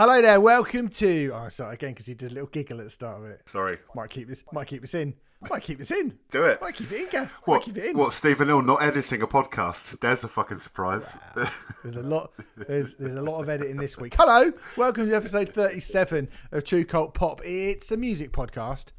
Hello there, welcome to. Oh, start again because he did a little giggle at the start of it. Sorry. Might keep this. Might keep this in. Might keep this in. Do it. Might keep it in, Gaz. Might What? keep it in. What? Stephen Hill not editing a podcast? There's a fucking surprise. There's a lot. There's there's a lot of editing this week. Hello, welcome to episode 37 of True Cult Pop. It's a music podcast.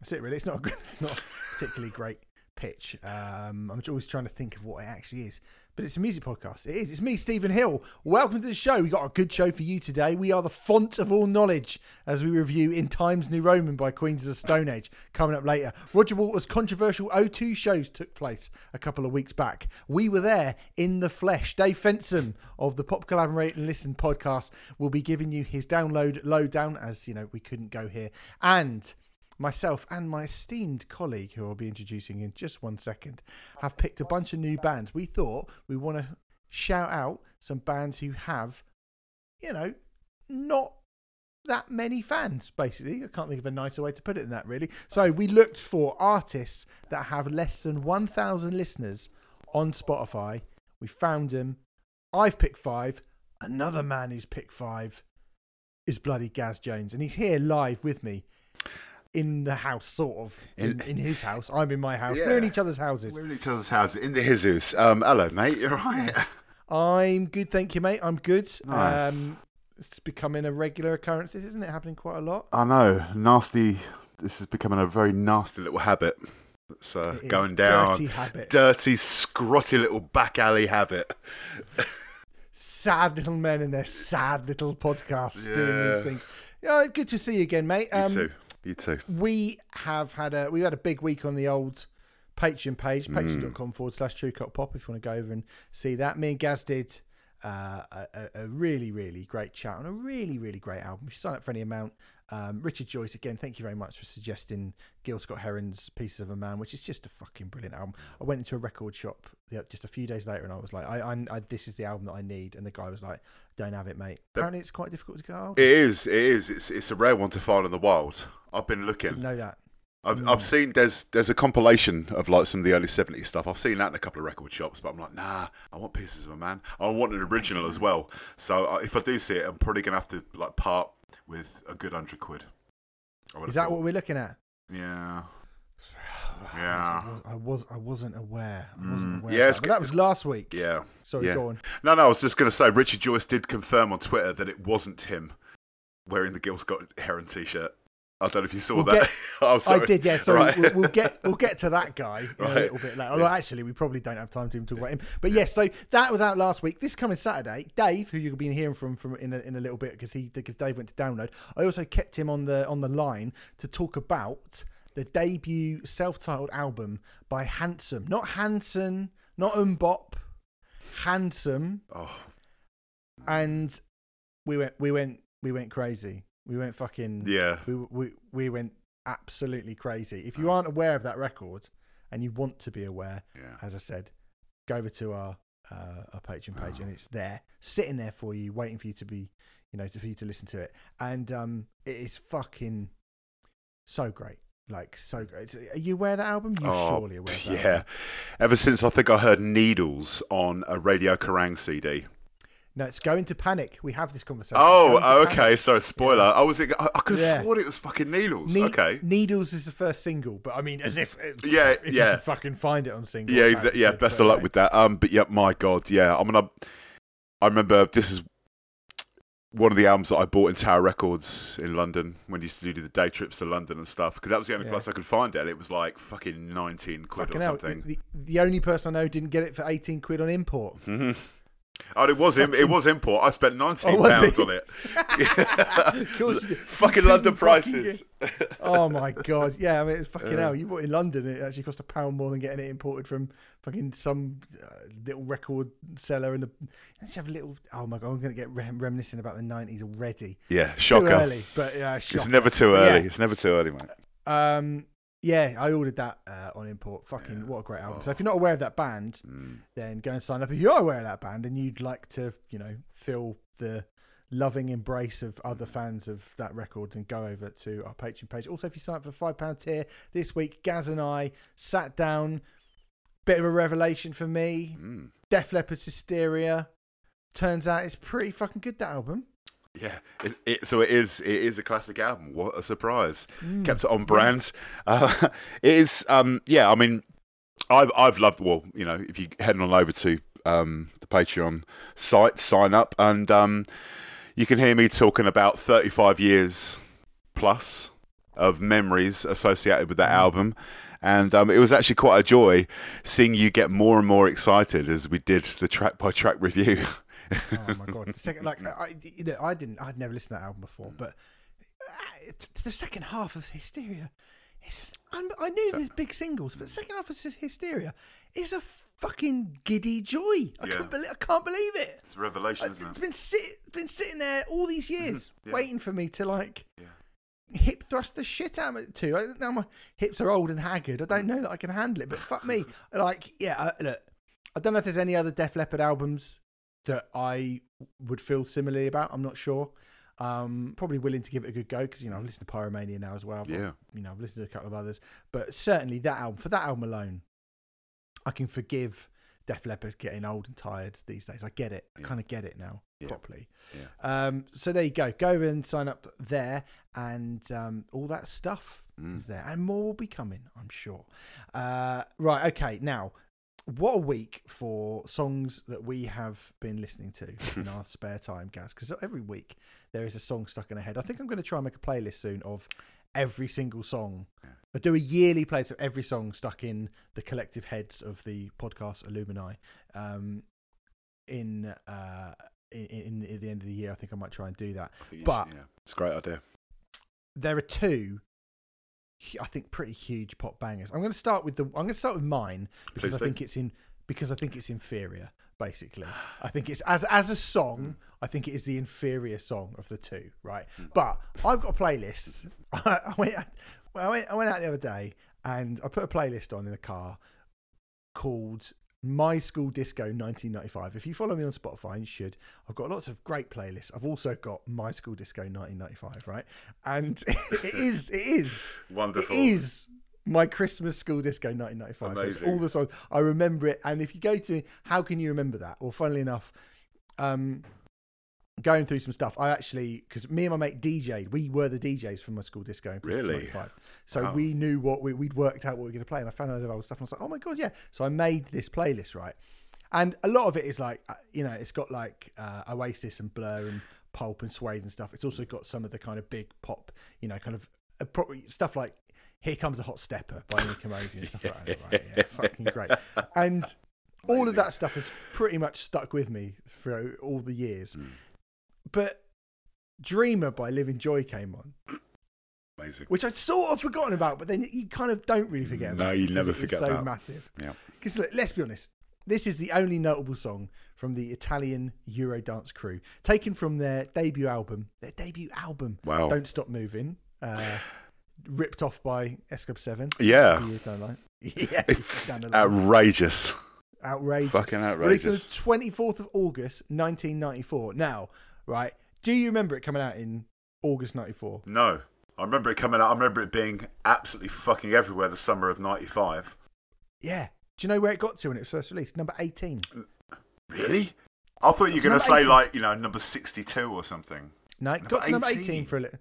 That's it, really. It's not. A, it's not a particularly great pitch. Um, I'm always trying to think of what it actually is, but it's a music podcast. It is. It's me, Stephen Hill. Welcome to the show. We got a good show for you today. We are the font of all knowledge as we review In Times New Roman by Queens of the Stone Age. Coming up later, Roger Waters' controversial O2 shows took place a couple of weeks back. We were there in the flesh. Dave Fensome of the Pop Collaborate and Listen podcast will be giving you his download lowdown, as you know we couldn't go here, and myself and my esteemed colleague, who I'll be introducing in just one second, have picked a bunch of new bands. We thought we want to shout out some bands who have, you know, not that many fans, basically. I can't think of a nicer way to put it than that, really. So we looked for artists that have less than 1,000 listeners on Spotify. We found them. I've picked five. Another man who's picked five is bloody Gaz Jones, and he's here live with me in the house, sort of in, in his house. I'm in my house. We're in each other's houses. We're in each other's houses. In the Jesus. Um, hello, mate. You're right. I'm good, thank you, mate. I'm good. Nice. Um, it's becoming a regular occurrence, isn't it? Happening quite a lot. I know. Nasty. This is becoming a very nasty little habit. It's uh, It going down. Dirty habit. Dirty, scrotty little back alley habit. sad little men in their sad little podcasts doing these things. Yeah, good to see you again, mate. You Um, too. You too. we have had a we had a big week on the old Patreon page, Mm. patreon.com forward slash true cut pop if you want to go over and see that. Me and Gaz did uh, a, a- a really, really great chat on a really, really great album. If you sign up for any amount, um, Richard Joyce, again, thank you very much for suggesting Gil Scott Heron's Pieces of a Man, which is just a fucking brilliant album. I went into a record shop just a few days later and I was like, I, I, I this is the album that I need. And the guy was like, don't have it, mate. Apparently, it's quite difficult to get hold. It is. It is. It's, it's a rare one to find in the wild. I've been looking. know that. I've, Mm. I've seen there's there's a compilation of like some of the early '70s stuff. I've seen that in a couple of record shops, but I'm like, nah, I want pieces of a man. I want an original as well. So uh, if I do see it, I'm probably gonna have to like part with a good hundred quid. Is that thought. what we're looking at? Yeah. I Yeah. was, I was I wasn't aware. I wasn't Mm. aware. Yeah, that. But that was last week. Yeah. Sorry, yeah. go on. No, no. I was just gonna say Richard Joyce did confirm on Twitter that it wasn't him wearing the Gil Scott Heron t-shirt. I don't know if you saw We'll that. get-. I did, yeah. Sorry, Right. we'll, we'll get we'll get to that guy in a little bit later. Although actually, we probably don't have time to even talk about him. But yes, so that was out last week. This coming Saturday, Dave, who you'll be hearing from from in a, in a little bit because he because Dave went to download. I also kept him on the on the line to talk about the debut self-titled album by Handsome, not Hanson, not MMMBop, Handsome. Oh, and we went we went we went crazy. We went fucking yeah. we, we we went absolutely crazy. If you aren't aware of that record and you want to be aware Yeah. as i said go over to our uh, our patreon page and it's there sitting there for you waiting for you to be you know to, for you to listen to it. And um it is fucking so great like so It's- are you aware of that album you Oh, surely aware of that Yeah. album. Ever since I think I heard Needles on a Radio Kerrang CD. no it's going to panic we have this conversation Oh, oh, Panic. okay. Sorry, spoiler. I was. I, I could have Yeah. sworn it was fucking Needles. Ne- okay. Needles is the first single, but I mean, as if Yeah, if you yeah. can fucking find it on single. Yeah, yeah. Best of luck with that. Um, but yeah, my God, yeah. I mean, I, I remember this is one of the albums that I bought in Tower Records in London when you used to do the day trips to London and stuff because that was the only Yeah. place I could find it. It was like fucking nineteen quid Fucking or something. The, the only person I know didn't get it for eighteen quid on import. Oh, it was im- it was import. I spent nineteen Oh, pounds it? on it. Of course you did. fucking London couldn't fucking prices. Oh my god, yeah. I mean, it's fucking Yeah. hell. You bought it in London, it actually cost a pound more than getting it imported from fucking some uh, little record seller. And the let's have a little. Oh my god, I'm gonna get rem- reminiscing about the nineties already. Yeah, Too shocker. early, but yeah, It's never too But yeah. early. It's never too early, mate. Um, yeah, I ordered that uh, on import. Fucking Yeah. what a great album! So Oh. if you're not aware of that band, Mm. then go and sign up. If you are aware of that band and you'd like to, you know, feel the loving embrace of other fans of that record, then go over to our Patreon page. Also, if you sign up for five pound tier this week, Gaz and I sat down. Bit of a revelation for me. Mm. Def Leppard's Hysteria. Turns out it's pretty fucking good that album. Yeah, it, it, so it is. It is a classic album. What a surprise! Mm. Kept it on brand. Uh, it is. Um, yeah, I mean, I've I've loved. Well, you know, if you head on over to um, the Patreon site, sign up, and um, you can hear me talking about 35 years plus of memories associated with that album. And um, it was actually quite a joy seeing you get more and more excited as we did the track by track review. Oh my god! The second, like, I, you know, I didn't, I'd never listened to that album before, mm. but uh, the second half of Hysteria, I'm, I knew there's big singles, but the second half of Hysteria is a fucking giddy joy. I Yeah. can't believe, I can't believe it. it's a revelation, isn't It's it? been sit, been sitting there all these mm-hmm. years, Yeah. waiting for me to like Yeah. hip thrust the shit out of it too. I, now my hips are old and haggard. I don't mm. know that I can handle it, but fuck me. Like, yeah, I, look, I don't know if there's any other Def Leppard albums that I would feel similarly about. I'm not sure. Um, probably willing to give it a good go because you know I've listened to Pyromania now as well. I've, Yeah. you know I've listened to a couple of others, but certainly that album for that album alone, I can forgive Def Leppard getting old and tired these days. I get it. I Yeah. kind of get it now Yeah. properly. Yeah. Um, so there you go. Go and sign up there, and um, all that stuff Mm. is there, and more will be coming, I'm sure. Uh, right. Okay. Now, what a week for songs that we have been listening to in our spare time, Gaz. Because every week there is a song stuck in our head. I think I'm going to try and make a playlist soon of every single song. I do a yearly playlist of every song stuck in the collective heads of the podcast Illumini. Um, in uh, in, in, in the end of the year, I think I might try and do that. But- should, yeah. it's a great idea. there are two I think pretty huge pop bangers. I'm going to start with the I'm going to start with mine because Please I do. think it's in because I think it's inferior basically. I think it's as as a song. I think it is the inferior song of the two, right? But I've got a playlist. I, I went I went I went out the other day and I put a playlist on in the car called my School Disco 1995. If you follow me on Spotify, and you should. I've got lots of great playlists. I've also got My School Disco 1995, right? And it is, it is, Wonderful. it is my Christmas School Disco 1995. So it's all the songs. I remember it. And if you go to how can you remember that? Well, funnily enough, um, going through some stuff, I actually, because me and my mate DJ'd, we were the DJs from my school disco Really? So we knew what we, we'd worked out what we were going to play. And I found out about stuff. And I was like, oh my God, yeah. So I made this playlist, right? And a lot of it is like, uh, you know, it's got like uh, Oasis and Blur and Pulp and Suede and stuff. It's also got some of the kind of big pop, you know, kind of uh, pro- stuff like Here Comes a Hot Stepper by Ini Kamoze and stuff like that. Right? Yeah, fucking great. And all of that stuff has pretty much stuck with me through all the years. Mm. But Dreamer by Livin' Joy came on, Amazing. which I'd sort of forgotten about, but then you kind of don't really forget No, about. it you never forget so that. massive. Yeah. Because let's be honest, this is the only notable song from the Italian Eurodance crew, taken from their debut album. Their debut album, Wow. "Don't Stop Moving," uh, ripped off by Club Seven. Yeah. years down the line. yeah, It's the outrageous. outrageous. Fucking Released on the outrageous. twenty fourth of August, nineteen ninety four. Now, right? Do you remember it coming out in August ninety four? No. I remember it coming out. I remember it being absolutely fucking everywhere the summer of 95. Yeah. Do you know where it got to when it was first released? Number eighteen. Really? I thought you were going to say, 18. like, you know, number 62 or something. No, it Number got to number 18 18. for a little.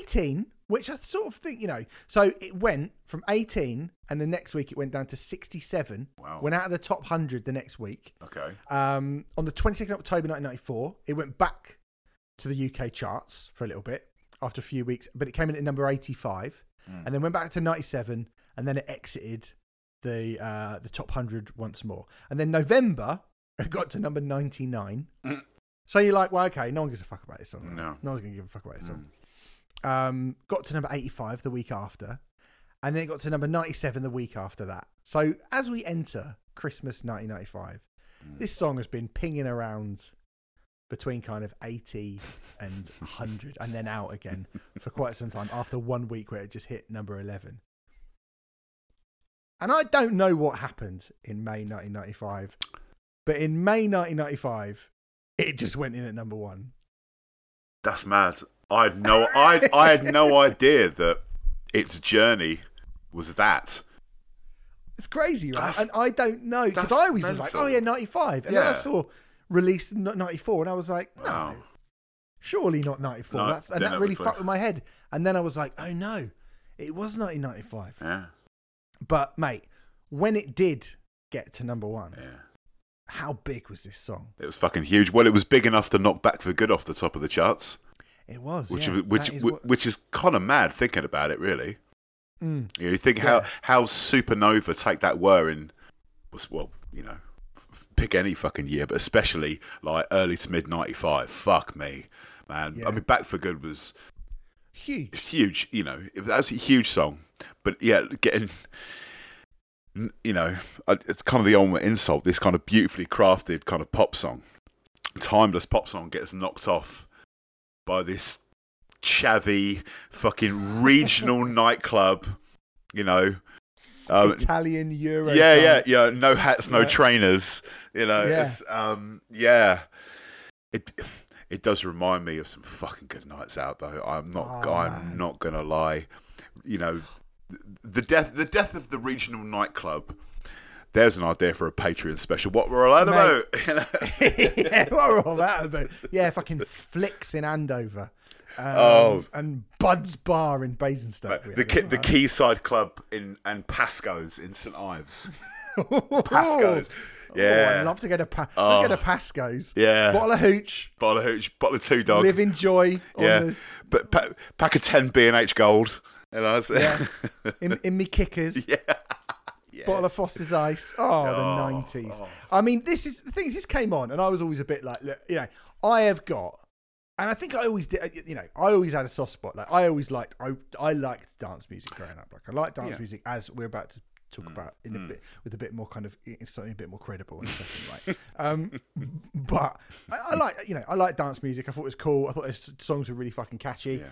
18, which I sort of think, you know, so it went from 18 and the next week it went down to 67. Wow. Went out of the top 100 the next week. Okay. Um, on the 22nd of October 1994, it went back to the UK charts for a little bit after a few weeks, but it came in at number 85 Mm. and then went back to 97 and then it exited the uh, the top 100 once more. And then November, it got to number 99. Mm. So you're like, well, okay, no one gives a fuck about this song. No. No one's going to give a fuck about this song. Mm. Um, got to number 85 the week after. And then it got to number 97 the week after that. So as we enter Christmas 1995, Mm. this song has been pinging around between kind of 80 and 100 and then out again for quite some time after one week where it just hit number 11. And I don't know what happened in May 1995, but in May 1995, it just went in at number one. That's mad. I had no, I, I had no idea that its journey was that. It's crazy, right? That's- and I don't know because I always was like, "Oh yeah, '95," and then I saw released in '94, and I was like, "No, Wow. surely not 94. No, That's, and that really fucked with my head. And then I was like, oh no, it was 1995. Yeah, But mate, when it did get to number one, yeah. how big was this song? It was fucking huge. Well, it was big enough to knock Back for Good off the top of the charts, It was, which yeah. which is what- which is kind of mad thinking about it, really. Mm. You, know, you think Yeah. how how supernova take that were in was well, you know, pick any fucking year, but especially like early to mid '95. Fuck me, man. Yeah. I mean, Back for Good was huge. huge. You know, it was a huge song, but yeah, getting. You know, it's kind of the ultimate insult. This kind of beautifully crafted kind of pop song, timeless pop song, gets knocked off by this chavvy fucking regional nightclub. You know, um, Italian Euro. yeah, yeah, dance. yeah. No hats, no Yeah. trainers. You know, Yeah. um, yeah. It it does remind me of some fucking good nights out, though. I'm not. Oh, I'm man. not gonna lie. You know, the death, the death of the regional nightclub. There's an idea for a Patreon special. What we're all about. Yeah, what were all about? Yeah, fucking flicks in Andover. Um, Oh. and Bud's Bar in Basingstoke. the ki- the. Quayside Club in and Pasco's in St Ives. Pasco's. Pasco's. Oh, Yeah. I'd love to go to pa- Oh. Go to Pasco's. Yeah. Bottle of hooch, Bottle of hooch, bottle of two dog. live in joy. Yeah, the, but pa- pack of ten B and H Gold. You know, yeah. in, in me kickers. yeah. Bottle of Foster's Ice. Oh, the Oh, nineties. oh. I mean, this is the thing. Is this came on, and I was always a bit like, look, you know, I have got, and I think I always did. You know, I always had a soft spot. Like I always liked, I I liked dance music growing up. Like I liked dance Yeah. Mm. music, as we're about to talk about in a bit with a bit more kind of something a bit more credible in a second, right? Um, but I, I like, you know, I like dance music. I thought it was cool. I thought his songs were really fucking catchy. Yeah.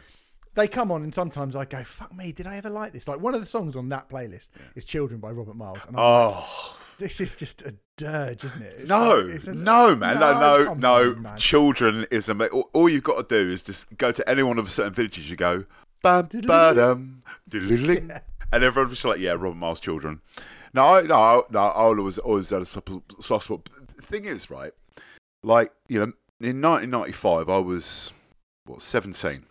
They come on, and sometimes I go, "Fuck me, did I ever like this?" Like one of the songs on that playlist is "Children" by Robert Miles, and I'm like, Oh this is just a dirge, isn't it? It's no, like- it's a- no, man, no, no, come no. on, man. Children is a. All, all you've got to do is just go to any one of a certain villages. You go, bam, ba-dum, diddly-ling, and everyone's just like, yeah, Robert Miles, children. No, I, no, I- no. I always, always had a soft spot. But the thing is, right? Like you know, in 1995, I was what 17,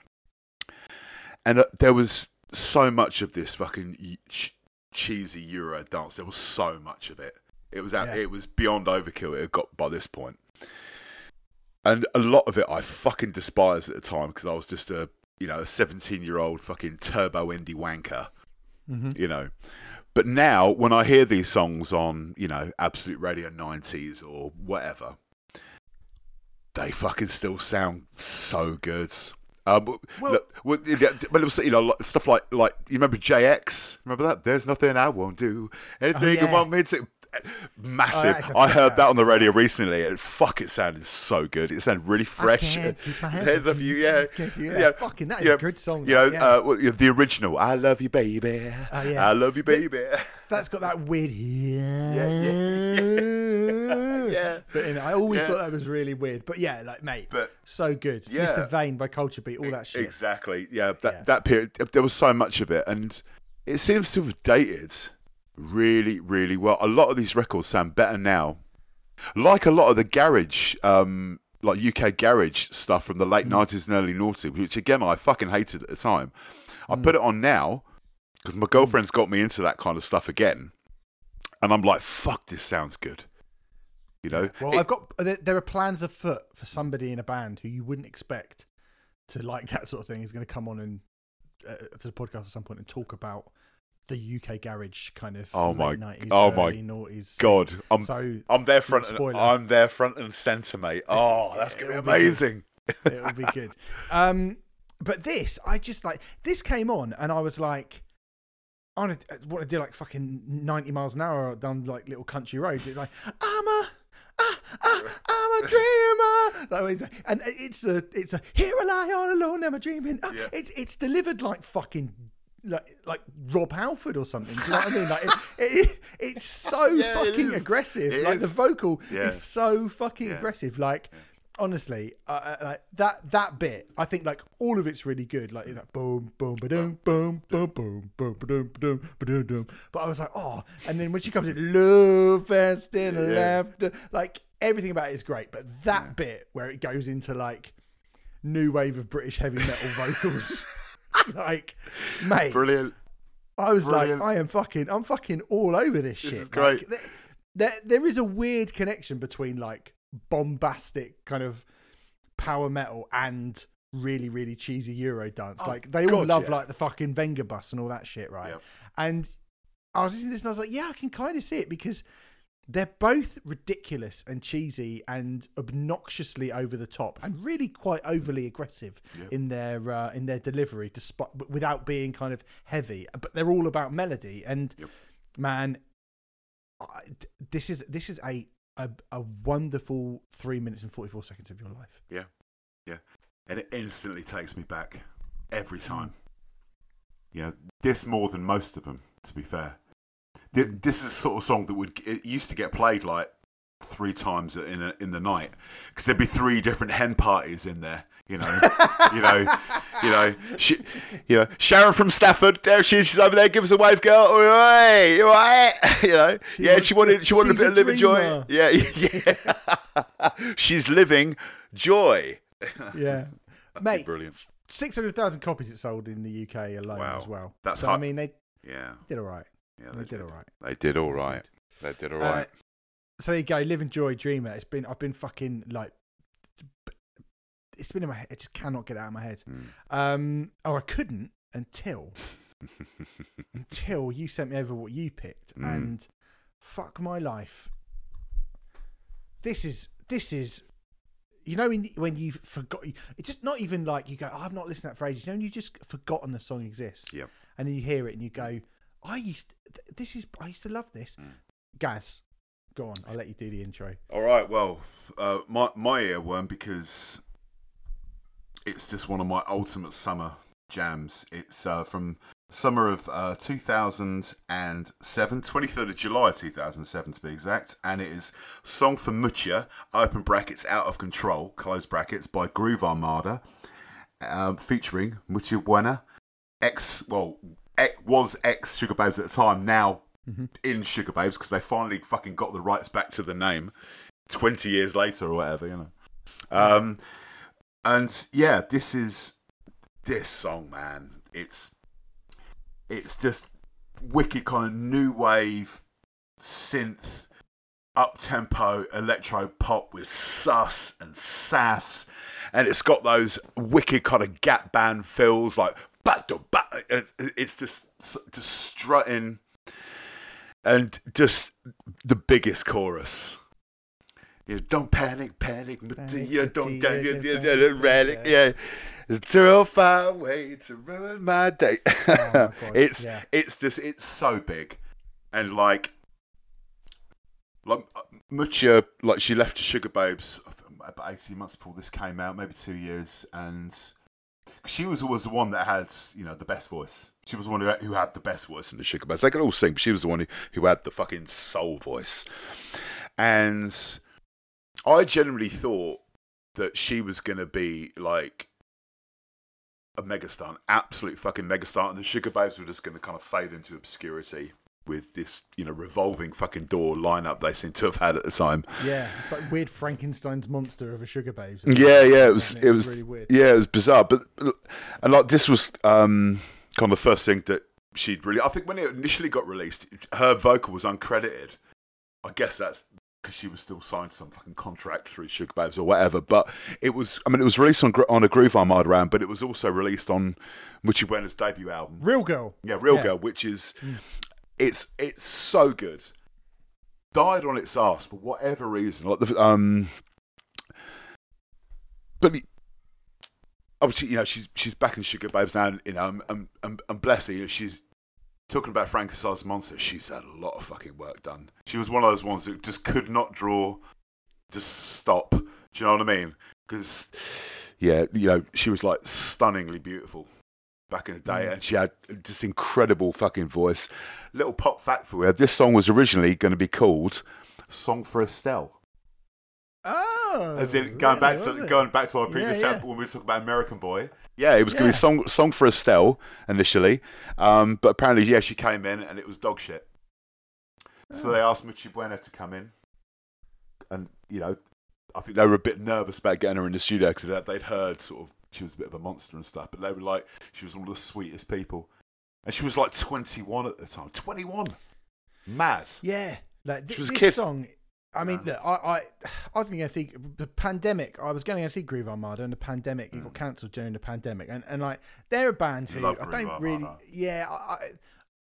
and uh, there was so much of this fucking ch- cheesy Euro dance. There was so much of it. It was at, Yeah. it was beyond overkill. It had got by this point, and a lot of it I fucking despised at the time because I was just a you know a 17 year old fucking turbo indie wanker. Mhm. You know. But now, when I hear these songs on, you know, Absolute Radio 90s or whatever, they fucking still sound so good. Um, Well- but it was, you know, stuff like like you remember JX? Remember that? There's nothing I won't do. Anything you yeah. want me to. Massive. Oh, I heard that on the radio recently, and fuck, it sounded so good. It sounded really fresh. can't keep my hands Hands you, yeah, Yeah, fucking, that is a good song, You know, yeah. uh, well, the original. I love you, baby. Oh, yeah. I love you, baby. That's got that weird. Yeah, yeah, yeah. But you know, I always Yeah. thought that was really weird. But yeah, like mate, But- so good. Yeah. Mr. Vain by Culture Beat, all that shit. Exactly. Yeah, that Yeah. that period there was so much of it, and it seems to have dated really, really well. A lot of these records sound better now, like a lot of the garage, um, like UK garage stuff from the late Mm. nineties and early noughties, which again I fucking hated at the time. I Mm. put it on now because my girlfriend's got me into that kind of stuff again, and I'm like, fuck, this sounds good. You know, Well, It- I've got there, there are plans afoot for somebody in a band who you wouldn't expect to like that sort of thing is going to come on and uh, to the podcast at some point and talk about the UK garage kind of Oh my- late 90s, oh my early noughties. God, I'm So I'm there front. And, I'm there front and center, mate. Oh, that's gonna be amazing. it'll be good. Um, but this, I just like this came on, and I was like, I want to want to do like fucking ninety miles an hour down like little country roads. It's like I'm a. Ah, ah, I'm a dreamer, and it's a it's a here I lie all alone. I'm a dreaming. Ah, Yeah. It's it's delivered like fucking like like Rob Halford or something. Do you know what I mean? Like it, it, it's so Yeah, fucking is. aggressive. It like the vocal Yeah. is so fucking Yeah. aggressive. Like honestly, uh, like that that bit, I think like all of it's really good. Like that boom, boom, ba boom, boom, boom, boom, ba doom, ba doom, doom. But I was like, oh, and then when she comes in, love fast and Yeah. laughter, like everything about it is great. But that bit where it goes into like new wave of British heavy metal vocals. like, mate, Brilliant. I was brilliant. like, I am fucking, I'm fucking all over this, shit. is Like, great. there, there, there is a weird connection between like bombastic kind of power metal and really, really cheesy Euro dance. Oh, like they all God, love yeah. like the fucking Venga bus and all that shit, right? And I was listening to this and I was like, yeah, I can kind of see it because they're both ridiculous and cheesy and obnoxiously over the top and really quite overly aggressive Yeah. in their uh, in their delivery, despite without being kind of heavy. But they're all about melody and Yep. man, I, this is this is a, a a wonderful three minutes and forty four seconds of your life. Yeah, yeah, and it instantly takes me back every time. You know, this more than most of them, to be fair. This, this is the sort of song that would it used to get played like three times in a, in the night because there'd be three different hen parties in there. You know, you know, you know, she, you know, Sharon from Stafford. There she is. She's over there. Give us a wave, girl. All right, you all right? You know, She yeah. She wanted, she wanted a bit a of living joy. Yeah, yeah. she's living joy. Yeah, mate. Brilliant. Six hundred thousand copies it sold in the UK alone Wow. as well. That's so. high- I mean, they Yeah, did all right. Yeah. They did all right. They did all right. They did all right. Uh, so there you go. Live, enjoy, dreamer. It's been I've been fucking like. It's been in my head. I just cannot get out of my head. Mm. Um. Oh, I couldn't until until you sent me over what you picked, Mm. and fuck my life. This is this is. You know when when you forgot, it's just not even like you go. Oh, I've not listened to that for ages. You know, when you've just forgotten the song exists. Yep. And then you hear it and you go, I used. th- This is. I used to love this. Mm. Gaz, go on. I'll let you do the intro. All right. Well, uh, my my earworm because it's just one of my ultimate summer jams. It's uh, from summer of uh, 2007, 23rd of July 2007 to be exact, and it is "Song for Mutya" (open brackets Out of Control) close brackets by Groove Armada, um, featuring Mutya Buena, ex well was ex Sugababes at the time, now in Sugababes because they finally fucking got the rights back to the name 20 years later or whatever, you know. Um, and yeah, this is this song, man. It's it's just wicked kind of new wave synth up tempo electro pop with sus and sass and it's got those wicked kind of gap band fills like bat bat it's just just strutting and just the biggest chorus. You know, don't panic, panic, Mattia, don't, panic, panic, yeah. It's a terrifying way to ruin my day. Oh my it's yeah. it's just it's so big, and like like Mutya, like she left the Sugababes about eighteen months before this came out, maybe two years, and she was always the one that had you know the best voice. She was the one who had, who had the best voice in the Sugar. They could all sing, but she was the one who, who had the fucking soul voice. And I generally thought that she was gonna be like a megastar, an absolute fucking megastar, and the Sugababes were just gonna kind of fade into obscurity with this, you know, revolving fucking door lineup they seem to have had at the time. Yeah, it's like weird Frankenstein's monster of a Sugababes. Yeah, yeah, it was, And it was, really weird. yeah, it was bizarre. But and like this was um, kind of the first thing that she'd really. I think when it initially got released, her vocal was uncredited. I guess that's because she was still signed to some fucking contract through Sugababes or whatever. But it was, I mean, it was released on on a Groove Armada round, but it was also released on Mutya Buena's debut album. Real girl. Yeah, Real Yeah. Girl, which is it's it's so good. Died on its ass for whatever reason. Like the um, but obviously, you know, she's she's back in Sugababes now. You know, and and, and, and bless her, you know, she's talking about Frankenstein's monster. She's had a lot of fucking work done. She was one of those ones that just could not draw, just stop. Do you know what I mean? Because yeah, you know, she was like stunningly beautiful back in the day, Mm. and she had this incredible fucking voice. Little pop fact for you: this song was originally going to be called "Song for Estelle," Oh, as in going back to going back to our previous Yeah, yeah. when we were talking about American Boy. Yeah, it was going to be "Song Song for Estelle" initially, um, but apparently, yeah, she came in and it was dog shit. So Oh. they asked Mutya Buena to come in, and you know, I think they were a bit nervous about getting her in the studio because they'd heard sort of she was a bit of a monster and stuff, but they were like she was one of the sweetest people, and she was like 21 at the time. 21, mad. Yeah, like th- She was a this kid. song. I mean, Yeah. look, I, I, I was going to see the pandemic. I was going to see Groove Armada, and the pandemic it got cancelled during the pandemic. And and like they're a band who Mm. I don't really, yeah, I,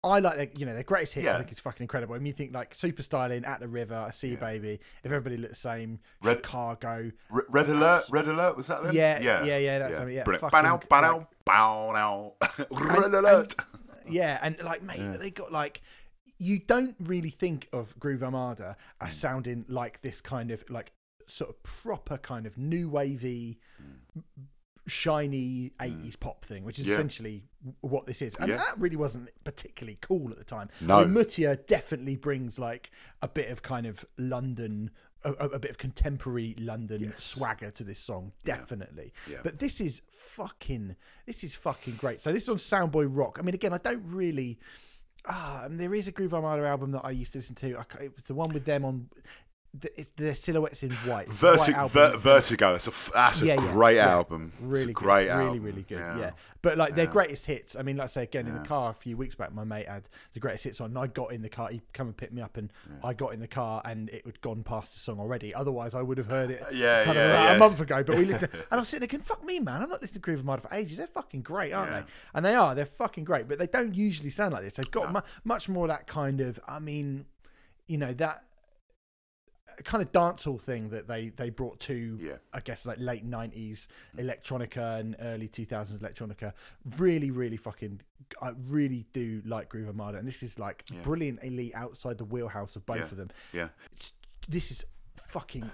I, like their, you know their greatest hits. I think it's fucking incredible. I mean, you think like Super Styling, At the River, I See Yeah. Baby. If everybody looked the same, Red- Cargo, Red, Red alert, red alert. Was that them? Yeah, yeah, yeah, yeah, that's them, yeah, Brilliant. fucking, Bow bow like- bow. Red And- alert. Yeah, and like, mate, they got like. You don't really think of Groove Armada Mm. as sounding like this kind of like sort of proper kind of new wavy, shiny eighties pop thing, which is Mm. Yeah. essentially what this is. And Yeah. that really wasn't particularly cool at the time. No. I mean, Mutya definitely brings like a bit of kind of London. A, a bit of contemporary London Yes. swagger to this song, definitely. Yeah. But this is fucking, this is fucking great. So this is on Soundboy Rock. I mean, again, I don't really. Ah, there is a Groove Armada album that I used to listen to. I, it was the one with them on. The, their silhouettes in white. White Ver- Vertigo. That's a f- that's a Yeah, great yeah. album. Really great really, album. really good. Yeah. but like their greatest hits. I mean, like I say again in the car a few weeks back, my mate had the greatest hits on. And I got in the car. He come and picked me up, and I got in the car, and it had gone past the song already. Otherwise, I would have heard it. Uh, yeah, kind yeah, of a month ago. But we listened, and I was sitting there going, "Fuck me, man! I'm not listening to Groove of Armada for ages. They're fucking great, aren't they?" And they are. They're fucking great. But they don't usually sound like this. They've got No. mu- much more that kind of. I mean, you know that kind of dancehall thing that they they brought to Yeah. I guess like late nineties electronica and early two thousands electronica. Really, really fucking I really do like Groove Armada and this is like Yeah. brilliantly outside the wheelhouse of both Yeah. of them. Yeah. It's, this is fucking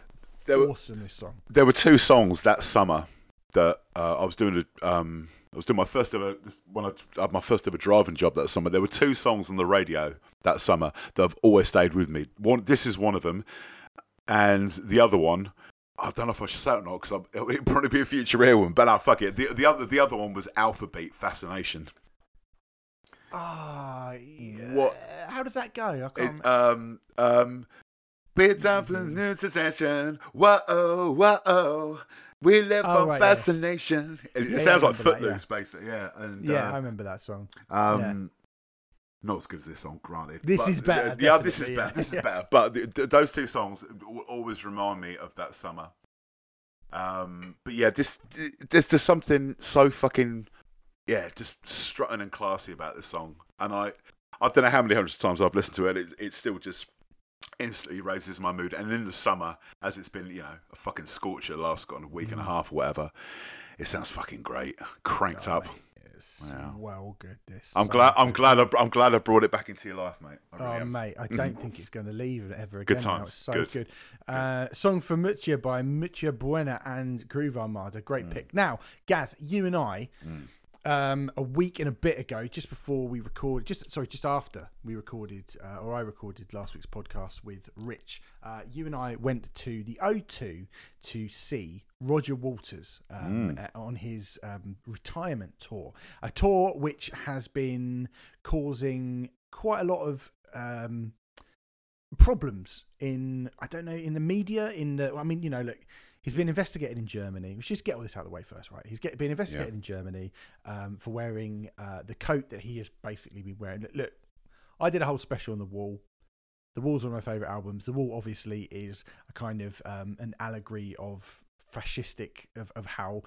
There were- awesome this song. There were two songs that summer that uh, I was doing. A, um, I was doing my first ever this, when I had my first ever driving job that summer. There were two songs on the radio that summer that have always stayed with me. One, this is one of them, and the other one. I don't know if I should say it or not because it'll probably be a future ear one, but no, fuck it. The, the other the other one was Alphabeat Fascination. Ah, yeah. What- How does that go? I can't. It, um, um, Bit time for new sensation. Whoa, whoa. We live Oh, for right, yeah. fascination. It, it Yeah, sounds yeah, like remember that, Footloose, basically. Yeah. And, yeah, I uh, remember that song. um, not as good as this song, granted. This but- is better, Yeah, this is definitely, better. This is better. But th- th- those two songs always remind me of that summer. Um, but yeah, this there's just something so fucking yeah, just strutting and classy about this song. And I I don't know how many hundreds of times I've listened to it. It, it still just instantly raises my mood. And in the summer, as it's been, you know, a fucking scorcher the last kind of week and a half or whatever, it sounds fucking great, cranked up. It's Wow. well good. This. I'm so glad. I'm good. glad. I, I'm glad I brought it back into your life, mate. I really Oh am. mate, I don't think it's going to leave ever again. Good times. It's so Good. good. Uh, song for Mutya by Mutya Buena and Groove Armada. Great Mm. pick. Now, Gaz, you and I, um, a week and a bit ago, just before we recorded, just sorry, just after we recorded, uh, or I recorded last week's podcast with Rich, uh, you and I went to the O2 to see Roger Waters um, uh, on his um, retirement tour, a tour which has been causing quite a lot of um, problems in I don't know in the media in the I mean you know look he's been investigated in Germany. We should just get all this out of the way first right? He's get, been investigated in Germany um, for wearing uh, the coat that he has basically been wearing. Look, I did a whole special on the wall. The wall's one of my favorite albums. The wall obviously is a kind of um, an allegory of fascistic of, of how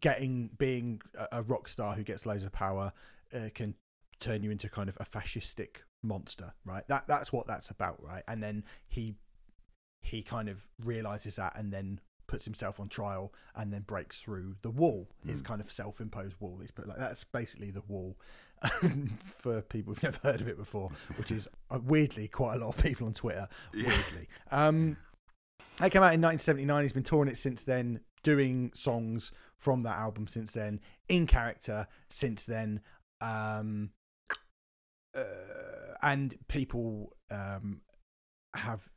getting being a, a rock star who gets loads of power uh, can turn you into kind of a fascistic monster right? That that's what that's about right? And then he he kind of realizes that and then puts himself on trial and then breaks through the wall his kind of self-imposed wall he's put like that's basically the wall for people who've never heard of it before which is uh, weirdly quite a lot of people on twitter weirdly. Um it came out in 1979 he's been touring it since then doing songs from that album since then in character since then um uh, and people um, have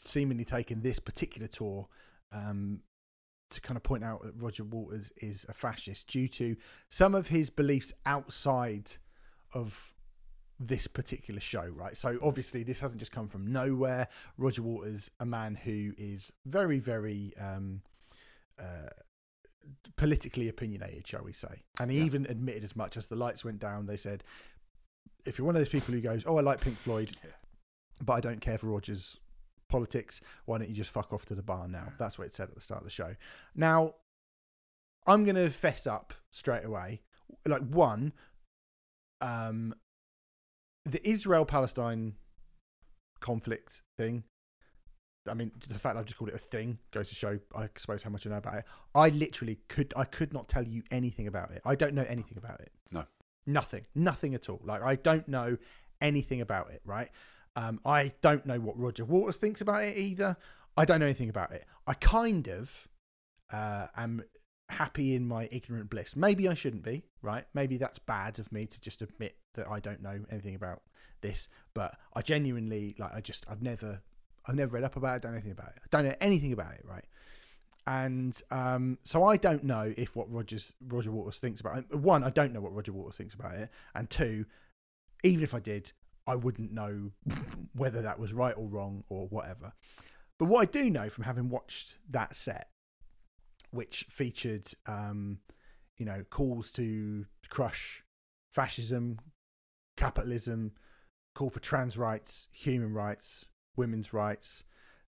seemingly taken this particular tour um, to kind of point out that Roger Waters is a fascist due to some of his beliefs outside of this particular show, right? So obviously this hasn't just come from nowhere. Roger Waters, a man who is very, very um, uh, politically opinionated, shall we say, and he Yeah. even admitted as much as the lights went down. They said, if you're one of those people who goes, "Oh, I like Pink Floyd," but I don't care for Rogers' politics, why don't you just fuck off to the bar now? That's what it said at the start of the show. Now, I'm going to fess up straight away. Like one, um, the Israel Palestine conflict thing. I mean, the fact I've just called it a thing goes to show, I suppose, how much I know about it. I literally could, I could not tell you anything about it. I don't know anything about it. No. nothing, nothing at all. Like I don't know anything about it. Right. Um, I don't know what Roger Waters thinks about it either. I don't know anything about it. I kind of uh, am happy in my ignorant bliss. Maybe I shouldn't be, right? Maybe that's bad of me to just admit that I don't know anything about this. But I genuinely like. I just I've never I've never read up about it. Don't know anything about it. I don't know anything about it, right? And um, so I don't know if what Rogers Roger Waters thinks about it. One, I don't know what Roger Waters thinks about it, and two, even if I did, I wouldn't know whether that was right or wrong or whatever. But what I do know from having watched that set, which featured, um, you know, calls to crush fascism, capitalism, call for trans rights, human rights, women's rights,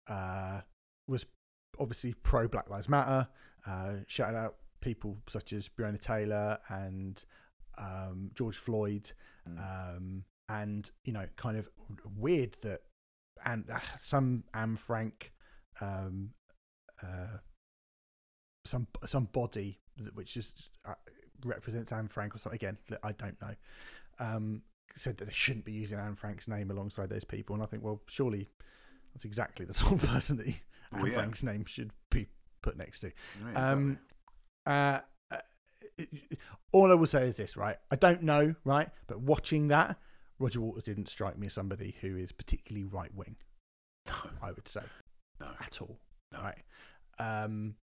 uh, was obviously pro Black Lives Matter. Uh, shouted out people such as Breonna Taylor and um, George Floyd, Mm. um, and you know, kind of weird that and uh, some Anne Frank, um, uh, some some body which just uh, represents Anne Frank or something. Again, I don't know. Um, said that they shouldn't be using Anne Frank's name alongside those people, and I think, well, surely that's exactly the sort of person that Well, Anne yeah. Frank's name should be put next to. Um, exactly. uh, uh, all I will say is this, right? I don't know, right? But watching that, Roger Waters didn't strike me as somebody who is particularly right wing. No. I would say, No. at all, No. right? Um,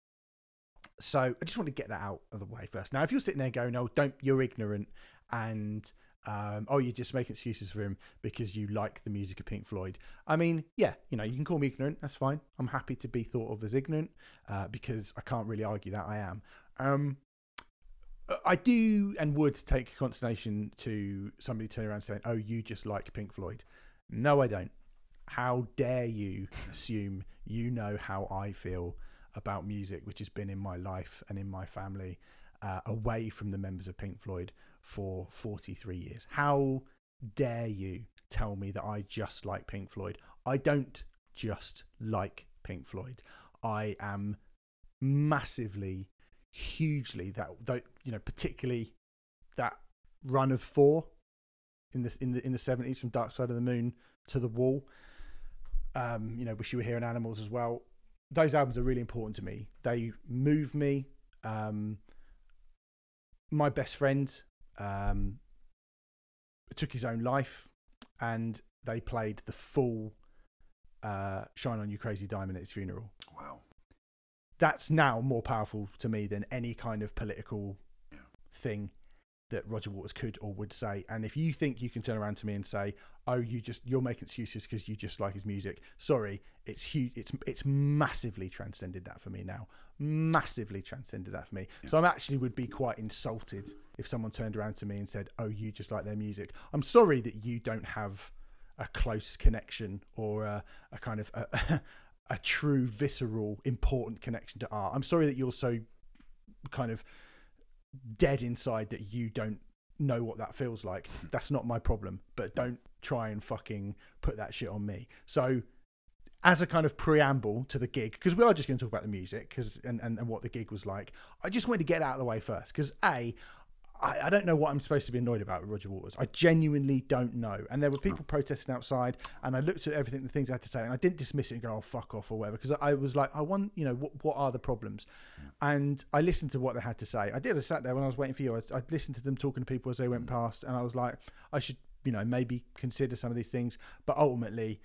so I just want to get that out of the way first. Now, if you're sitting there going, "Oh, don't," you're ignorant, and um, oh, you're just making excuses for him because you like the music of Pink Floyd. I mean, yeah, you know, you can call me ignorant. That's fine. I'm happy to be thought of as ignorant uh, because I can't really argue that I am. Um, I do and would take consternation to somebody turning around saying, "Oh, you just like Pink Floyd." No, I don't. How dare you assume you know how I feel about music, which has been in my life and in my family, uh, away from the members of Pink Floyd for 43 years? How dare you tell me that I just like Pink Floyd? I don't just like Pink Floyd. I am massively, hugely that, that you know, particularly that run of four in the in the in the seventies from Dark Side of the Moon to the Wall. Um, you know, wish you were here in Animals as well. Those albums are really important to me. They move me. Um, my best friend um, took his own life, and they played the full uh, "Shine On You Crazy Diamond" at his funeral Wow. that's now more powerful to me than any kind of political. Thing that Roger Waters could or would say. And if you think you can turn around to me and say, "Oh, you just you're making excuses because you just like his music," sorry, it's huge. It's it's massively transcended that for me now. Massively transcended that for me. So I actually would be quite insulted if someone turned around to me and said, "Oh, you just like their music." I'm sorry that you don't have a close connection or a, a kind of a, a true visceral important connection to art i'm sorry that you're so kind of dead inside that you don't know what that feels like. That's not my problem but don't try and fucking put that shit on me. So as a kind of preamble to the gig because we are just going to talk about the music because and, and, and what the gig was like i just wanted to get out of the way first because a I, I don't know what I'm supposed to be annoyed about with Roger Waters. I genuinely don't know. And there were people hmm. protesting outside, and I looked at everything, the things I had to say, and I didn't dismiss it and go, "Oh fuck off" or whatever, because I was like, I want, you know, what what are the problems? Hmm. And I listened to what they had to say. I did. I sat there when I was waiting for you. I, I listened to them talking to people as they went hmm. past, and I was like, I should, you know, maybe consider some of these things. But ultimately,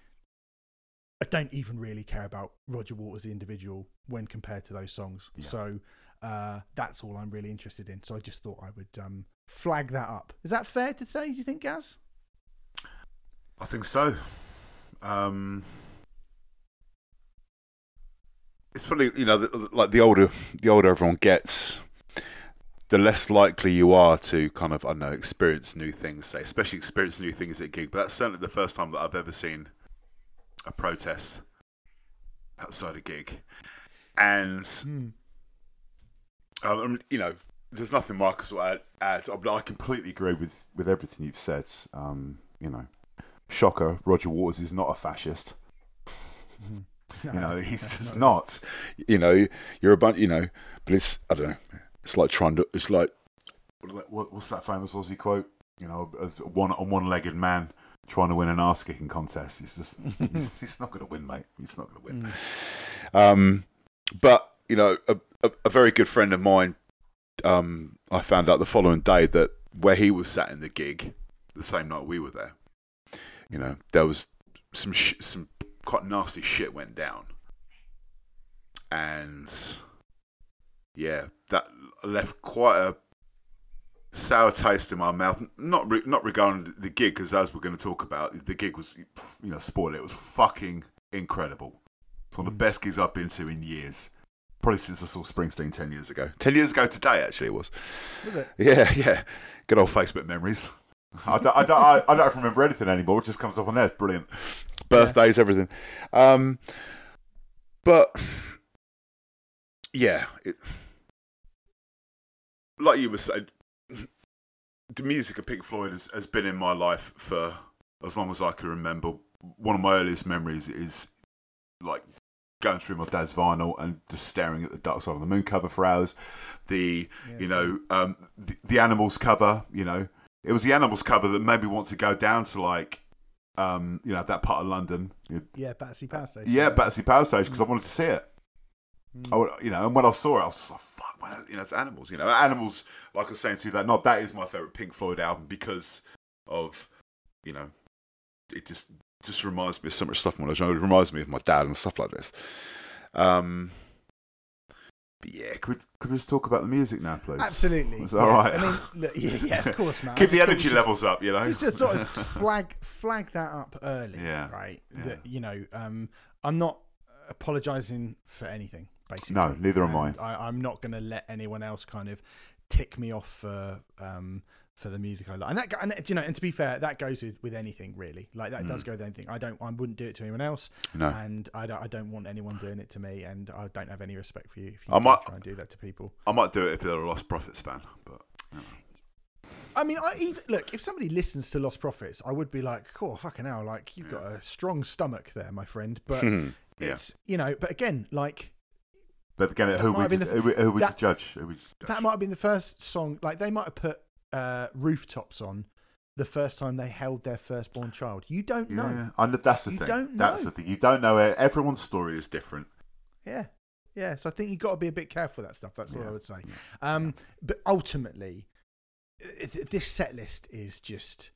I don't even really care about Roger Waters the individual when compared to those songs. Yeah. So uh, that's all I'm really interested in. So I just thought I would um, flag that up. Is that fair to say? Do you think, Gaz? I think so. Um, it's funny, you know, the, like the older the older everyone gets, the less likely you are to kind of I don't know experience new things. Say, especially experience new things at gig. But that's certainly the first time that I've ever seen a protest outside a gig, and Mm. Um, you know, there's nothing Marcus will add. add. I completely agree with with everything you've said. Um, you know, shocker, Roger Waters is not a fascist. You know, he's just not. You know, you're a bunch. You know, but it's I don't know. It's like trying to. It's like what, what- what's that famous Aussie quote? You know, as one a one-legged man trying to win an ass kicking contest. He's just he's, he's not going to win, mate. He's not going to win. Um, but you know, a, a, a very good friend of mine. Um, I found out the following day that where he was sat in the gig, the same night we were there. You know, there was some sh- some quite nasty shit went down, and yeah, that left quite a sour taste in my mouth. Not re- not regarding the gig, because as we're going to talk about, the gig was you know spoil it. It was fucking incredible. It's one of the best gigs I've been to in years. Probably since I saw Springsteen ten years ago. Ten years ago today, actually, it was. Was it? Yeah, yeah. Good old Facebook memories. I don't, I, don't, I, I don't remember anything anymore. It just comes up on there. It's brilliant. Birthdays, everything. Um, but yeah, it, like you were saying, the music of Pink Floyd has, has been in my life for as long as I can remember. One of my earliest memories is like going through my dad's vinyl and just staring at the Dark Side of the Moon cover for hours. The you know um, the, the Animals cover. You know, it was the Animals cover that made me want to go down to like um, you know that part of London. Yeah, Battersea Power Station. Yeah, Battersea Power Station because I wanted to see it. Mm. I would, you know, and when I saw it, I was like, "Fuck, man!" You know, it's animals. You know, animals. Like I was saying to you that night, that is my favorite Pink Floyd album because of, you know, it just just reminds me of so much stuff when I was. It reminds me of my dad and stuff like this. Um, but yeah, could we, could we just talk about the music now, please? Absolutely. Is yeah. all right? I mean, look, yeah, yeah, of course, man. Keep the energy levels up, you know. Just sort of flag flag that up early, Yeah, right? yeah. That you know, um, I'm not apologising for anything. Basically, No, neither am I. I. I'm not going to let anyone else kind of tick me off for um, for the music I like. And that, and you know, and to be fair, that goes with, with anything really. Like that does go with anything. I don't, I wouldn't do it to anyone else, Mm. No. and I don't, I don't want anyone doing it to me, and I don't have any respect for you if you I might- try and do that to people. I might do it if they're a Lostprophets fan, but I mean, I even look if somebody listens to Lostprophets, I would be like, "Cool, fucking hell! Like you've got a strong stomach there, my friend." But yeah. it's you know, but again, like But again, who we the- who, who we that- judge? Who we just that might have been the first song. Like they might have put uh, rooftops on the first time they held their firstborn child. You don't know. Yeah, and that's the You thing. That's the thing. You don't know it. Everyone's story is different. Yeah. Yeah. So I think you've got to be a bit careful with that stuff. That's Yeah. I would say. Um, but ultimately, this set list is just,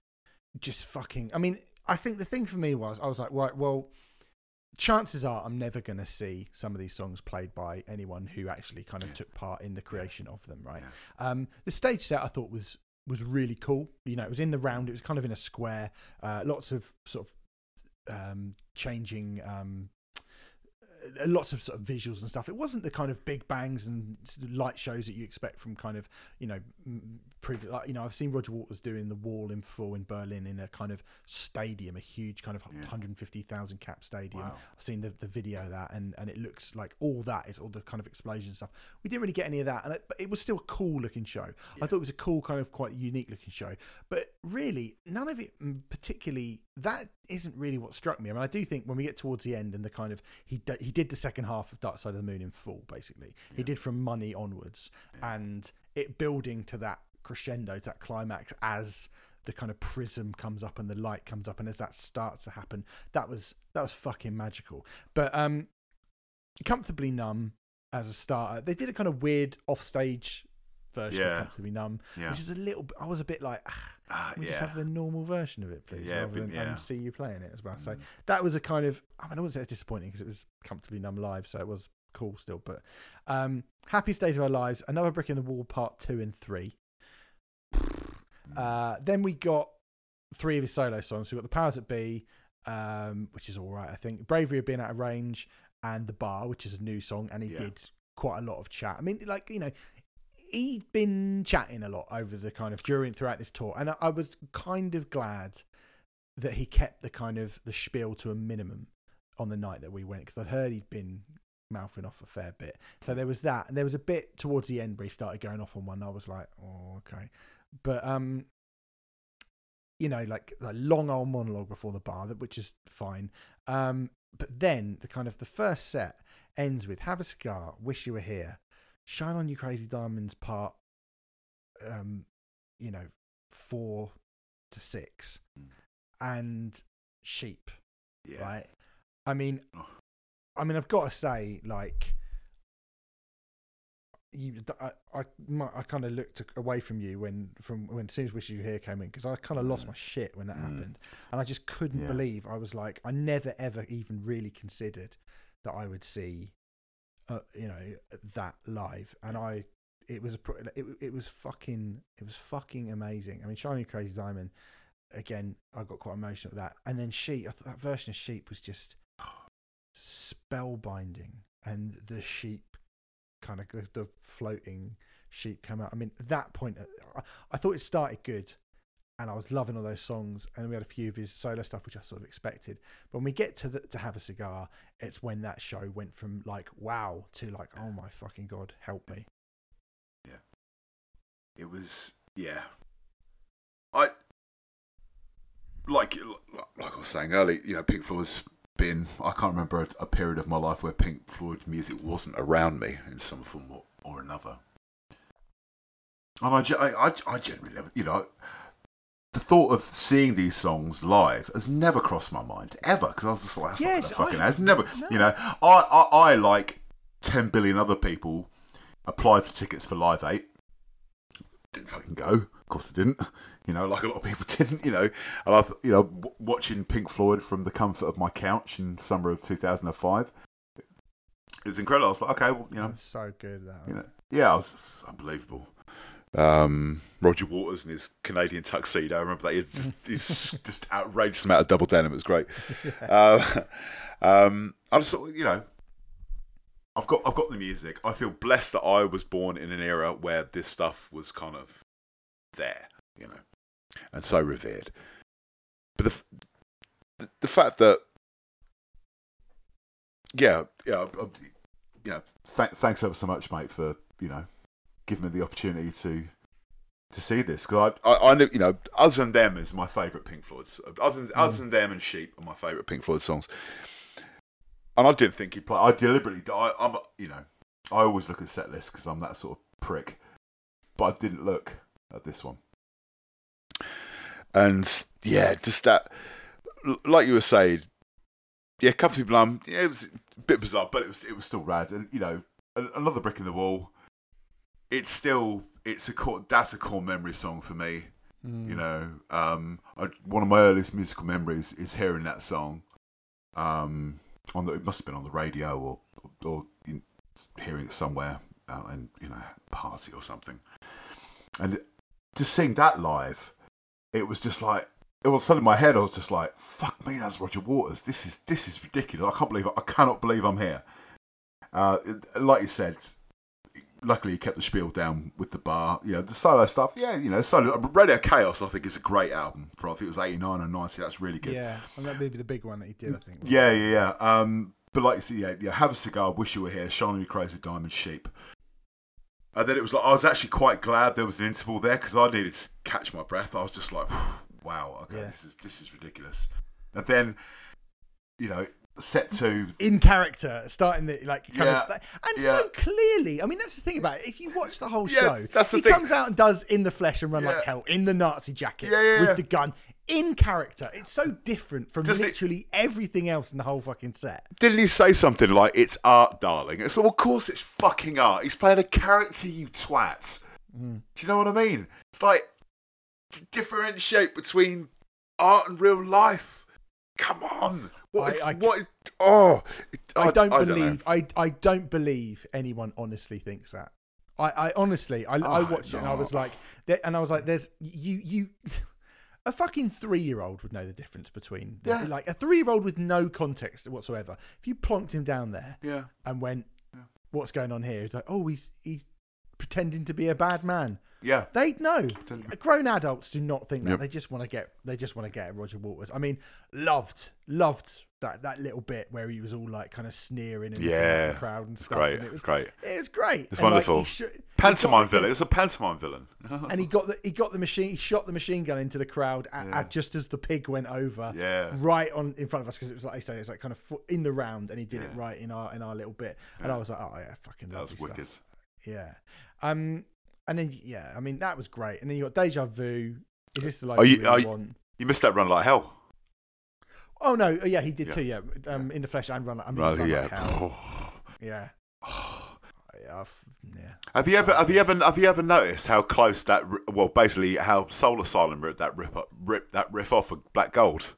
just fucking. I mean, I think the thing for me was, I was like, right, well, chances are I'm never going to see some of these songs played by anyone who actually kind of took part in the creation of them, right? Um, the stage set I thought was was really cool. You know, it was in the round. It was kind of in a square. Uh, lots of sort of um, changing. Um, uh, lots of sort of visuals and stuff. It wasn't the kind of big bangs and light shows that you expect from kind of you know previous. Like, you know, I've seen Roger Waters doing the Wall in full in Berlin in a kind of stadium, a huge kind of Yeah. 150,000 cap stadium. Wow. I've seen the, the video of that, and, and it looks like all that is all the kind of explosion stuff. We didn't really get any of that, and it, but it was still a cool looking show. I thought it was a cool kind of quite unique looking show, but really none of it mm, particularly. That isn't really what struck me. I mean, I do think when we get towards the end and the kind of he d- he did the second half of Dark Side of the Moon in full, basically. He did from Money onwards, and it building to that crescendo, to that climax as the kind of prism comes up and the light comes up and as that starts to happen that was that was fucking magical but um comfortably numb as a starter they did a kind of weird offstage version Yeah. of comfortably numb Yeah. which is a little i was a bit like ah, Ah, we yeah. just have the normal version of it please Yeah, rather than yeah. um, see you playing it as well so Mm. that was a kind of i mean i wouldn't say it's disappointing because it was comfortably numb live so it was cool still but um happiest days of our lives another brick in the wall part two and three. Uh, then we got three of his solo songs. We've got the Powers That Be, um, which is all right, I think. Bravery of Being Out of Range, and The Bar, which is a new song, and he Yeah. did quite a lot of chat. I mean, like you know, he'd been chatting a lot over the kind of during throughout this tour, and I, I was kind of glad that he kept the kind of the spiel to a minimum on the night that we went because I'd heard he'd been mouthing off a fair bit. So there was that, and there was a bit towards the end where he started going off on one. I was like, oh, okay, but um, you know, like a long old monologue before the bar, that which is fine. Um, but then the kind of the first set ends with "Have a cigar, wish you were here, shine on you crazy diamonds" part, um, you know, four to six, Mm. and sheep Yeah. right? I mean. I mean, I've got to say, like, you, I, I, I kind of looked away from you when, from when as soon as "Wish You Here" came in because I kind of lost my shit when that Mm. happened, and I just couldn't Yeah. believe I was like, I never ever even really considered that I would see, uh, you know, that live, and I, it was a, it, it was fucking, it was fucking amazing. I mean, "Shiny Crazy Diamond." Again, I got quite emotional at that, and then "Sheep." That version of "Sheep" was just spellbinding and the sheep kind of the, the floating sheep come out i mean that point I, I thought it started good and i was loving all those songs and we had a few of his solo stuff which i sort of expected but when we get to the, to have a cigar it's when that show went from like wow to like oh my fucking god help me Yeah, It was yeah. I like like I was saying earlier. You know, Pink Floyd's been. I can't remember a, a period of my life where Pink Floyd music wasn't around me in some form or, or another. And I, I, I, generally, never- you know, the thought of seeing these songs live has never crossed my mind ever because I was just like, that's Yeah, not gonna fucking. I- Has never, no. you know, I, I, I like ten billion other people applied for tickets for Live Eight didn't fucking go. Of course, I didn't. You know, like a lot of people didn't. You know, and I, was, you know, w- watching Pink Floyd from the comfort of my couch in summer of 2005, it was incredible. I was like, okay, well, you know, so good that you know, yeah, it was unbelievable. Um, Roger Waters and his Canadian tuxedo. I remember that. He's he's just outrageous amount of double denim. It was great. Uh, um, I just thought, you know, I've got I've got the music. I feel blessed that I was born in an era where this stuff was kind of there, you know, and so revered. But the f- the, the fact that, yeah, yeah, you know, th- thanks ever so much, mate, for you know giving me the opportunity to to see this because I, I, I, knew- you know, other than them is my favourite Pink Floyd's. Other than, other than them and Sheep are my favourite Pink Floyd songs. And I didn't think he'd play. I deliberately, I, I'm, you know, I always look at set lists because I'm that sort of prick. But I didn't look at this one. And yeah, just that, like you were saying, yeah, Comfy Blum, yeah, it was a bit bizarre, but it was it was still rad. And you know, another brick in the wall. It's still it's a core, that's a core memory song for me. Mm. You know, um, I, one of my earliest musical memories is hearing that song. Um, on the, it must have been on the radio or or in, hearing it somewhere out in you know party or something. And to sing that live, it was just like it was suddenly in my head. I was just like, "Fuck me, that's Roger Waters. This is this is ridiculous. I can't believe it. I cannot believe I'm here." Uh, it- like you said, luckily he kept the spiel down with the bar. You know, the solo stuff, yeah, you know, solo. Radio K.A.O.S., I think, is a great album. For I think it was '89 or '90. That's really good. yeah and that may be the big one that he did i think Yeah, yeah, yeah. Um, but like you said, yeah, yeah. Have a cigar. Wish you were here. Shine on your crazy diamond sheep. And then it was like I was actually quite glad there was an interval there because I needed to catch my breath. I was just like, wow, okay, Yeah. this is this is ridiculous. And then, you know, set to in character, starting the like, kind Yeah, of, and yeah. so clearly. I mean, that's the thing about it. If you watch the whole Yeah, show, that's the he thing. comes out and does in the flesh and run like hell in the Nazi jacket with the gun in character. It's so different from Does it- literally everything else in the whole fucking set. Didn't he say something like, "It's art, darling"? It's well, of course it's fucking art. He's playing a character, you twat. Mm. Do you know what I mean? It's like to differentiate between art and real life. Come on, what? I- is- I- what? Oh, I, don't know. believe. I, I don't believe anyone honestly thinks that. I, I honestly, I, I Oh, watched it and I was like, and I was like, there's you you. A fucking three-year-old would know the difference between Yeah. like a three-year-old with no context whatsoever. If you plonked him down there Yeah. and went, "What's going on here?" He's like, "Oh, he's he's pretending to be a bad man." Yeah. They'd know. Didn't- uh, Grown adults do not think that. Yep. They just want to get. They just want to get Roger Waters. I mean, loved, loved that that little bit where he was all like kind of sneering and Yeah. the crowd and stuff. great. and it was great. It was great. It's And, wonderful. he sh- Pantomime got- villain. It's a pantomime villain. And he got the he got the machine. He shot the machine gun into the crowd at, Yeah. at just as the pig went over. Yeah. Right on in front of us because it was like I say, it's like kind of in the round, and he did it right in our in our little bit. And I was like, oh yeah, fucking That was stuff. wicked. Yeah. Um. And then yeah, I mean that was great. And then you got Deja Vu. Is this the like Are you, you- are you- want? You missed that run like hell. Oh no, yeah, he did Yeah. too. Yeah, um, in the flesh and run. I mean, Right, run yeah. like. Yeah. yeah, I've- yeah. Have you ever have you ever have you ever noticed how close that well basically how Soul Asylum ripped that rip up, ripped that riff off of Black Gold?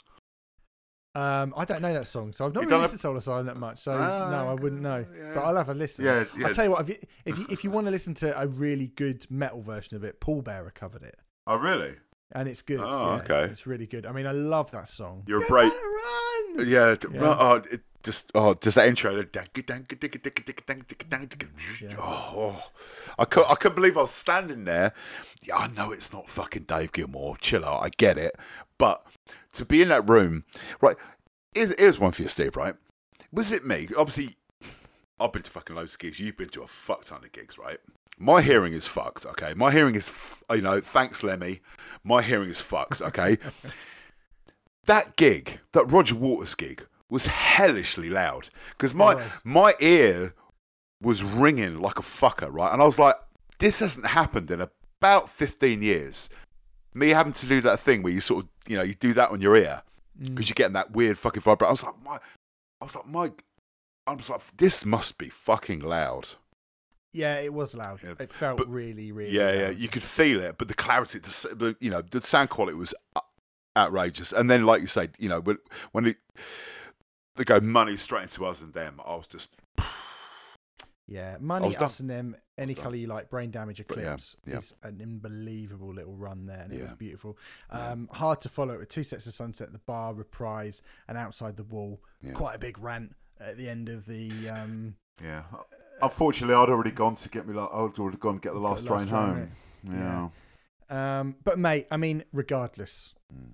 Um, I don't know that song, so I've not You really listened to Soul Asylum that much. So Ah, no, I wouldn't know. yeah. But I'll have a listen. Yeah, yeah. I'll tell you what. If you, if you if you want to listen to a really good metal version of it, Paul Bearer covered it, Oh really? And it's good. Oh, yeah, okay. It's really good. I mean, I love that song. You're a You brave- Run. Yeah. Yeah. Oh, it just oh, just that intro. Yeah. Oh, oh. I could I couldn't believe I was standing there. Yeah, I know it's not fucking Dave Gilmour. Chill out. I get it, but to be in that room, right? Here's, here's one for you, Steve. Right? Was it me? Obviously, I've been to fucking loads of gigs. You've been to a fuck ton of gigs, right? My hearing is fucked. Okay, my hearing is, f- you know, thanks Lemmy. My hearing is fucked. Okay. that gig, that Roger Waters gig, was hellishly loud because my was. my ear was ringing like a fucker, right? And I was like, this hasn't happened in about fifteen years. Me having to do that thing where you sort of, you know, you do that on your ear Mm. because you're getting that weird fucking vibrato. I was like, my, I was like, my, I was like, this must be fucking loud. Yeah, it was loud. Yeah, It felt but- really, really. Yeah, yeah, you could feel it, but the clarity, the, you know, the sound quality was outrageous. And then, like you said, you know, when when it, they go money straight into us and them, I was just, Yeah, money, was done. us, and them. Any done. colour you like. Brain damage But yeah, eclipse yeah. is an unbelievable little run there, and it Yeah. was beautiful. Um, hard to follow it with two sets of sunset, the bar, reprise, and outside the wall. Quite a big rant at the end of the. Um, yeah. Unfortunately, I'd already gone to get me. Like, I'd already gone to get the last the last train train, home. Yeah. um, but mate, I mean, regardless, Mm.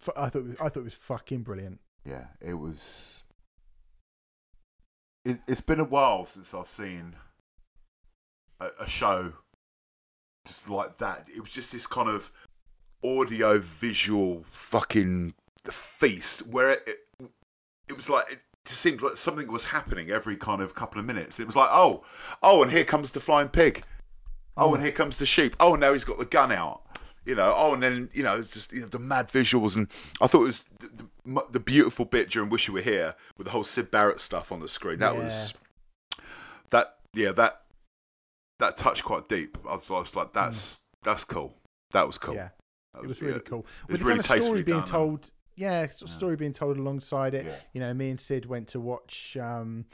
f- I thought it was, I thought it was fucking brilliant. yeah, it was. It, it's been a while since I've seen a, a show just like that. It was just this kind of audio visual fucking feast where it, it, it was like. It, just seemed like something was happening every kind of couple of minutes. It was like, oh, oh, and here comes the flying pig. Oh, and hmm. here comes the sheep. Oh, and now he's got the gun out. You know. Oh, and then you know, it's just you know, the mad visuals, and I thought it was the, the, the beautiful bit during "Wish You Were Here" with the whole Syd Barrett stuff on the screen. That was that. Yeah, that that touched quite deep. I was, I was like, hmm. that's that's cool. That was cool. Yeah, That it was really yeah. cool. was With the really kind of story being told, yeah, sort of story being told alongside it. Yeah. You know, me and Syd went to watch. Um,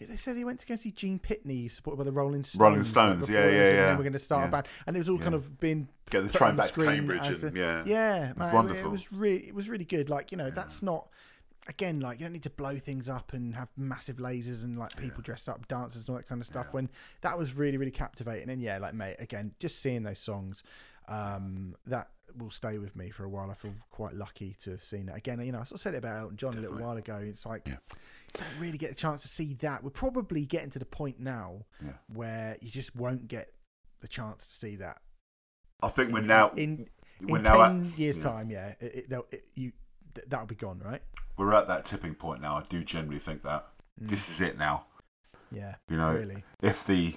they said he went to go see Gene Pitney, supported by the Rolling Stones. Rolling Stones, yeah, it yeah, and yeah. then We're going to start Yeah. a band, and it was all kind of being Get the train the back to Cambridge, and a- yeah, yeah, man, it wonderful. was really, it was really good. Like you know, that's not. Again, like you don't need to blow things up and have massive lasers and like people dressed up, dancers and all that kind of stuff. When that was really, really captivating. And yeah, like mate, again, just seeing those songs, um, that will stay with me for a while. I feel quite lucky to have seen it again. You know, I sort of said it about Elton John a little while ago. It's like Yeah. you don't really get a chance to see that. We're probably getting to the point now Yeah. where you just won't get the chance to see that. I think we're now in we're in now ten at, years' yeah. time. Yeah, it, it, it, you th- that'll be gone, right? we're at that tipping point now. I do generally think that this is it now. Yeah, You know, really. if the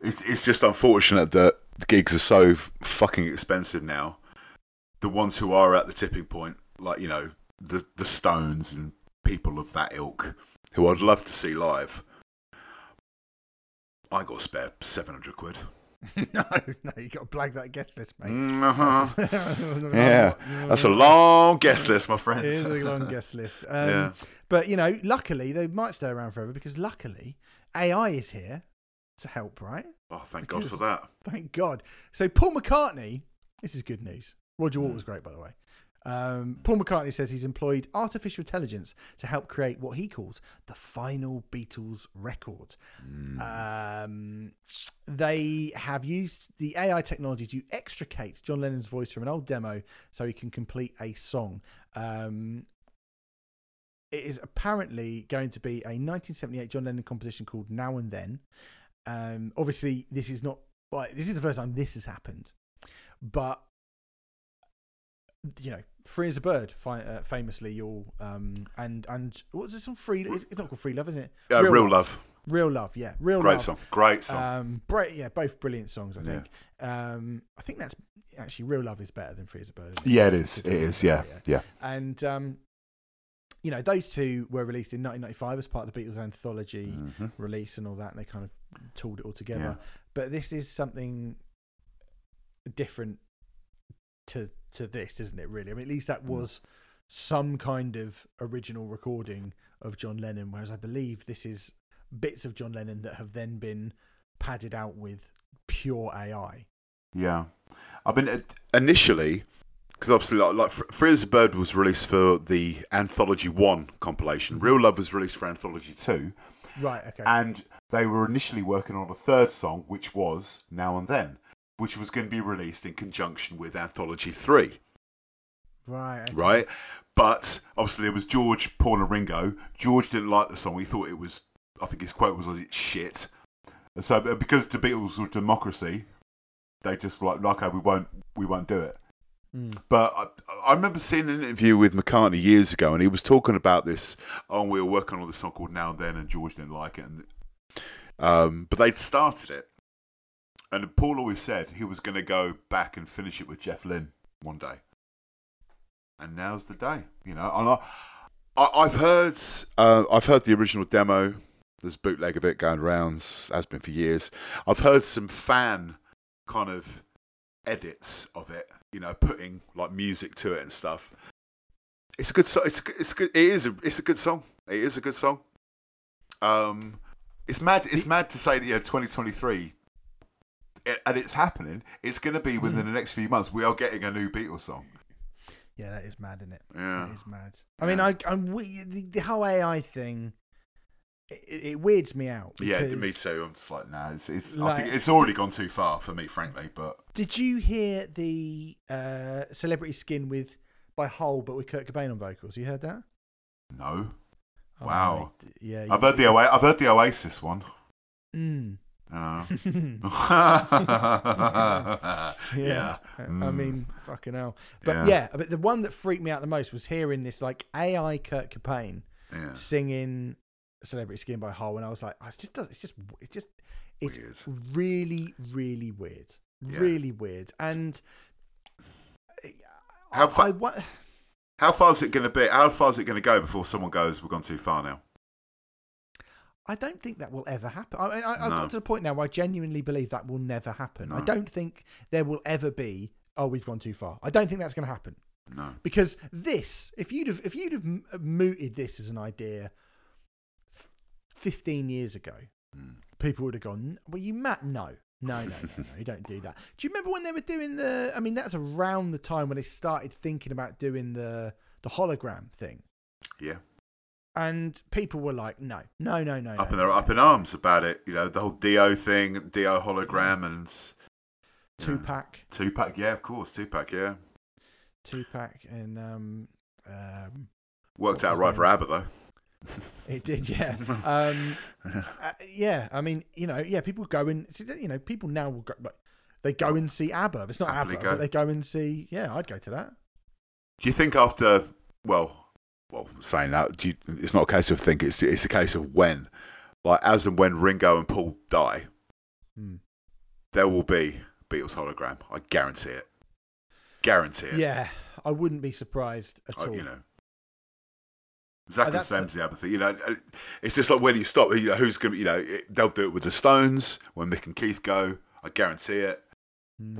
it's, it's just unfortunate that the gigs are so fucking expensive now. The ones who are at the tipping point, like you know, the the Stones and people of that ilk, who I'd love to see live. I got to spare seven hundred quid. no, no, you got to blag that guest list, mate. Mhm. yeah, that's a long guest list, my It friends. is a long guest list. Um, Yeah. But you know, luckily they might stay around forever because luckily AI is here to help. Right? Oh, thank God for that. Thank God. So Paul McCartney, this is good news. Roger Watt was great, by the way. Um, Paul McCartney says he's employed artificial intelligence to help create what he calls the final Beatles record. Um, they have used the AI technology to extricate John Lennon's voice from an old demo so he can complete a song. Um, it is apparently going to be a 1978 John Lennon composition called Now and Then. Um, obviously, this is not. Well, this is the first time this has happened, but you know, "Free as a Bird," fi- uh, famously, you'll um, and and what's this song? Free. It's it's not called Free Love, isn't it? Yeah, real, love. Real love. Yeah, real Great love. song. Great song. Um, bra- yeah, both brilliant songs. I Yeah. think. Um, I think that's actually "Real Love" is better than "Free as a Bird." Isn't yeah, it is. It is. Yeah. Yeah. and um, you know those two were released in 1995 as part of the Beatles anthology Mhm. release and all that, and they kind of tooled it all together. Yeah. But this is something different to to this, isn't it? Really, I mean, at least that Mm. was some kind of original recording of John Lennon, whereas I believe this is bits of John Lennon that have then been padded out with pure AI. Yeah. I mean, it- initially, because obviously, like, like Fr- Free as a Bird was released for the Anthology 1 compilation, mm-hmm. Real Love was released for Anthology 2, Right. Okay. and they were initially working on a third song, which was Now and Then, which was going to be released in conjunction with Anthology 3, right. okay. right? But obviously, it was George, Paul, and Ringo. George didn't like the song. He thought it was, I think his quote was, it's shit. And so, because the Beatles were democracy, they just like, okay, we won't, we won't do it. Mm. But I, I remember seeing an interview with McCartney years ago, and he was talking about this. Oh, we were working on this song called Now and Then, and George didn't like it. And um, but they'd started it, and Paul always said he was going to go back and finish it with Jeff Lynne one day. And now's the day, you know. And I, I've heard, uh, I've heard the original demo. There's bootleg of it going around, has been for years. I've heard some fan kind of edits of it, you know, putting like music to it and stuff. It's a good song. It's a, good- it's a good. It is. A, it's a good song. It is a good song. Um, it's mad. It's mad to say that yeah, 2023, it, and it's happening. It's going to be within the next few months. We are getting a new Beatles song. Yeah, that is mad, isn't it? Yeah. That is mad. I mean, I, I'm we- the, the whole AI thing. It, it weirds me out. Yeah, me too. I'm just like, nah. It's. it's I think it's already gone too far for me, frankly. But Did you hear the uh, celebrity skin with by Hole, but with Kurt Cobain on vocals? You heard that? no, Oh, Wow. mate, Yeah, I've heard the Oa- I've heard the Oasis one. Mm. Uh, yeah. yeah. I Mm. mean, fucking hell. But Yeah. yeah. but the one that freaked me out the most was hearing this like AI Kurt Cobain yeah. singing "Celebrity Skin" by and I was like, oh, it's just, it's just, it's just, it's Weird. really, really weird, Yeah. really weird, and. How I, I wa- How far is it going to be? How far is it going to go before someone goes, "We've gone too far now"? I don't think that will ever happen. I, I, I've No. got to the point now where I genuinely believe that will never happen. I don't think there will ever be. Oh, we've gone too far. I don't think that's going to happen No. because this, if you'd have, if you'd have mooted this as an idea 15 years ago, mm. people would have gone, Well, you Matt, No. No, no, no, no, you don't do that. Do you remember when they were doing the? I mean, that's around the time when they started thinking about doing the the hologram thing. Yeah. And people were like, "No, no, no, no." Up in they're no, up no. in arms about it. You know, the whole Dio thing, Dio hologram, and Tupac. Two pack, yeah, of course, Tupac, yeah. Tupac, and um, um worked out right name? for ABBA though it did, yeah, um, uh, yeah. I mean, you know, yeah. People go and see you know, people now will go, but they go and see ABBA. It's not Happily ABBA, go. but they go and see. Yeah, I'd go to that. Do you think after, well, well, saying that, do you, it's not a case of think. It's it's a case of when, like as and when Ringo and Paul die, Hmm. there will be Beatles hologram. I guarantee it. Guarantee it. Yeah, I wouldn't be surprised at Uh, all. you know. Exactly the that's same the- as the other thing. You know, it's just like where do you stop? You know, who's going to, you know, it, they'll do it with the Stones when Mick and Keith go. I guarantee it. Hmm.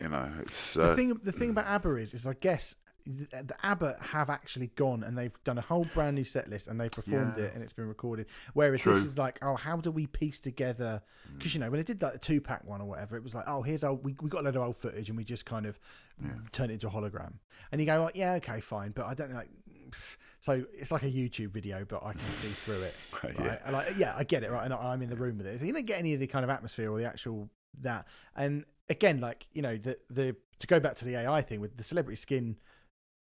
You know, it's. The Uh, thing, the thing about ABBA is, is I guess the ABBA have actually gone and they've done a whole brand new set list and they've performed Yeah. it and it's been recorded. Whereas True. this is like, oh, how do we piece together? Because you know when they did like the Tupac one or whatever, it was like, oh, here's old. We, we got a load of old footage and we just kind of turned it into a hologram. And you go, like, yeah, okay, fine, but I don't know. Like, so it's like a YouTube video, but I can see through it. Yeah. And like, yeah, I get it, right? And I'm in the room with it. So you don't get any of the kind of atmosphere or the actual that. And again, like you know, the the to go back to the AI thing with the celebrity skin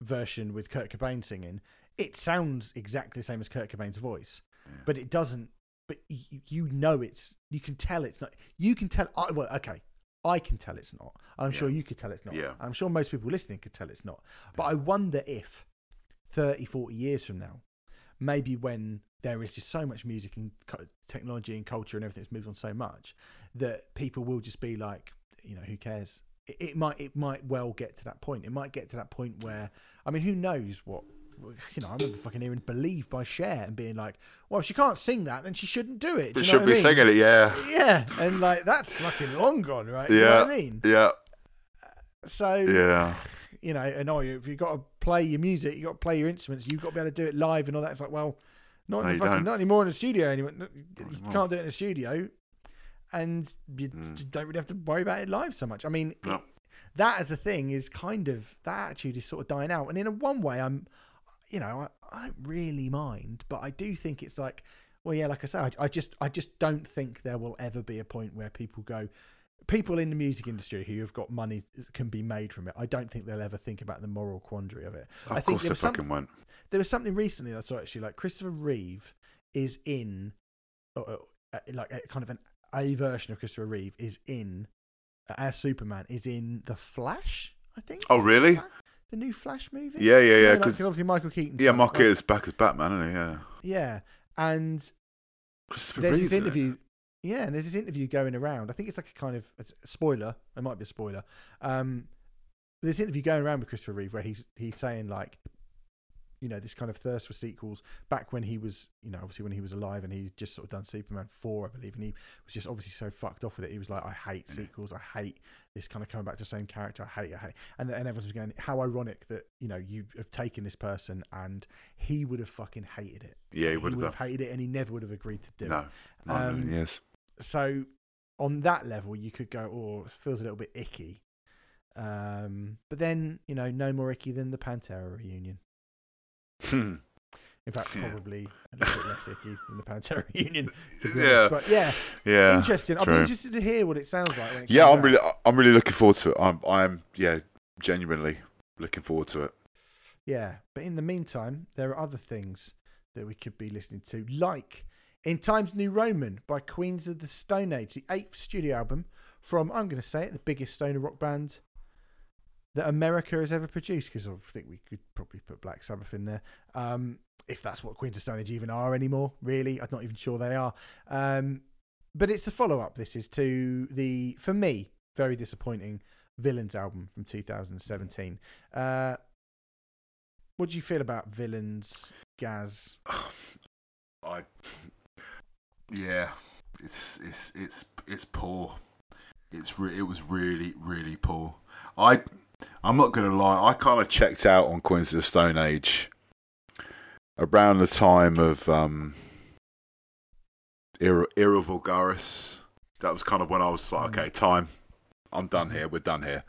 version with Kurt Cobain singing, it sounds exactly the same as Kurt Cobain's voice, but it doesn't. But you, you know, it's you can tell it's not. You can tell. I, well, okay. I can tell it's not. I'm sure you could tell it's not. Yeah. I'm sure most people listening could tell it's not. But I wonder if 30, 40 years from now, maybe when there is just so much music and technology and culture and everything's moved on so much that people will just be like, you know, who cares? It, it might it might well get to that point. It might get to that point where I mean, who knows what you know, I remember fucking hearing "Believe" by Cher and being like, "Well, if she can't sing that, then she shouldn't do it." Do you know should be I mean? singing it, yeah. Yeah, and like that's fucking long gone, right? Do you Yeah. know what I mean? Yeah. Uh, so Yeah. you know, and oh, if you've got to play your music, you got to play your instruments, you've got to be able to do it live and all that. It's like, well, not, No, in fucking, not anymore in the studio anymore. You can't do it in the studio, and you Mm. don't really have to worry about it live so much. I mean, No. it- that as a thing is kind of that attitude is sort of dying out. And in a one way, I'm, you know, I, I don't really mind, but I do think it's like, well, yeah, like I say, I, I just, I just don't think there will ever be a point where people go. People in the music industry who have got money can be made from it. I don't think they'll ever think about the moral quandary of it. Of I think course there they some, fucking won't. there was something recently I saw actually, like Christopher Reeve is in, uh, uh, uh, like a, kind of an a version of Christopher Reeve is in uh, as Superman is in the Flash. I think. Oh, really? The new Flash movie. Yeah, yeah, yeah. like, Because obviously Michael Keaton. yeah, Mark is back as Batman, isn't he? Yeah. Yeah, and Christopher there's Reeve's this interview. Yeah, and there's this interview going around. I think it's like a kind of a spoiler. It might be a spoiler. Um, this interview going around with Christopher Reeve where he's he's saying like, you know, this kind of thirst for sequels back when he was, you know, obviously when he was alive and he just sort of done Superman four, I believe, and he was just obviously so fucked off with it. He was like, I hate sequels. I hate this kind of coming back to the same character. I hate, I hate, and and everyone's going, how ironic that you know you have taken this person and he would have fucking hated it. Yeah, he would have hated it, and he never would have agreed to do it No, no, Um, no, yes. So on that level you could go oh it feels a little bit icky um but then you know no more icky than the pantera reunion Hmm. in fact Yeah. probably a little bit less icky than the pantera reunion Yeah. but yeah, Yeah, interesting be interested to hear what it sounds like when it yeah. I'm out. really, I'm really looking forward to it. I'm, I'm, yeah, genuinely looking forward to it. yeah but in the meantime there are other things that we could be listening to like in times new roman by queens of the stone age the eighth studio album from i'm going to say it the biggest stoner rock band that America has ever produced. Because I think we could probably put Black Sabbath in there, um, if that's what Queens of Stone Age even are anymore. Really, I'm not even sure they are. Um, but it's a follow up. This is to the for me very disappointing Villains album from 2017. Uh, what do you feel about Villains, Gaz? I, yeah, it's it's it's it's poor. It's re- it was really really poor. I I'm not gonna lie. I kind of checked out on Queens of the Stone Age around the time of um, Era, Era Vulgaris. That was kind of when I was like, okay, time. I'm done here. We're done here.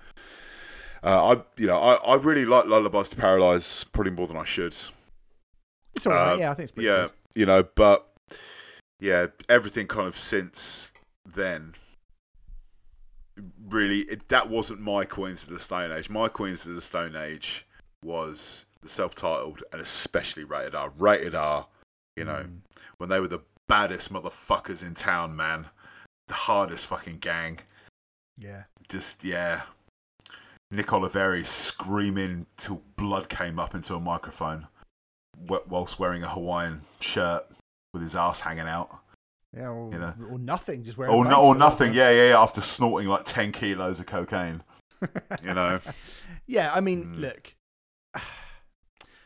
Uh, I, you know, I, I really like Lullabies to Paralyze probably more than I should. It's all right. Uh, yeah, I think it's pretty yeah, good. you know, but yeah, everything kind of since then. Really, it, that wasn't my Queens of the Stone Age. My Queens of the Stone Age was the self-titled and especially rated R. Rated R, you know, Mm. when they were the baddest motherfuckers in town, man, the hardest fucking gang. Yeah. Just yeah, Nick Oliveri screaming till blood came up into a microphone, whilst wearing a Hawaiian shirt with his ass hanging out. Yeah, or, You know. or nothing, just wearing Or, no, or nothing. Yeah, yeah, yeah. After snorting like ten kilos of cocaine, you know. yeah, I mean, Mm. look.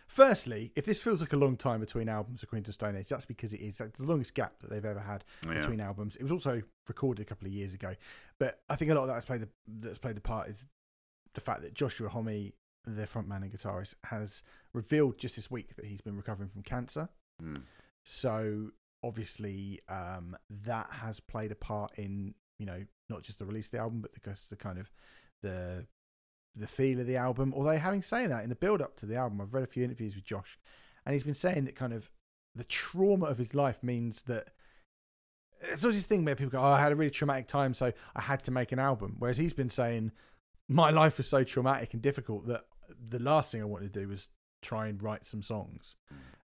Firstly, if this feels like a long time between albums of Queens of Stone Age, that's because it is. The longest gap that they've ever had Yeah. between albums. It was also recorded a couple of years ago, but I think a lot of that has played the, that's played a part is the fact that Joshua Homme the frontman and guitarist, has revealed just this week that he's been recovering from cancer. Mm. So obviously, um, that has played a part in you know not just the release of the album, but because the kind of the the feel of the album. Although having saying that, in the build up to the album, I've read a few interviews with Josh, and he's been saying that kind of the trauma of his life means that it's always this thing where people go, "Oh, I had a really traumatic time, so I had to make an album." Whereas he's been saying, "My life was so traumatic and difficult that the last thing I wanted to do was try and write some songs."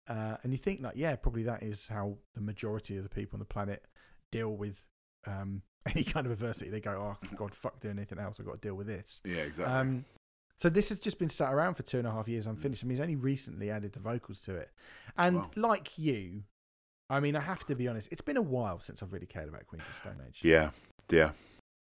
Uh, and you think like, yeah, probably that is how the majority of the people on the planet deal with um, any kind of adversity. They go, "Oh God, fuck doing anything else. I've got to deal with this." Yeah, exactly. Um, so this has just been sat around for two and a half years unfinished. I mean, he's only recently added the vocals to it. And Wow. like you, I mean, I have to be honest, it's been a while since I've really cared about Queens of Stone Age. yeah, yeah,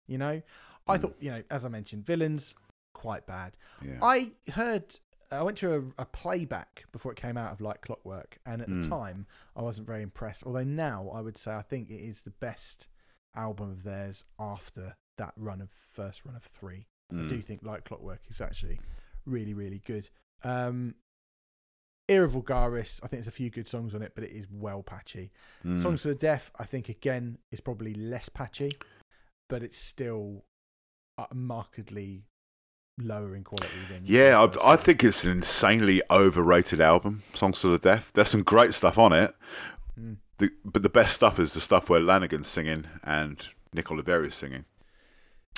You know, I Mm. thought, you know, as I mentioned, villains quite bad. yeah. I heard, I went to a, a playback before it came out of Like Clockwork, and at Mm. the time, I wasn't very impressed. Although now, I would say I think it is the best album of theirs after that run of first run of three. I Mm. do think Like Clockwork is actually really, really good. Um, Era Vulgaris, I think there's a few good songs on it, but it is well patchy. Mm. Songs for the Deaf, I think again is probably less patchy, but it's still uh, markedly lower in quality than. Yeah, I, I think it's an insanely overrated album. Songs to the Deaf. There's some great stuff on it, Mm. the, but the best stuff is the stuff where Lanegan's singing and Nick Oliveri's singing,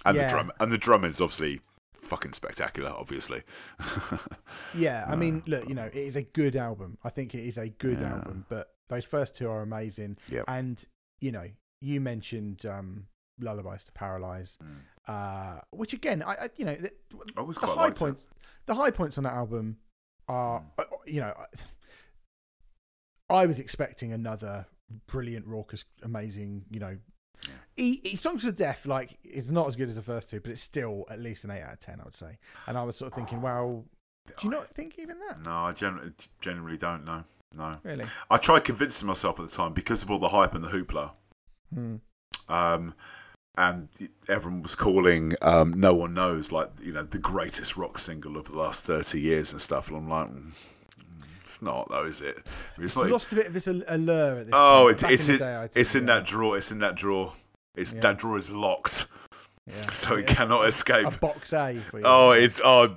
and Yeah. the drum and the drumming's obviously fucking spectacular. Obviously, Yeah, I mean, look, you know, it is a good album. I think it is a good Yeah. album, but those first two are amazing. Yep. And you know, you mentioned um, "Lullabies to Paralyze," Mm. uh, which again, I, I you know, the, I the high liked it. points, the high points on that album are, Mm. uh, you know, I was expecting another brilliant, raucous, amazing, you know. Yeah. E, e, Songs for Death, like, is not as good as the first two, but it's still at least an 8 out of 10, I would say. And I was sort of thinking, well, do you not think even that? No, I generally, generally don't know. No, Really? I tried convincing myself at the time because of all the hype and the hoopla. Hmm. um, and everyone was calling um, "No One Knows" like you know the greatest rock single of the last thirty years and stuff. And I'm like, mm, it's not though, is it? It's It's not. lost a bit of its allure at this oh, point. it's it's in day, it's in that drawer. It's in that drawer. It's Yeah. that drawer is locked, Yeah. so it it cannot escape. A box A. Oh, it's oh,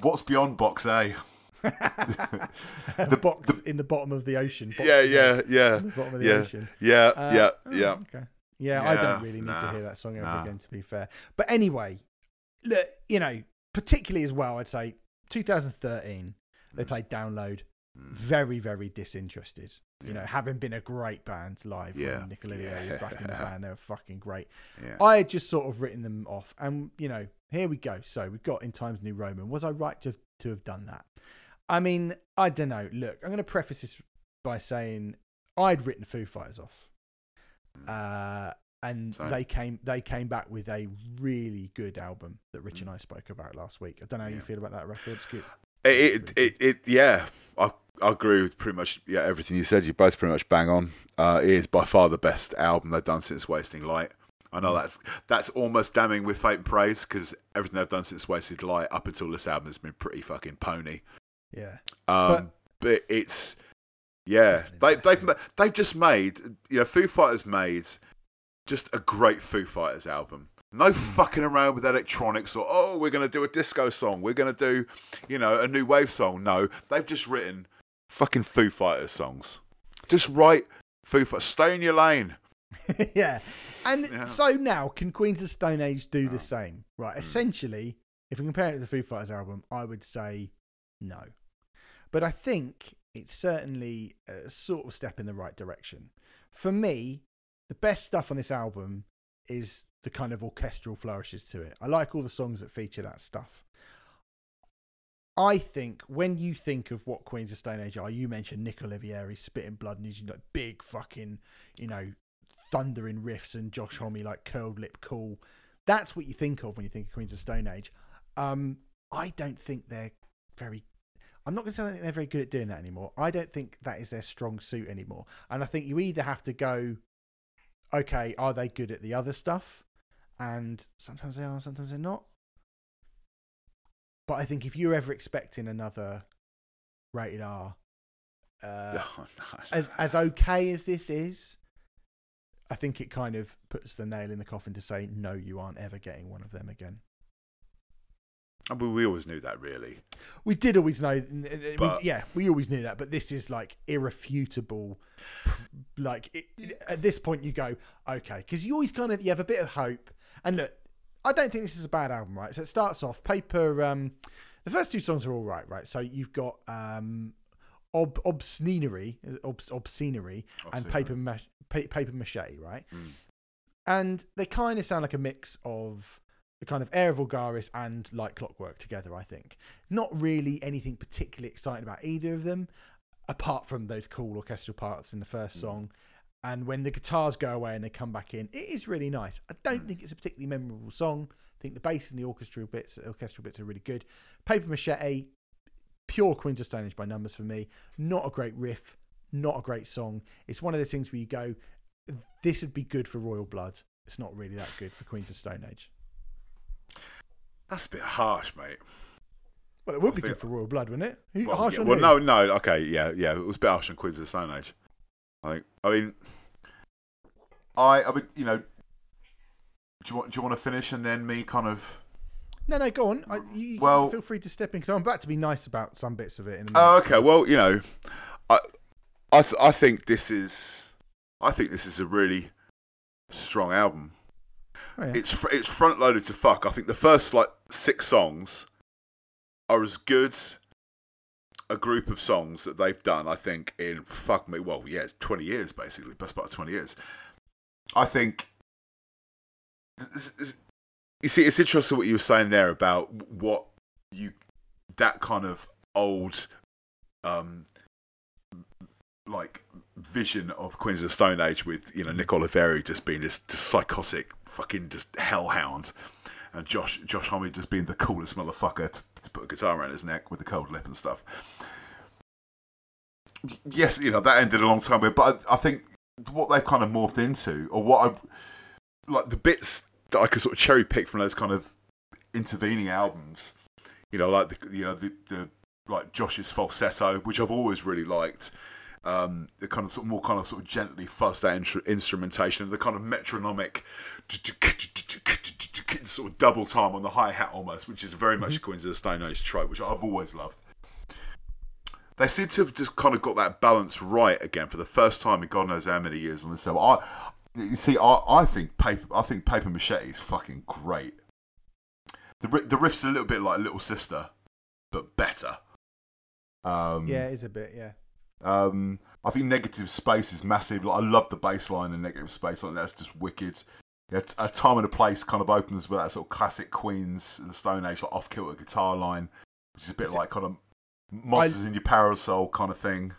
what's beyond box A? a box in the bottom of the ocean. Yeah, yeah, yeah, in the bottom of the yeah, ocean. yeah, Uh, yeah, oh, yeah. Okay. Yeah, I don't really need to hear that song ever nah. again, to be fair. But anyway, look, you know, particularly as well, I'd say 2013, they Mm. played Download, Mm. very, very disinterested. You Yeah. know, having been a great band live Yeah. when Nick Oliveri back in the Yeah. band, they were fucking great. Yeah. I had just sort of written them off, and you know, here we go. So we've got in Times New Roman. Was I right to to have done that? I mean, I don't know. Look, I'm going to preface this by saying I'd written Foo Fighters off, uh, and they came they came back with a really good album that Rich and I spoke about last week. I don't know how you feel about that record. It's good. It, it, it, it, yeah, I, I agree with pretty much yeah everything you said. You both pretty much bang on. Uh, it is by far the best album they've done since Wasting Light. I know that's that's almost damning with faint praise because everything they've done since Wasted Light up until this album has been pretty fucking pony. Yeah, Um, but, it's yeah, they they've they've just made you know Foo Fighters made just a great Foo Fighters album. No fucking around with electronics or oh we're gonna do a disco song, we're gonna do you know a new wave song. No, they've just written fucking Foo Fighters songs. Just write Foo Fighters. Stay in your lane. yeah. And Yeah. so now, can Queens of Stone Age do Oh. the same? Right. Hmm. Essentially, if we compare it to the Foo Fighters album, I would say no. But I think it's certainly a sort of step in the right direction. For me, the best stuff on this album is the kind of orchestral flourishes to it. I like all the songs that feature that stuff. I think when you think of what Queens of Stone Age are, you mentioned Nick Oliveri spitting blood and using like big fucking, you know, thundering riffs and Josh Homme like curled lip cool. That's what you think of when you think of Queens of Stone Age. Um, I don't think they're very. I'm not going to say they're very good at doing that anymore. I don't think that is their strong suit anymore. And I think you either have to go, okay, are they good at the other stuff? And sometimes they are, sometimes they're not. But I think if you're ever expecting another rated R, uh, Oh, no. as as okay as this is, I think it kind of puts the nail in the coffin to say no, you aren't ever getting one of them again. Mean, we always knew that, really. We did always know, n- we- yeah, we always knew that. But this is like irrefutable. Like it, at this point, you go okay because you always kind of you have a bit of hope. And look, I don't think this is a bad album, right? So it starts off paper. Um, the first two songs are all right, right? So you've got um, ob obscenery, ob, obscenery, and paper mache, pa- paper mache, right? Mm. And they kind of sound like a mix of the kind of Era Vulgaris and like clockwork together. I think not really anything particularly exciting about either of them, apart from those cool orchestral parts in the first Mm. song. And when the guitars go away and they come back in, it is really nice. I don't Mm. think it's a particularly memorable song. I think the bass and the orchestral bits, orchestral bits are really good. Paper Machete, pure Queens of Stone Age by numbers for me. Not a great riff, not a great song. It's one of those things where you go, this would be good for Royal Blood. It's not really that good for Queens of Stone Age. That's a bit harsh, mate. Well, it would I be think- good for Royal Blood, wouldn't it? Well, harsh yeah, on well no, no, okay, yeah, yeah. It was a bit harsh on Queens of the Stone Age. I think. I mean, I, I mean, you know, do you want, do you want to finish and then me kind of? no, no, go on. I, you, Well- feel free to step in because I'm about to be nice about some bits of it. In. Oh, okay. Well, you know, I, I, th- I think this is, I think this is a really strong album. Oh, yeah. It's it's front loaded to fuck. I think the first like six songs are as good a group of songs that they've done. I think in fuck me. Well, yeah, it's twenty years basically. Best part of twenty years. I think. You see, it's interesting what you were saying there about what you that kind of old, um, like vision of Queens of the Stone Age with you know Nick Oliveri just being this, this psychotic fucking just hellhound, and Josh Josh Homme just being the coolest motherfucker to, to put a guitar around his neck with the cold lip and stuff. Yes, you know that ended a long time ago, but I, I think what they've kind of morphed into, or what I like the bits that I could sort of cherry pick from those kind of intervening albums, you know, like the you know the, the like Josh's falsetto, which I've always really liked. Um, the kind of sort of more kind of sort of gently fuzzed out instru- instrumentation, and the kind of metronomic sort of double time on the hi hat almost, which is very much a Queens of the Stone Age trope, which I've always loved. They seem to have just kind of got that balance right again for the first time in God knows how many years on this album. I, you see, I, I think paper, I think Paper Machete is fucking great. The the riff's a little bit like Little Sister, but better. Um, yeah, it's a bit. Yeah, um, I think Negative Space is massive. Like, I love the bass line in Negative Space. Like, that's just wicked. Yeah, a time and a place kind of opens with that sort of classic Queens and the Stone Age like off kilter guitar line, which is a bit like kind of monsters in your parasol kind of thing.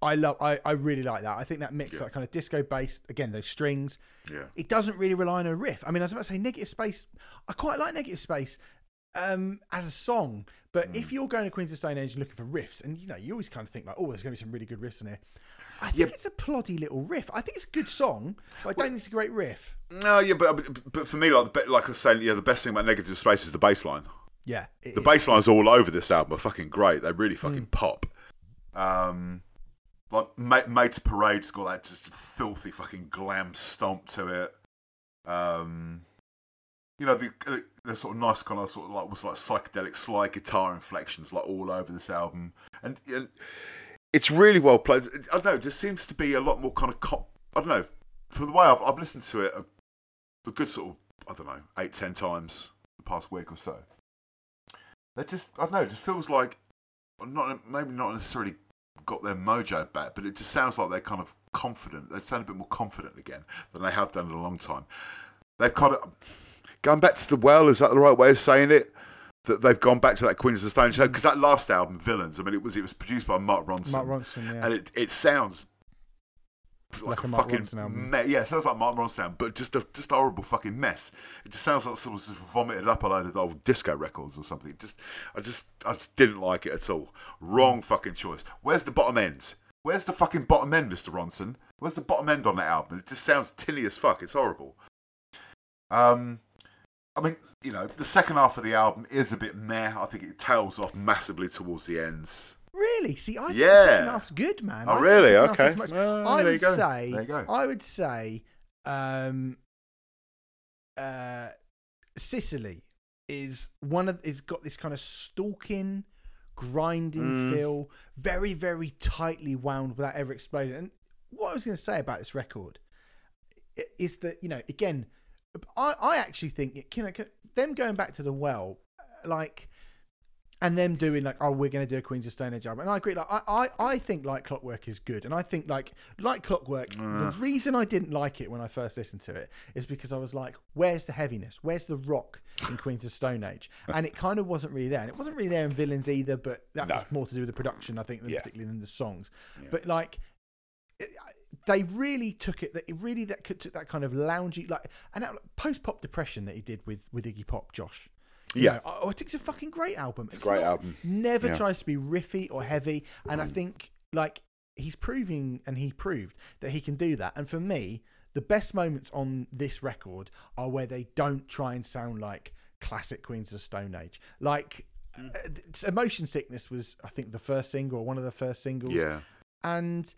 I love. I, I really like that. I think that mix, Yeah. like kind of disco based. Again, those strings. Yeah, It doesn't really rely on a riff. I mean, I was about to say Negative Space. I quite like Negative Space um, as a song, but Mm. if you're going to Queens of Stone Age looking for riffs, and you know, you always kind of think like, oh, there's going to be some really good riffs in here. I think Yeah. it's a ploddy little riff. I think it's a good song, but I don't think it's a great riff. no, yeah, but but- for me, like the like I was saying, yeah, the best thing about Negative Space is the bass line. Yeah, The is. bass lines all over this album are fucking great. They really fucking pop. Um, like Ma- Made to Parade's got that just filthy fucking glam stomp to it. Um, you know the uh, the sort of nice kind of sort of like was like psychedelic slide guitar inflections like all over this album, and, and it's really well played. I don't know. There seems to be a lot more kind of co- I don't know. From the way I've, I've listened to it a, a good sort of I don't know eight ten times the past week or so. They just I don't know. It just feels like not maybe not necessarily got their mojo back, but it just sounds like they're kind of confident. They sound a bit more confident again than they have done in a long time. They've kind of going back to the well. Is that the right way of saying it? That they've gone back to that Queens of the Stone show because that last album, Villains. I mean, it was it was produced by Mark Ronson, Mark Ronson. Yeah, and it it sounds Like like, a, a fucking Ronson album. me- yeah, it sounds like Mark Ronson, but just a just a horrible fucking mess. It just sounds like someone's just vomited up a load of old disco records or something. It just I just I just didn't like it at all. Wrong fucking choice. Where's the bottom end? Where's the fucking bottom end, Mr. Ronson? Where's the bottom end on that album? It just sounds tinny as fuck. It's horrible. Um, I mean, you know, the second half of the album is a bit meh. I think it tails off massively towards the ends. Really? See, I think Yeah. the second half's good, man. Oh, I really? the second half Okay. Well, I would say. There you go. I would say. Um, uh, Sicily is one of is got this kind of stalking, grinding Mm. feel, very very tightly wound without ever exploding. And what I was going to say about this record is that you know again, I I actually think it, you know them going back to the well, uh, like and them doing like, oh, we're going to do a Queens of Stone Age album. And I agree. Like, I, I, I think Like Clockwork is good, and I think like Like Clockwork. The mm. reason I didn't like it when I first listened to it is because I was like, where's the heaviness? Where's the rock in Queens of Stone Age? And it kind of wasn't really there, and it wasn't really there in Villains either. But that No. was more to do with the production, I think, than Yeah. particularly than the songs. But like. it- They really took it. That it really that could- took that kind of loungy, like and that post pop depression that he did with with Iggy Pop, Josh. You Yeah. know, oh, it's a fucking great album. It's, a great not- album. Never Yeah. tries to be riffy or heavy, and I think like he's proving and he proved that he can do that. And for me, the best moments on this record are where they don't try and sound like classic Queens of the Stone Age. Like uh, Emotion Sickness was, I think, the first single or one of the first singles Yeah. and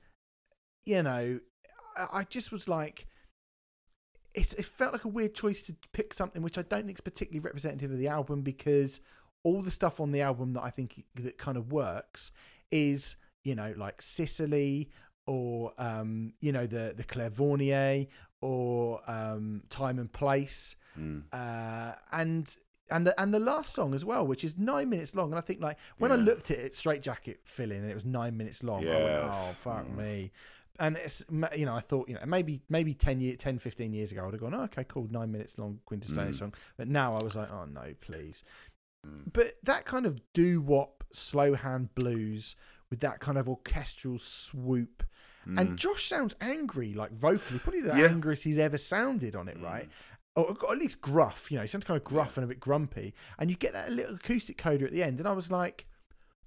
you know I just was like it's, it felt like a weird choice to pick something which I don't think is particularly representative of the album because all the stuff on the album that I think that kind of works is you know like Sicily or um you know the the Clairvoyant or um Time and Place Mm. uh, and and the and the last song as well, which is nine minutes long. And I think like when I looked at it, Straight Jacket Fitting, and it was nine minutes long. I went, oh fuck Mm. me. And it's you know I thought you know maybe maybe 10, year, 10 15 years ago I would have gone oh, okay cool nine minutes long Queens of Stone Mm. song but now I was like oh no please Mm. but that kind of doo wop slow hand blues with that kind of orchestral swoop Mm. and Josh sounds angry, like vocally, probably the Yeah. angriest he's ever sounded on it, right? Or, or at least gruff, you know, he sounds kind of gruff and a bit grumpy. And you get that little acoustic coda at the end, and I was like,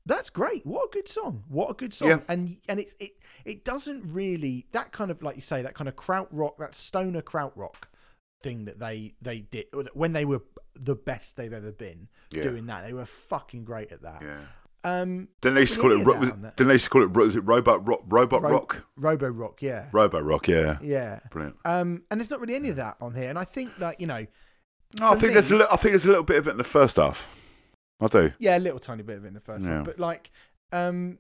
"That's great! What a good song! What a good song!" Yeah. And and it it it doesn't really that kind of like you say that kind of kraut rock, that stoner kraut rock thing that they they did or that when they were the best they've ever been Yeah. doing that. They were fucking great at that. Yeah. Um, Then they used to call it. ro- Was, on then they used to call it. Was it robot rock? Robot Ro- rock. Robo Rock, yeah, Robo rock. Yeah. yeah. Brilliant. Um, and there's not really any of that on here. And I think that, you know, No, I think there's a me- I think there's a little bit of it in the first half. I do. yeah, a little tiny bit of it in the first Yeah. one. But like, um,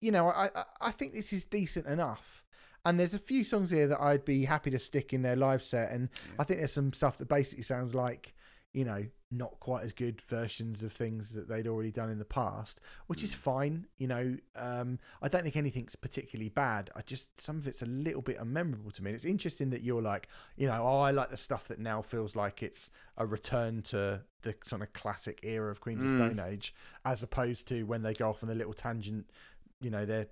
you know, I, I I think this is decent enough. And there's a few songs here that I'd be happy to stick in their live set. And I think there's some stuff that basically sounds like, you know, not quite as good versions of things that they'd already done in the past, which Mm. is fine. You know, um, I don't think anything's particularly bad. I just, some of it's a little bit unmemorable to me. And it's interesting that you're like, you know, oh, I like the stuff that now feels like it's a return to the sort of classic era of Queens of Mm. Stone Age, as opposed to when they go off on the little tangent, you know, their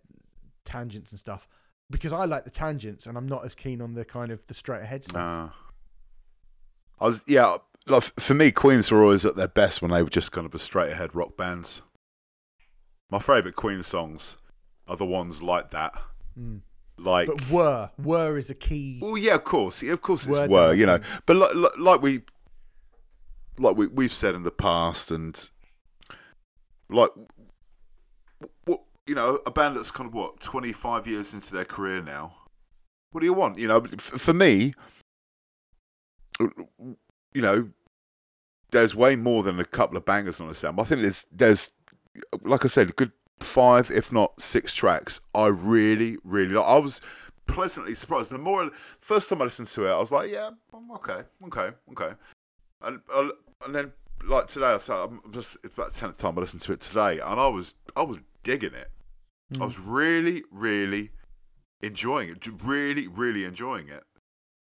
tangents and stuff. Because I like the tangents, and I'm not as keen on the kind of the straight ahead stuff. No. I was yeah. Like for me, Queens were always at their best when they were just kind of a straight ahead rock bands. My favourite Queen songs are the ones like that. Mm. Like, But were were is a key. well, yeah, of course, yeah, of course, it's Were were, you know. But like, like, like we, like we we've said in the past, and like, what you know, a band that's kind of what twenty five years into their career now. What do you want? You know, f- for me, you know, there's way more than a couple of bangers on this album. I think there's there's like I said, a good five, if not six tracks. I really, really like. I was pleasantly surprised. The more first time I listened to it, I was like, yeah, okay, okay, okay. And and then like today, I said, I'm just it's about the tenth time I listened to it today, and I was I was digging it. Mm. I was really, really enjoying it. Really, really enjoying it.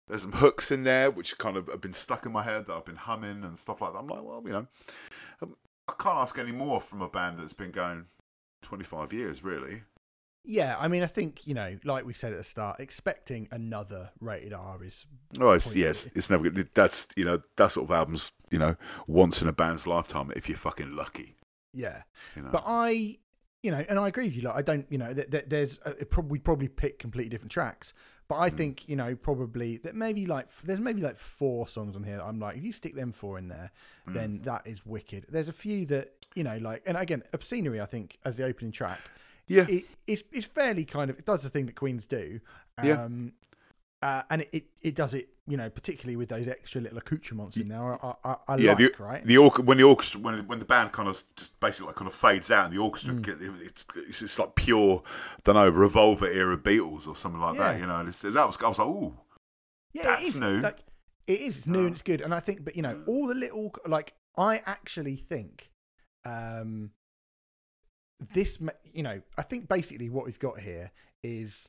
There's some hooks in there which kind of have been stuck in my head that I've been humming and stuff like that. I'm like, well, you know, um, I can't ask any more from a band that's been going 25 years, really. Yeah, I mean, I think you know, like we said at the start, expecting another rated R is Oh, it's, yes, it's never good. That's you know that sort of albums, you know, once in a band's lifetime if you're fucking lucky. yeah. You know, But I, you know, and I agree with you. Like, I don't, you know, th- th- there's a, it prob- we probably pick completely different tracks, but I hmm. think you know probably that maybe like f- there's maybe like four songs on here. That I'm like, if you stick them four in there, hmm. then that is wicked. There's a few that you know, like, and again, obscenery. I think as the opening track, Yeah. it, it's it's fairly kind of it does the thing that Queens do. Yeah. Um, Uh, and it, it, it does it, you know, particularly with those extra little accoutrements in there. I, I, I yeah, like, the, right? the orc- when the orchestra when when the band kind of just basically like kind of fades out and the orchestra Mm. get, it's it's like pure don't know revolver era Beatles or something like that Yeah. you know it's, that was I was like ooh Yeah, That's it is. new. Like it is it's new Oh. and it's good. And I think, but you know, all the little like I actually think, um, this you know, I think basically what we've got here is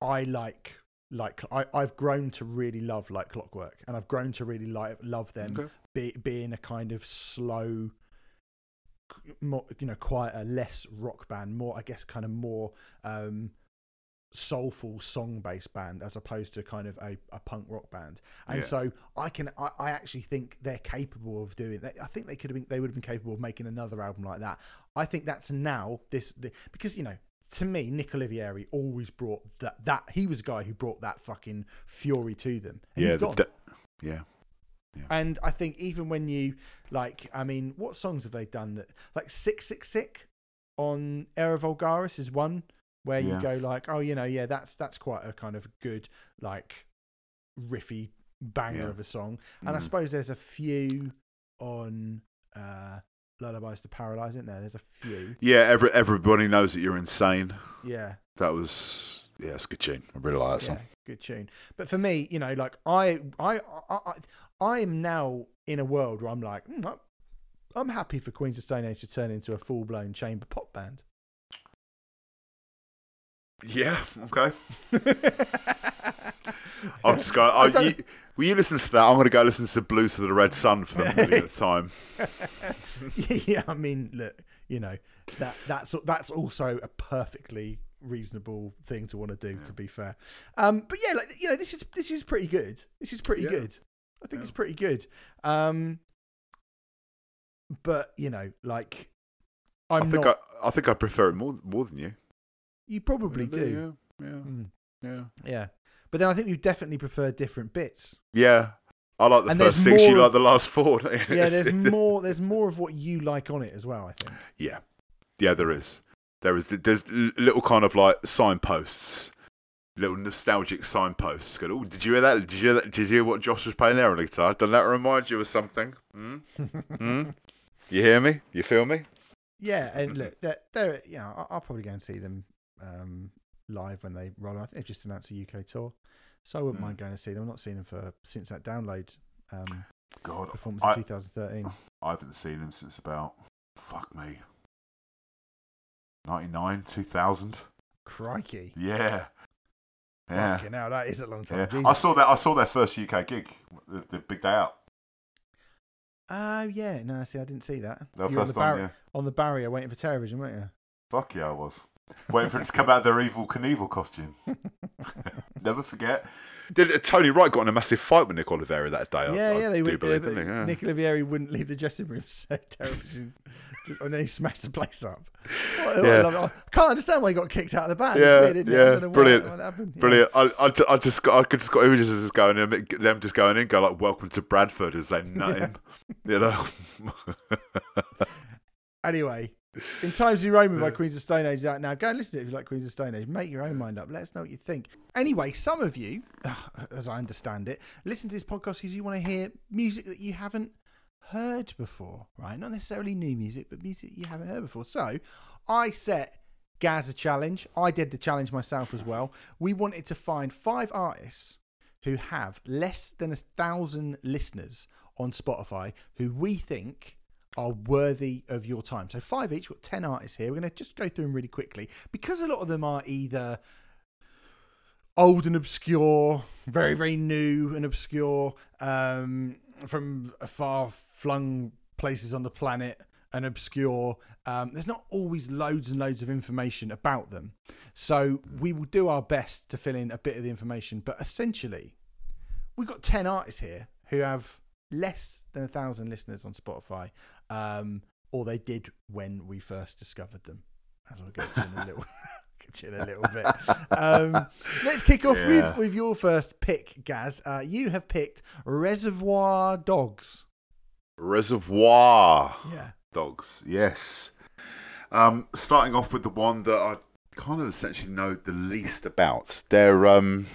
I like like I, I've grown to really love like Clockwork, and I've grown to really like love them Okay. be, being a kind of slow. More, you know, quieter, less rock band, more, I guess, kind of more um, soulful song based band as opposed to kind of a, a punk rock band and Yeah. so i can I, I actually think they're capable of doing that i think they could have been they would have been capable of making another album like that i think that's now this the, because you know to me Nick Oliveri always brought that that he was a guy who brought that fucking fury to them and yeah he's the, gone. the- yeah and i think even when you like i mean what songs have they done that like Sick Sick Sick on era vulgaris is one where you Yeah. go like oh you know yeah that's that's quite a kind of good like riffy banger Yeah. of a song and i Mm. suppose there's a few on uh lullabies to paralyze isn't there there's a few. Yeah every, everybody knows that you're insane. Yeah. That was yeah it's a good tune. I really like that yeah, song. good tune. But for me, you know, like I, I, I, I, I am now in a world where I'm like, mm, I- I'm happy for Queens of Stone Age to turn into a full blown chamber pop band. yeah okay. I'm just going I you, will you listen to that I'm going to go listen to the Blues for the Red Sun for the millionth time yeah, I mean, look, you know, that that's that's also a perfectly reasonable thing to want to do. To be fair, um, but yeah, like you know, this is this is pretty good. This is pretty Yeah. good. I think Yeah. it's pretty good. Um, but you know, like, I'm I think not. I, I think I prefer it more more than you you probably Yeah, do. yeah yeah Mm. yeah Yeah. But then I think you definitely prefer different bits. Yeah. I like the And first six, you like the last four. Yeah, there's more there's more of what you like on it as well, I think. Yeah. Yeah, there is. There is. There's little kind of like signposts, little nostalgic signposts. Go, oh, did you hear that? Did you hear that? Did you hear what Josh was playing there on the guitar? Doesn't that remind you of something? Hmm? Hmm? You hear me? You feel me? Yeah, and look, they're, they're you know, I'll, I'll probably go and see them um, live when they roll. I think they've just announced a UK tour, so I wouldn't Mm. mind going to see them. I've not seen them for since that download um, God, performance I- in 2013. I haven't seen him since about fuck me, ninety nine, two thousand. Crikey! Yeah, yeah. Hell, that is a long time. Yeah, I saw that. I saw their first UK gig, the, the big day out. Oh yeah, no, see, I didn't see that. Their You were on the, time, bar- yeah. on the barrier waiting for Terrorvision, weren't you? Fuck yeah, I was waiting for it to come out of their Evel Knievel costume. Never forget. Did uh, Tony Wright got in a massive fight with Nick Oliveri that day? I- yeah, I, yeah, they do would. believe, didn't he? Yeah. Nick Oliveri wouldn't leave the dressing room, so Terrorvision, just, and then he smashed the place up. What- what Yeah. I. I can't understand why he got kicked out of the band. Yeah, weird, isn't it? I yeah, don't know why- brilliant. Yeah. Brilliant. I, I, I just got, I could just got images of just going in, them just going in, go like, "Welcome to Bradford," as they nut him. You know. Anyway, in Times New Roman by Queens of Stone Age is out now. Go and listen to it if you like Queens of Stone Age. Make your own mind up. Let us know what you think. Anyway, some of you, as I understand it, listen to this podcast because you want to hear music that you haven't heard before, right? Not necessarily new music, but music you haven't heard before. So I set Gaz a challenge. I did the challenge myself as well. We wanted to find five artists who have less than a thousand listeners on Spotify who we think are worthy of your time. So five each, we've got ten artists here. We're going to just go through them really quickly because a lot of them are either old and obscure, very very new and obscure, um, from far flung places on the planet and obscure. Um, there's not always loads and loads of information about them, so we will do our best to fill in a bit of the information. But essentially, we've got 10 artists here who have less than a thousand listeners on Spotify, um, or they did when we first discovered them. as I'll get to in a little, get to in a little bit. Um, let's kick off Yeah. with, with your first pick, Gaz. Uh, you have picked Reservoir Dogs. Reservoir Yeah. Dogs, yes. Um, starting off with the one that I kind of essentially know the least about. They're um,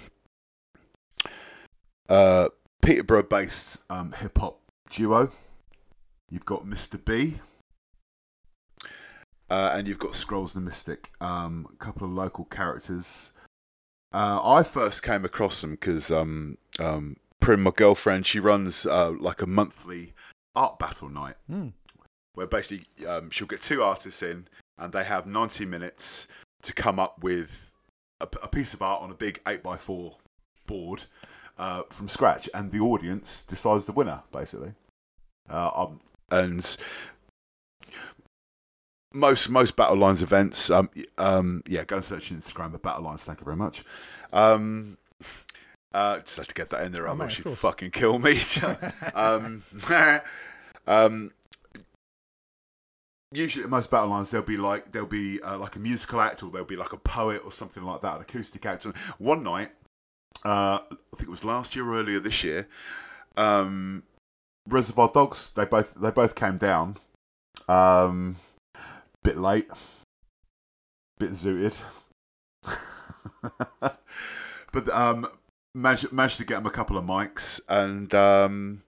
uh, Peterborough based um, hip hop duo. You've got Mr. B. Uh, and you've got Scrolls the Mystic, um, a couple of local characters. Uh, I first came across them because um, um, Prim, my girlfriend, she runs uh, like a monthly art battle night Hmm. where basically um, she'll get two artists in and they have 90 minutes to come up with a, a piece of art on a big 8x4 board uh, from scratch and the audience decides the winner basically uh, um, and most most battle lines events um, um, yeah go and search instagram for battle lines. Thank you very much. Um, uh, just had to get that in there Oh, otherwise of she'd fucking kill me. Um, um, usually at most battle lines there'll be like there'll be uh, like a musical act or there'll be like a poet or something like that, an acoustic act. One night, uh, I think it was last year or earlier this year, um, Reservoir Dogs they both they both came down, um, bit late, bit zooted, but um, managed managed to get them a couple of mics and. Um,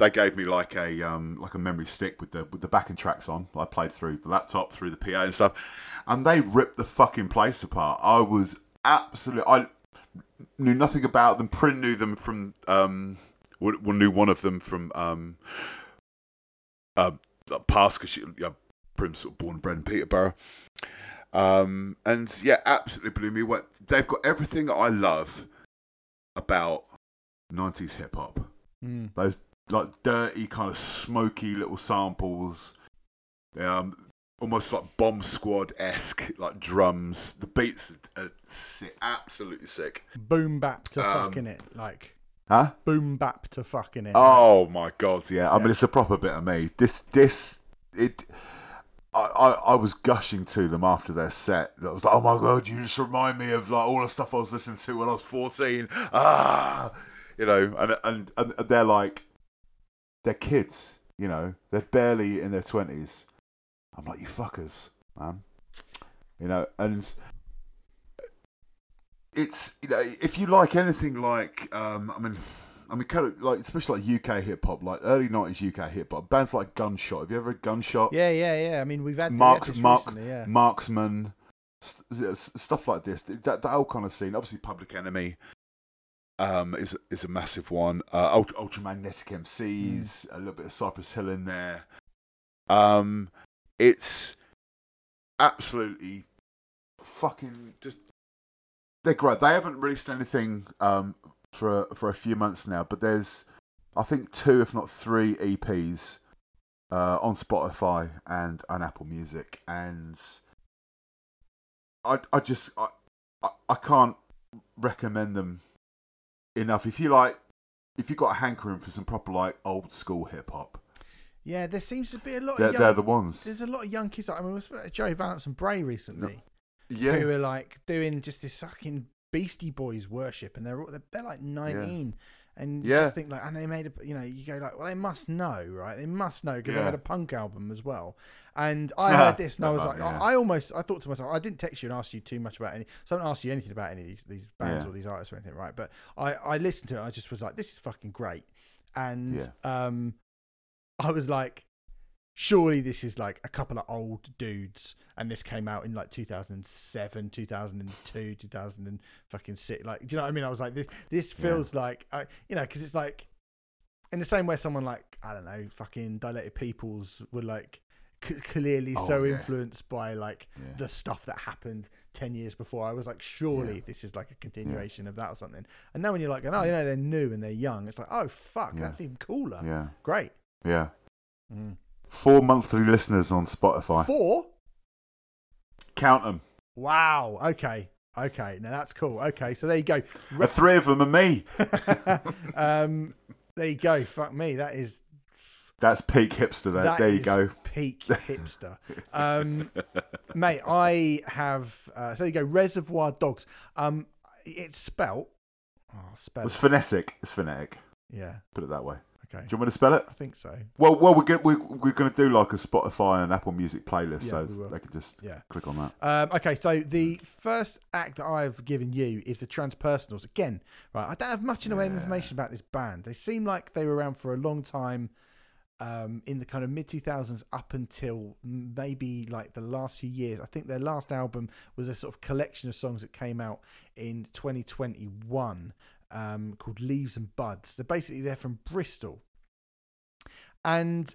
they gave me like a um, like a memory stick with the with the backing tracks on. I played through the laptop, through the PA and stuff, and they ripped the fucking place apart. I was absolutely I knew nothing about them. Prin knew them from um, w- w- knew one of them from um, uh, past because she, yeah, Prim's sort of born and bred in Peterborough. Um, and yeah, absolutely blew me away. They've got everything I love about 90s hip hop Hmm. those like dirty kind of smoky little samples um almost like bomb squad esque like drums the beats are, are sick absolutely sick Boom bap to Um, fucking it. Like, huh boom bap to fucking it. oh my god yeah i mean it's a proper bit of me this this it I, I, I was gushing to them after their set. I was like, "Oh my god, you just remind me of like all the stuff I was listening to when I was fourteen. Ah, you know." And and and they're like, they're kids. You know, they're barely in their twenties. I'm like, you fuckers, man. You know, and it's you know, if you like anything like, um, I mean, I mean, kind of like especially like UK hip hop, like early nineties UK hip hop bands like Gunshot. Have you ever heard Gunshot? Yeah, yeah, yeah. I mean, we've had Marks, Mark, recently, yeah. Marksman, st- stuff like this. That, that whole kind of scene. Obviously, Public Enemy um, is is a massive one. Uh, Ultra, Ultramagnetic MCs, a little bit of Cypress Hill in there. Um, it's absolutely fucking just. They're great. They haven't released anything um, for for a few months now, but there's, I think, two if not three EPs uh, on Spotify and on Apple Music, and I I just I, I, I can't recommend them enough. If you like, if you've got a hankering for some proper like old school hip hop, Yeah, there seems to be a lot they're, of young, they're the ones. there's a lot of young kids. I mean, we spoke to Joey Valence and Brae recently, Yeah, who are like doing just this fucking Beastie Boys worship, and they're all, they're, they're like nineteen, and you Yeah. just think like, and they made a, you know, you go like, well, they must know, right? They must know because they Yeah. made a punk album as well. And I heard this, and I was like, yeah. I, I almost, I thought to myself, I didn't text you and ask you too much about any, so I don't ask you anything about any of these, these bands Yeah. or these artists or anything, right? But I, I listened to it, and I just was like, this is fucking great, and Yeah. um, I was like, surely this is like a couple of old dudes and this came out in like 2007 2002 2000 and fucking six like do you know what i mean i was like this this Yeah. feels like uh, you know because it's like in the same way someone like i don't know fucking dilated peoples were like c- clearly Oh, so yeah. influenced by like Yeah. the stuff that happened 10 years before i was like surely Yeah. this is like a continuation of that or something and now when you're like oh you know they're new and they're young it's like oh fuck Yeah. that's even cooler yeah, great yeah. Mm. Four monthly listeners on Spotify. four Count them. Wow. Okay. Okay. Now that's cool. Okay. So there you go. The three of them are me. um, there you go. Fuck me. That is. That's peak hipster. There, that there you go. Peak hipster. Um, mate. I have. Uh, so you go. Reservoir Dogs. Um, it's spelt. Oh, spell. It's phonetic. It's phonetic. Yeah. Put it that way. Okay. Do you want me to spell it? I think so. Well, well, we're get, we, we're going to do like a Spotify and Apple Music playlist, Yeah, so they can just Yeah. click on that. Um, okay, so the first act that I've given you is the Transpersonals. Again, right, I don't have much in the way of information about this band. They seem like they were around for a long time um, in the kind of mid 2000s up until maybe like the last few years. I think their last album was a sort of collection of songs that came out in 2021 um, called Leaves and Buds. They're basically they're from Bristol. And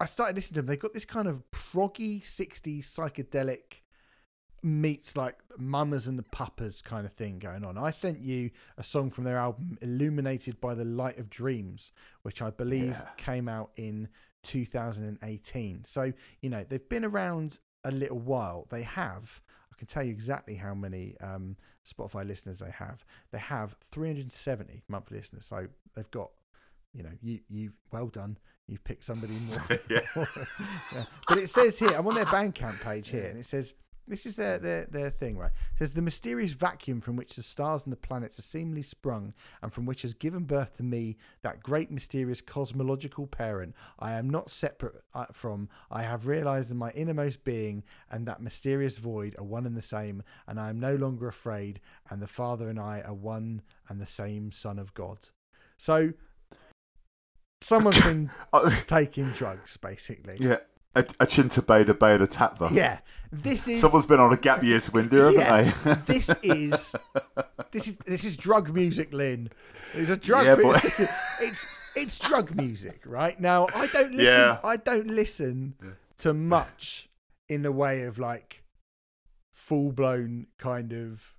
I started listening to them. They've got this kind of proggy 60s psychedelic meets like Mamas and the Papas kind of thing going on. I sent you a song from their album Illuminated by the Light of Dreams, which I believe Yeah. came out in 2018. So, you know, they've been around a little while. They have, can tell you exactly how many um, Spotify listeners they have. They have 370 monthly listeners. So they've got, you know, you, you, well done. You've picked somebody more. Yeah. Yeah. But it says here, I'm on their Bandcamp page here, and it says this is their their their thing, right? It says the mysterious vacuum from which the stars and the planets are seemingly sprung, and from which has given birth to me, that great mysterious cosmological parent. I am not separate uh, from. I have realized in my innermost being, and that mysterious void are one and the same, and I am no longer afraid. And the Father and I are one and the same Son of God. So. Someone's been Uh, taking drugs, basically. yeah, a, a chinta beta beta tatva. Yeah, this is Someone's been on a gap year to window, haven't Yeah. they? this is this is this is drug music, Lynn. It's a drug. Yeah, boy. it's, it's it's drug music, right? Now I don't listen. Yeah. I don't listen to much in the way of like full blown kind of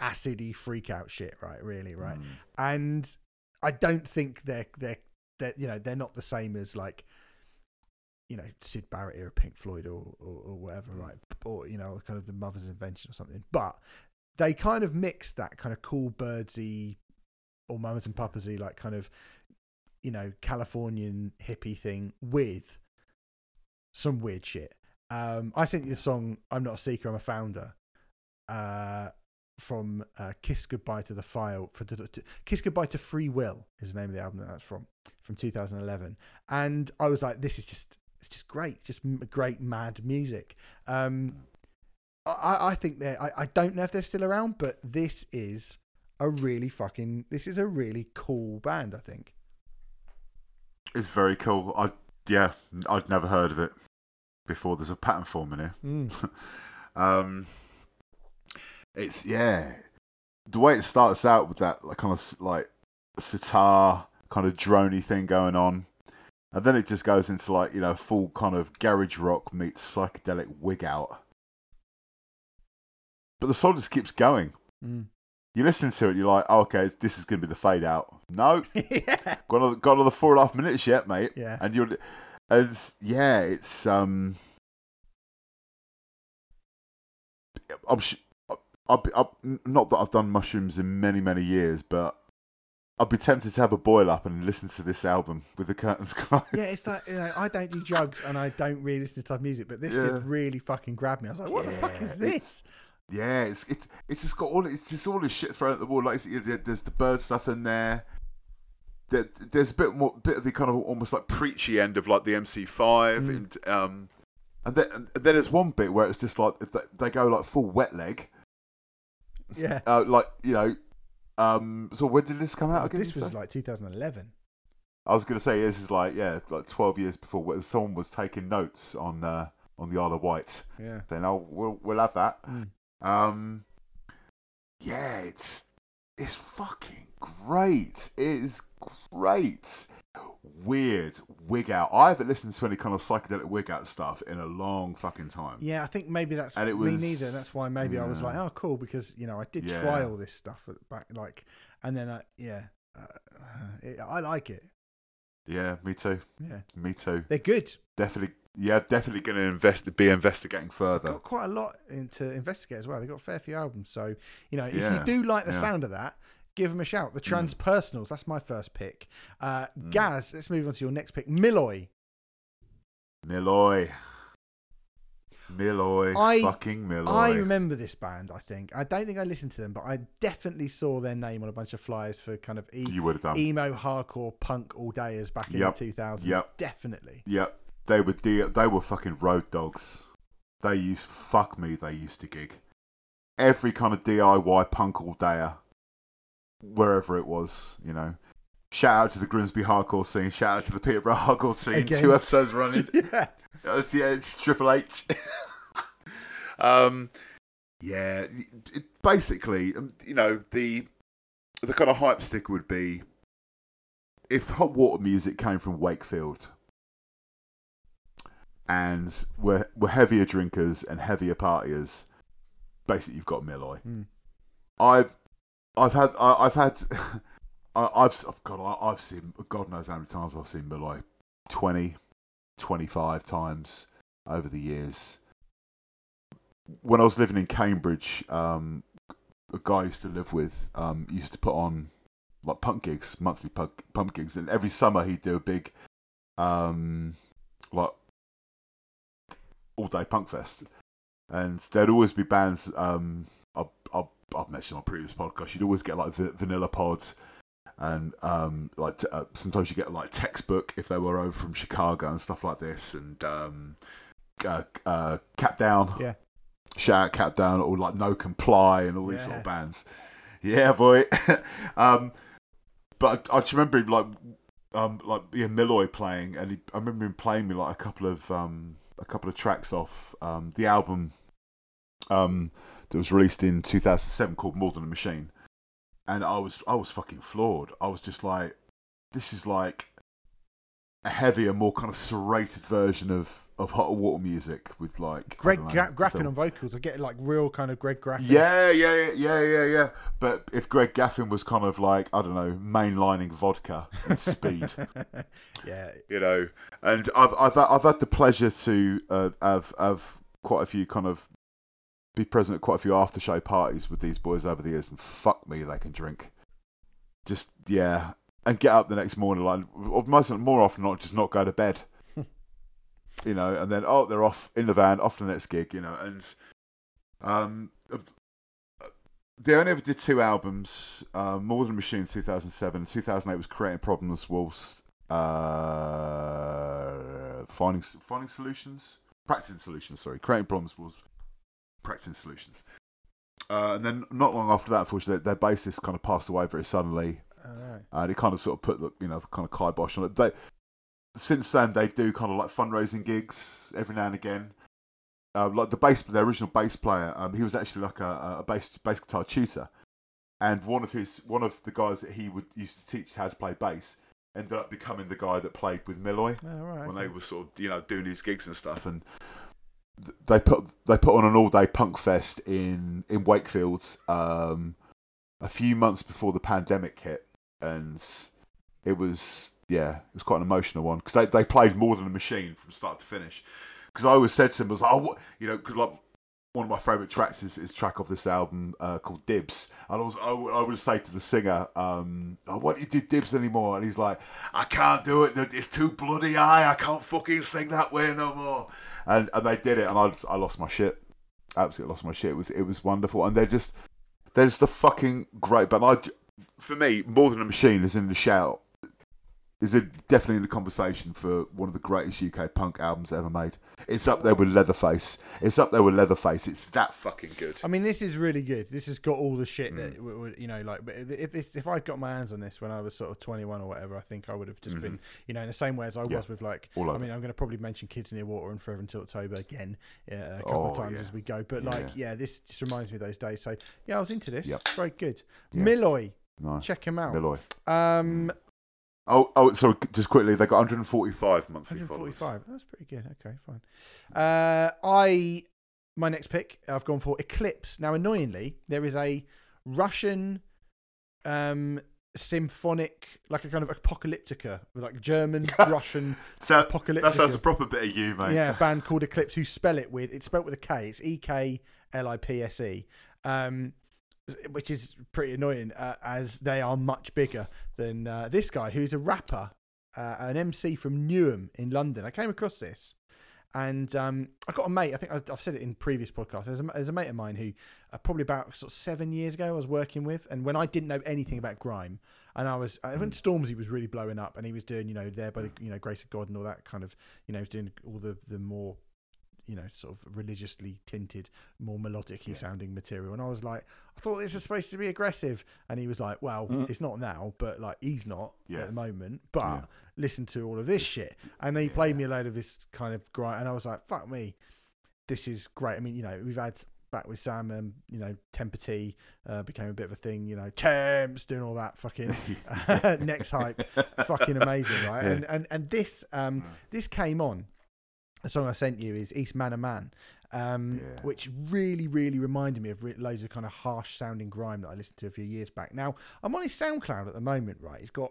acidy freak out shit, right? Really, right? Mm. and I don't think they're they're they're you know they're not the same as like you know Syd Barrett era Pink Floyd or or, or whatever, Mm. right? Or you know kind of the Mother's Invention or something. But they kind of mix that kind of cool Byrdsy or Mamas and Papasy like kind of you know Californian hippie thing with some weird shit. Um, I sent you the song "I'm Not a Seeker, I'm a Founder." Uh, from uh, Kiss Goodbye to the File for to, to- Kiss Goodbye to Free Will is the name of the album that that's from from 2011 and I was like this is just it's just great just great mad music um I, I think they're I, I don't know if they're still around but this is a really fucking this is a really cool band I think It's very cool. I yeah, I'd never heard of it before. There's a pattern forming here. Mm. Um, it's yeah, the way it starts out with that like kind of like sitar kind of drony thing going on, and then it just goes into like you know full kind of garage rock meets psychedelic wig out. But the song just keeps going. Mm. You listen to it, you're like, oh, okay, this is going to be the fade out. No, yeah got another, got another four and a half minutes yet, mate. yeah And you're, and it's- yeah, it's um, I'm, be, I'll, not that I've done mushrooms in many many years, but I'd be tempted to have a boil up and listen to this album with the curtains closed. yeah, it's like you know, I don't do drugs and I don't really listen to type of music, but this Yeah. did really fucking grab me. I was like, "What the fuck Yeah, is it's- this?" Yeah, it's it's it's just got all it's just all this shit thrown at the wall. Like there's the bird stuff in there. There, there's a bit more, bit of the kind of almost like preachy end of like the MC5, Mm. and um, and then and then there's one bit where it's just like they go like full wet leg, Yeah, uh, like you know, um. So when did this come out again? this was say? like 2011. I was gonna say this is like yeah, like 12 years before where someone was taking notes on uh on the Isle of Wight. Yeah, Then I'll we'll we'll have that. Mm. Um, yeah, it's it's fucking great. It is great. Weird wig out. I haven't listened to any kind of psychedelic wig out stuff in a long fucking time. yeah. I think maybe that's And it me was- neither. That's why maybe I was like, "Oh, cool," because you know I did Yeah. try all this stuff back, like, and then I, yeah, uh, it, I like it. Yeah, me too. Yeah, Me too. they're good. Definitely. Yeah, definitely going to invest. Be investigating further. got quite a lot in to investigate as well. They've got a fair few albums. So, you know, if Yeah, you do like the yeah. sound of that, give them a shout. The Mm. Transpersonals, that's my first pick. Uh, Mm. Gaz, let's move on to your next pick. Milloy. Niloy. Milloy, I- fucking Milloy. I remember this band. I think I don't think I listened to them, but I definitely saw their name on a bunch of flyers for kind of e- emo, hardcore, punk all dayers back in Yep. the two thousands. Yep. Definitely. Yep, they were D- they were fucking road dogs. They used fuck me. They used to gig every kind of DIY punk all dayer, wherever it was. You know, shout out to the Grimsby hardcore scene. Shout out to the Peterborough hardcore scene. Again. Two episodes running. Yeah. It's, yeah, it's Triple H. um, yeah, it, basically, um, you know, the the kind of hype stick would be if hot water music came from Wakefield and we're, we're heavier drinkers and heavier partiers. Basically, you've got Milloy. Mm. I've I've had I, I've had I, I've God I, I've seen God knows how many times I've seen Milloy 20, 25 times over the years. When I was living in Cambridge, um, a guy I used to live with um, used to put on like punk gigs, monthly punk, punk gigs, and every summer he'd do a big um, like all day punk fest, and there'd always be bands. Um, I've mentioned on previous podcasts. You'd always get like Va- Vanilla Pods, and um, like t- uh, sometimes you get like textbook if they were over from Chicago and stuff like this, and um, uh, uh, Capdown, Yeah. shout out Capdown, or like No Comply and all these sort of bands. Yeah, boy. um, but I, I just remember him like um like yeah Milloy playing, and he, I remember him playing me like a couple of um a couple of tracks off um the album um that was released in 2007 called More Than a Machine, and I was I was fucking floored. I was just like, this is like a heavier, more kind of serrated version of of hot water music with like Greg know, Gra- Graffin film. on vocals. I get like real kind of Greg Graffin. Yeah, yeah, yeah, yeah, yeah, yeah. But if Greg Graffin was kind of like I don't know, mainlining vodka and speed, yeah. you know, and I've I've I've had the pleasure to uh, have have quite a few kind of be present at quite a few after show parties with these boys over the years, and fuck me, they can drink. Just yeah, and get up the next morning like most more often not just not go to bed. you know, and then oh they're off in the van, off to the next gig, you know, and um. They only ever did two albums. Uh, More Than Machine, two thousand seven. Two thousand eight was Creating Problems whilst uh, finding finding solutions, practicing solutions. Sorry, creating problems was practicing solutions. Uh, and then not long after that, unfortunately, their bassist kind of passed away very suddenly, Alright. and it kind of sort of put the you know the kind of kibosh on it. They since then they do kind of like fundraising gigs every now and again. Uh, like the bass, their original bass player, um, he was actually like a, a bass bass guitar tutor, and one of his one of the guys that he would used to teach how to play bass ended up becoming the guy that played with Milloy Oh, right, when okay. they were sort of you know doing these gigs and stuff, and they put they put on an all day punk fest in in Wakefield um, a few months before the pandemic hit, and it was yeah it was quite an emotional one because they they played more than a machine from start to finish. Because I always said to them, I was like, oh, what, you know, because like one of my favourite tracks is, is track off this album uh, called Dibs. And I was I would, I say to the singer, um, why don't you do Dibs anymore? And he's like, I can't do it. It's too bloody high. I can't fucking sing that way no more. And and they did it, and I just, I lost my shit. Absolutely lost my shit. It was it was wonderful, and they're just they're just a fucking great band. I, for me, more than a machine is in the shout. Is it definitely in the conversation for one of the greatest UK punk albums ever made? It's up there with Leatherface. It's up there with Leatherface. It's that fucking good. I mean, this is really good. This has got all the shit Mm. that w- you know, like. But if if, if I'd got my hands on this when I was sort of twenty one or whatever, I think I would have just been, you know, in the same way as I Mm-hmm. Yeah. was with like. All I mean, I'm going to probably mention Kids Near Water and Forever Until October again uh, a couple of Oh, times yeah. as we go. But like, yeah. this just reminds me of those days. So yeah, I was into this. Yep. Very good. Yeah. Milloy, Nice. check him out. Milloy. Um, Oh, oh, sorry. Just quickly, they got 145 monthly followers. 145. That's pretty good. Okay, fine. Uh, I my next pick. I've gone for Eclipse. Now, annoyingly, there is a Russian um symphonic, like a kind of apocalyptica, like German Russian So apocalyptica. that sounds a proper bit of you, mate. yeah, band called Eclipse who spell it with it's spelled with a K. It's E K L I P S E. Um which is pretty annoying uh, as they are much bigger than uh, this guy who's a rapper, uh, an MC from Newham in London. I came across this And um, I got a mate. I think I've I've said it in previous podcasts. There's a, there's a mate of mine who, uh, probably about sort of seven years ago, I was working with, and when I didn't know anything about grime, and I was uh, when Stormzy was really blowing up, and he was doing, you know, there by the you know grace of God and all that kind of, you know, he was doing all the the more you know, sort of religiously tinted, more melodic sounding material. And I was like, I thought this was supposed to be aggressive. And he was like, well, it's not now, but like he's not Yeah. at the moment. But listen to all of this shit. And then he played me a load of this kind of grind. And I was like, fuck me, this is great. I mean, you know, we've had back with Sam and, you know, Tempa T uh, became a bit of a thing, you know, Temps doing all that fucking next hype. fucking amazing, right? Yeah. And, and, and this, um, this came on the song I sent you is East Man a Man, um, Yeah. which really, really reminded me of loads of kind of harsh sounding grime that I listened to a few years back. Now, I'm on his SoundCloud at the moment, right? He's got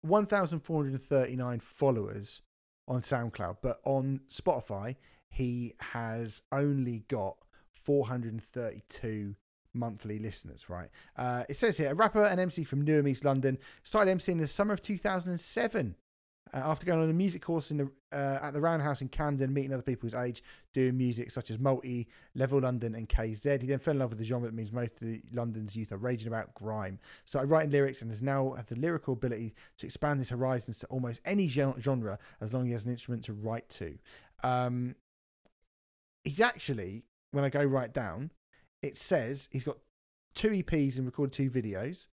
1,439 followers on SoundCloud, but on Spotify, he has only got 432 monthly listeners, right? Uh, it says here a rapper and MC from Newham, East London, started MCing in the summer of 2007. Uh, after going on a music course in the uh, at the Roundhouse in Camden, meeting other people his age, doing music such as Multi, Level London, and KZ, he then fell in love with the genre that means most of the London's youth are raging about grime. Started writing lyrics and has now had the lyrical ability to expand his horizons to almost any genre as long as he has an instrument to write to. Um, he's actually, when I go right down, it says he's got two EPs and recorded two videos.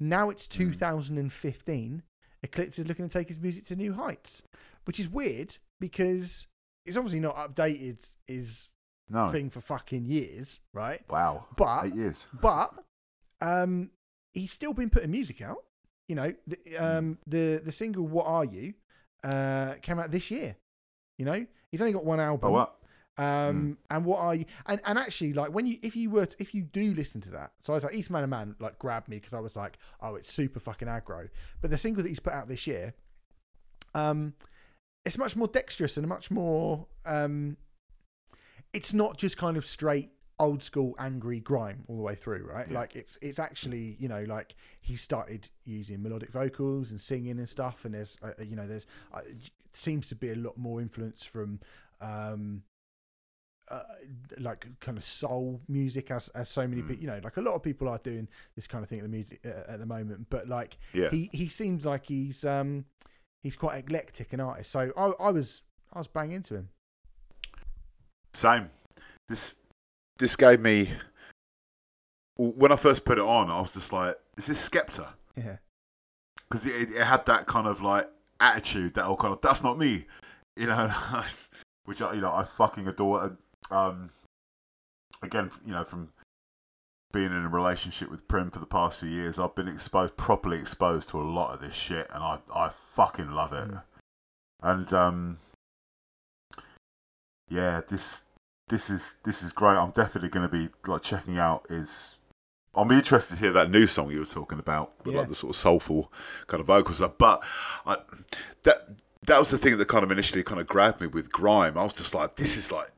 Now it's 2015. Eclipse is looking to take his music to new heights, which is weird because it's obviously not updated his No. thing for fucking years, right? Wow. But Eight years. but um, he's still been putting music out. You know, the, um, the the single "What Are You" uh, came out this year. You know, he's only got one album. Oh, what? Um, and what are you? And, and actually, like when you, if you were, to, if you do listen to that, so I was like, Eastman and Man, like grabbed me because I was like, oh, it's super fucking aggro. But the single that he's put out this year, um, it's much more dexterous and much more. Um, it's not just kind of straight old school angry grime all the way through, right? Yeah. Like it's it's actually you know like he started using melodic vocals and singing and stuff, and there's uh, you know there's uh, seems to be a lot more influence from. Um, uh, like kind of soul music as as so many Mm. people you know like a lot of people are doing this kind of thing at the music uh, at the moment but like Yeah. he he seems like he's um he's quite eclectic an artist so I, I was I was bang into him Same. This this gave me when I first put it on, I was just like, "Is this Skepta?" yeah Because it, it had that kind of like attitude, that whole kind of "that's not me," you know, which I, you know I fucking adore. And, Um, again, you know, from being in a relationship with Prim for the past few years, I've been exposed, properly exposed to a lot of this shit, and I I fucking love it. Mm. And um, yeah, this this is this is great. I'm definitely going to be like checking out his. I'm be interested to hear that new song you were talking about with Yeah. like the sort of soulful kind of vocals stuff. But I, that that was the thing that kind of initially kind of grabbed me with grime. I was just like, this is like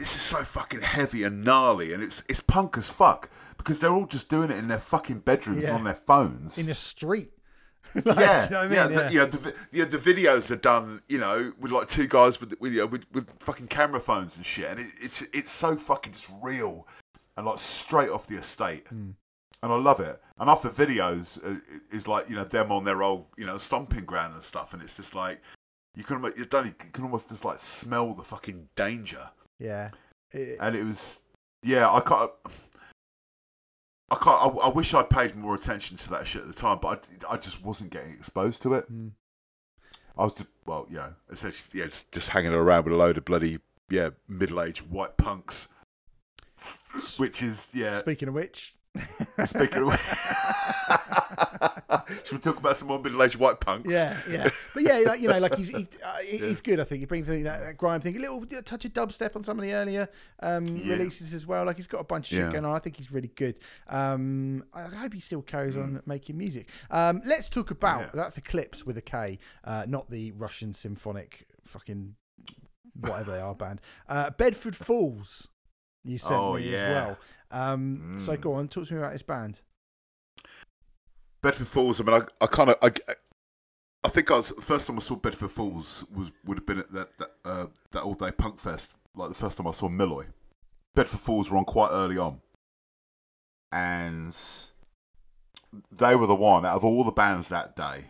this is so fucking heavy and gnarly, and it's it's punk as fuck because they're all just doing it in their fucking bedrooms Yeah. and on their phones. in the street Like, yeah, you know what I mean? yeah, yeah. The, you know, the, the videos are done, you know, with like two guys with with, you know, with, with fucking camera phones and shit, and it, it's it's so fucking just real and like straight off the estate, Hmm. and I love it. And after videos uh, is like you know them on their old you know stomping ground and stuff, and it's just like you can you don't you can almost just like smell the fucking danger, yeah It- and it was yeah, I can't. I can't. I, I wish I'd paid more attention to that shit at the time, but I, I just wasn't getting exposed to it. mm. I was just, well, you know, essentially, yeah, just, just hanging around with a load of bloody, yeah, middle-aged white punks. Which is, yeah, speaking of which speaking of. Should we talk about some more middle-aged white punks? Yeah, yeah, but yeah, like you know, like he's he's, uh, he's good. I think he brings you know, that grime thing, a little touch of dubstep on some of the earlier um, Yeah. releases as well. Like he's got a bunch of Yeah. shit going on. I think he's really good. Um, I hope he still carries Mm. on making music. Um, let's talk about Yeah. that's Eclipse with a K, uh, not the Russian symphonic fucking whatever they are band. Uh, Bedford Falls. You sent Oh, me as well. Um, So Mm. go on, talk to me about this band. Bedford Falls. I mean, I, I kind of, I, I think I was first time I saw Bedford Falls was would have been at that that, uh, that all day punk fest. Like the first time I saw Milloy. Bedford Falls were on quite early on, and they were the one out of all the bands that day.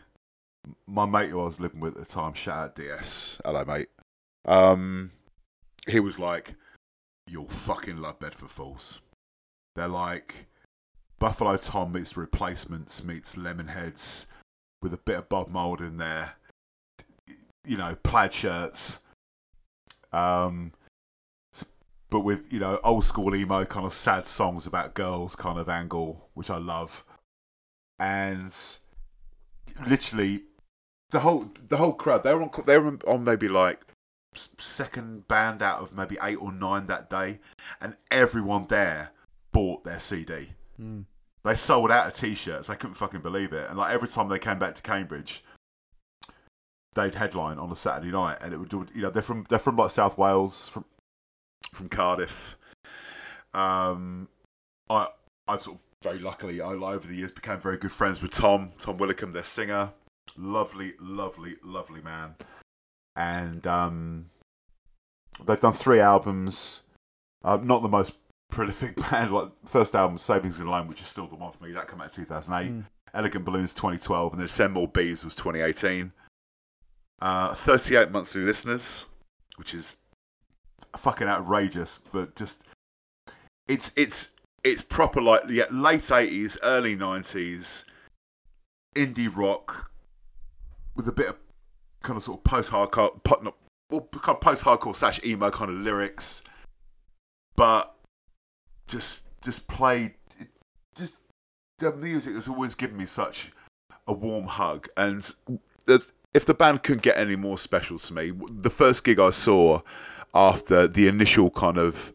My mate who I was living with at the time, shout out DS, hello mate. Um, he was like, "You'll fucking love Bedford Falls." They're like Buffalo Tom meets Replacements meets Lemonheads with a bit of Bob Mould in there. You know, plaid shirts. Um, but with you know old school emo kind of sad songs about girls kind of angle, which I love, and literally the whole the whole crowd they were on they were on maybe like second band out of maybe eight or nine that day, and everyone there bought their CD Mm. they sold out of t-shirts. They couldn't fucking believe it. And like every time they came back to Cambridge, they'd headline on a Saturday night, and it would do. You know, they're from they're from like South Wales, from from Cardiff. Um, I I sort of very luckily I over the years became very good friends with Tom Tom Willicombe, their singer, lovely, lovely, lovely man, and um, they've done three albums. Uh, not the most prolific band. Like first album, Savings in Loan, which is still the one for me. That came out in 2008. Mm. Elegant Balloons 2012, and then Send More Bees was 2018. Uh, 38 monthly listeners, which is fucking outrageous. But just it's it's it's proper like yeah, late 80s, early 90s indie rock with a bit of kind of sort of post hardcore, not well, kind of post hardcore slash emo kind of lyrics, but just just played it- just the music has always given me such a warm hug and if- if the band couldn't get any more special to me the first gig i saw after the initial kind of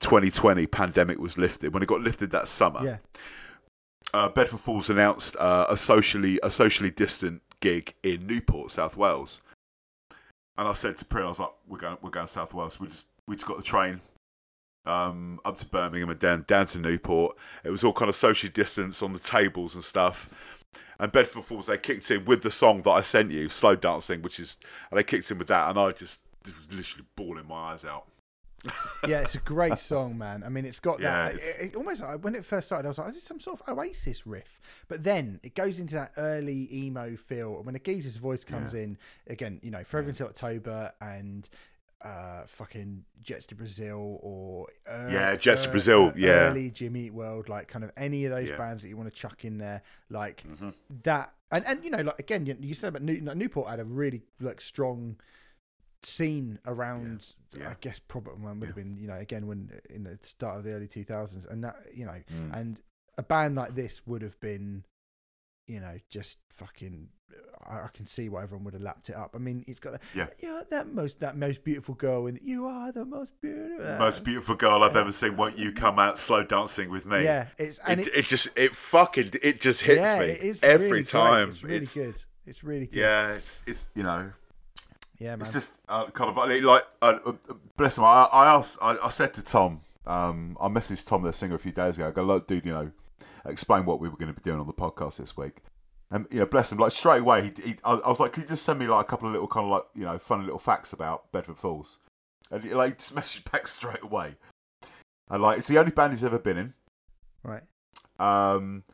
2020 pandemic was lifted when it got lifted that summer Yeah. uh, Bedford Falls announced uh, a socially a socially distant gig in Newport, South Wales, and I said to Prin, I was like, "We're going, we're going South Wales. We just we just got the train um, up to Birmingham and down down to Newport. It was all kind of socially distanced on the tables and stuff." And Bedford Falls, they kicked in with the song that I sent you, "Slow Dancing," which is, and they kicked in with that, and I just was literally bawling my eyes out. yeah, it's a great song, man. I mean, it's got Yeah, that. it's- It, it almost like- when it first started, I was like, "Is this some sort of Oasis riff?" But then it goes into that early emo feel. And when a geezer's voice comes in again, you know, Forever Until October and uh, fucking Jets to Brazil or uh, Yeah, Jets to Brazil, yeah. early Jimmy Eat World, like kind of any of those Yeah. bands that you want to chuck in there, like Mhm. that. And and you know, like again, you, you said about New, like, Newport had a really like strong scene around Yeah. I guess probably would have been you know again when in the start of the early 2000s and that you know Mm. and a band like this would have been you know just fucking I, I can see why everyone would have lapped it up I mean it's got that, Yeah. yeah that most that most beautiful girl and you are the most beautiful Most beautiful girl I've ever seen. Won't you come out slow dancing with me? yeah it's and it, it's, it just it fucking it just hits yeah, me it is every really great. time. it's really good it's really good Yeah, it's it's you know yeah man it's just uh, kind of like like, uh, uh, bless him. I, I asked I, I said to Tom, um, I messaged Tom the singer a few days ago. I go, look, dude, you know, explain what we were going to be doing on the podcast this week. And you know, bless him. Like straight away, he, he I, I was like, "Could you just send me like a couple of little kind of like you know funny little facts about Bedford Falls?" And he, like he just messaged back straight away. And like, it's the only band he's ever been in. right Um,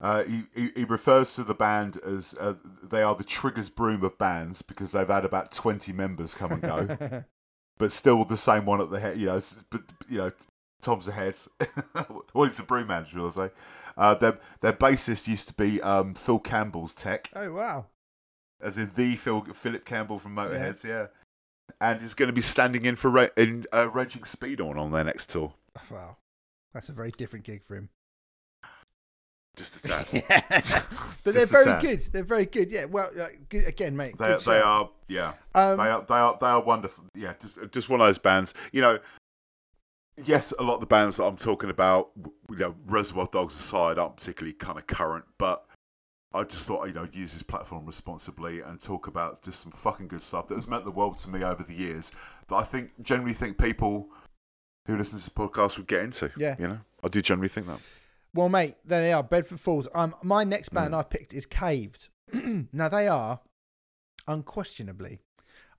uh, he, he, he refers to the band as uh, they are the Triggers Broom of bands because they've had about 20 members come and go, but still the same one at the head. You know, but you know, Tom's the head. well, he's the broom manager, shall I say? Uh, their their bassist used to be um, Phil Campbell's tech, oh wow as in the Phil Philip Campbell from Motorheads, yeah. And he's going to be standing in for Ra- in uh, Raging Speedhorn on their next tour. wow that's a very different gig for him Just a tad. yeah. but Just they're very tad. good. They're very good. Yeah. Well, uh, good, again, mate. They, good they are, yeah. Um, they are they are they are wonderful. Yeah, just just one of those bands. You know, yes, a lot of the bands that I'm talking about, you know, Reservoir Dogs aside, aren't particularly kind of current, but I just thought you know I'd use this platform responsibly and talk about just some fucking good stuff that has meant the world to me over the years. That I think generally think people who listen to this podcast would get into. Yeah. you know, I do generally think that. Well, mate, there they are. Bedford Falls. Um, my next Mm. band I picked is Caved. now they are unquestionably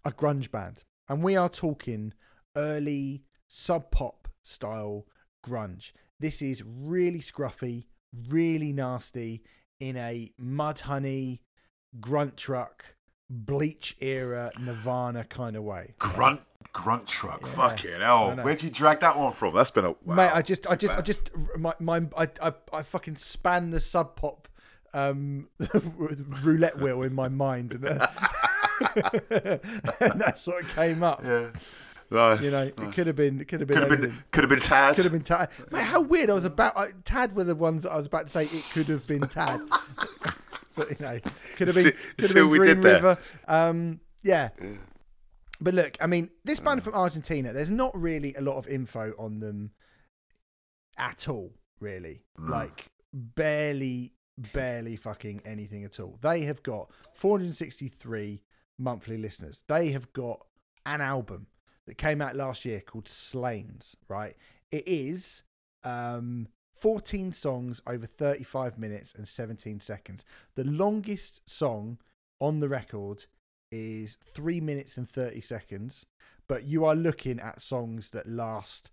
a grunge band, and we are talking early sub pop style grunge. This is really scruffy, really nasty in a Mudhoney, grunt truck bleach era Nirvana kind of way. Grunt Gruntruck. Yeah, Fucking I hell. Where'd you drag that one from? That's been a wow. Mate, I just, I just, I just, my, my, I, I, I fucking span the sub pop um, roulette wheel in my mind, and, uh, and that's what came up. Yeah. Nice. You know, it could have been, it could have been, could have been could have been Tad. Could have been Tad. Mate, how weird! I was about I, Tad were the ones that I was about to say it could have been Tad, but you know, could have been, could have been Green? River. Um, yeah. But look, I mean, this band from Argentina. There's not really a lot of info on them at all. Really, like barely, barely fucking anything at all. They have got 463 monthly listeners. They have got an album that came out last year called Slains, right? It is um 14 songs over 35 minutes and 17 seconds. The longest song on the record is 3 minutes and 30 seconds, but you are looking at songs that last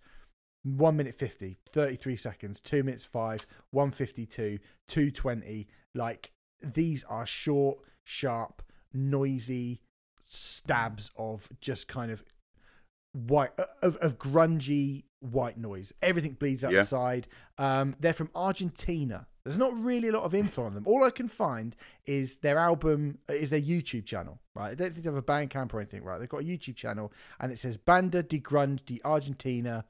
1 minute 50, 33 seconds, 2 minutes 5, 152, 220. Like these are short, sharp, noisy stabs of just kind of white of, of grungy white noise. Everything bleeds Yeah. outside. Um, they're from Argentina. There's not really a lot of info on them. All I can find is their album is their YouTube channel, right? They don't think they have a Bandcamp or anything, right? They've got a YouTube channel and it says Banda de Grunge de Argentina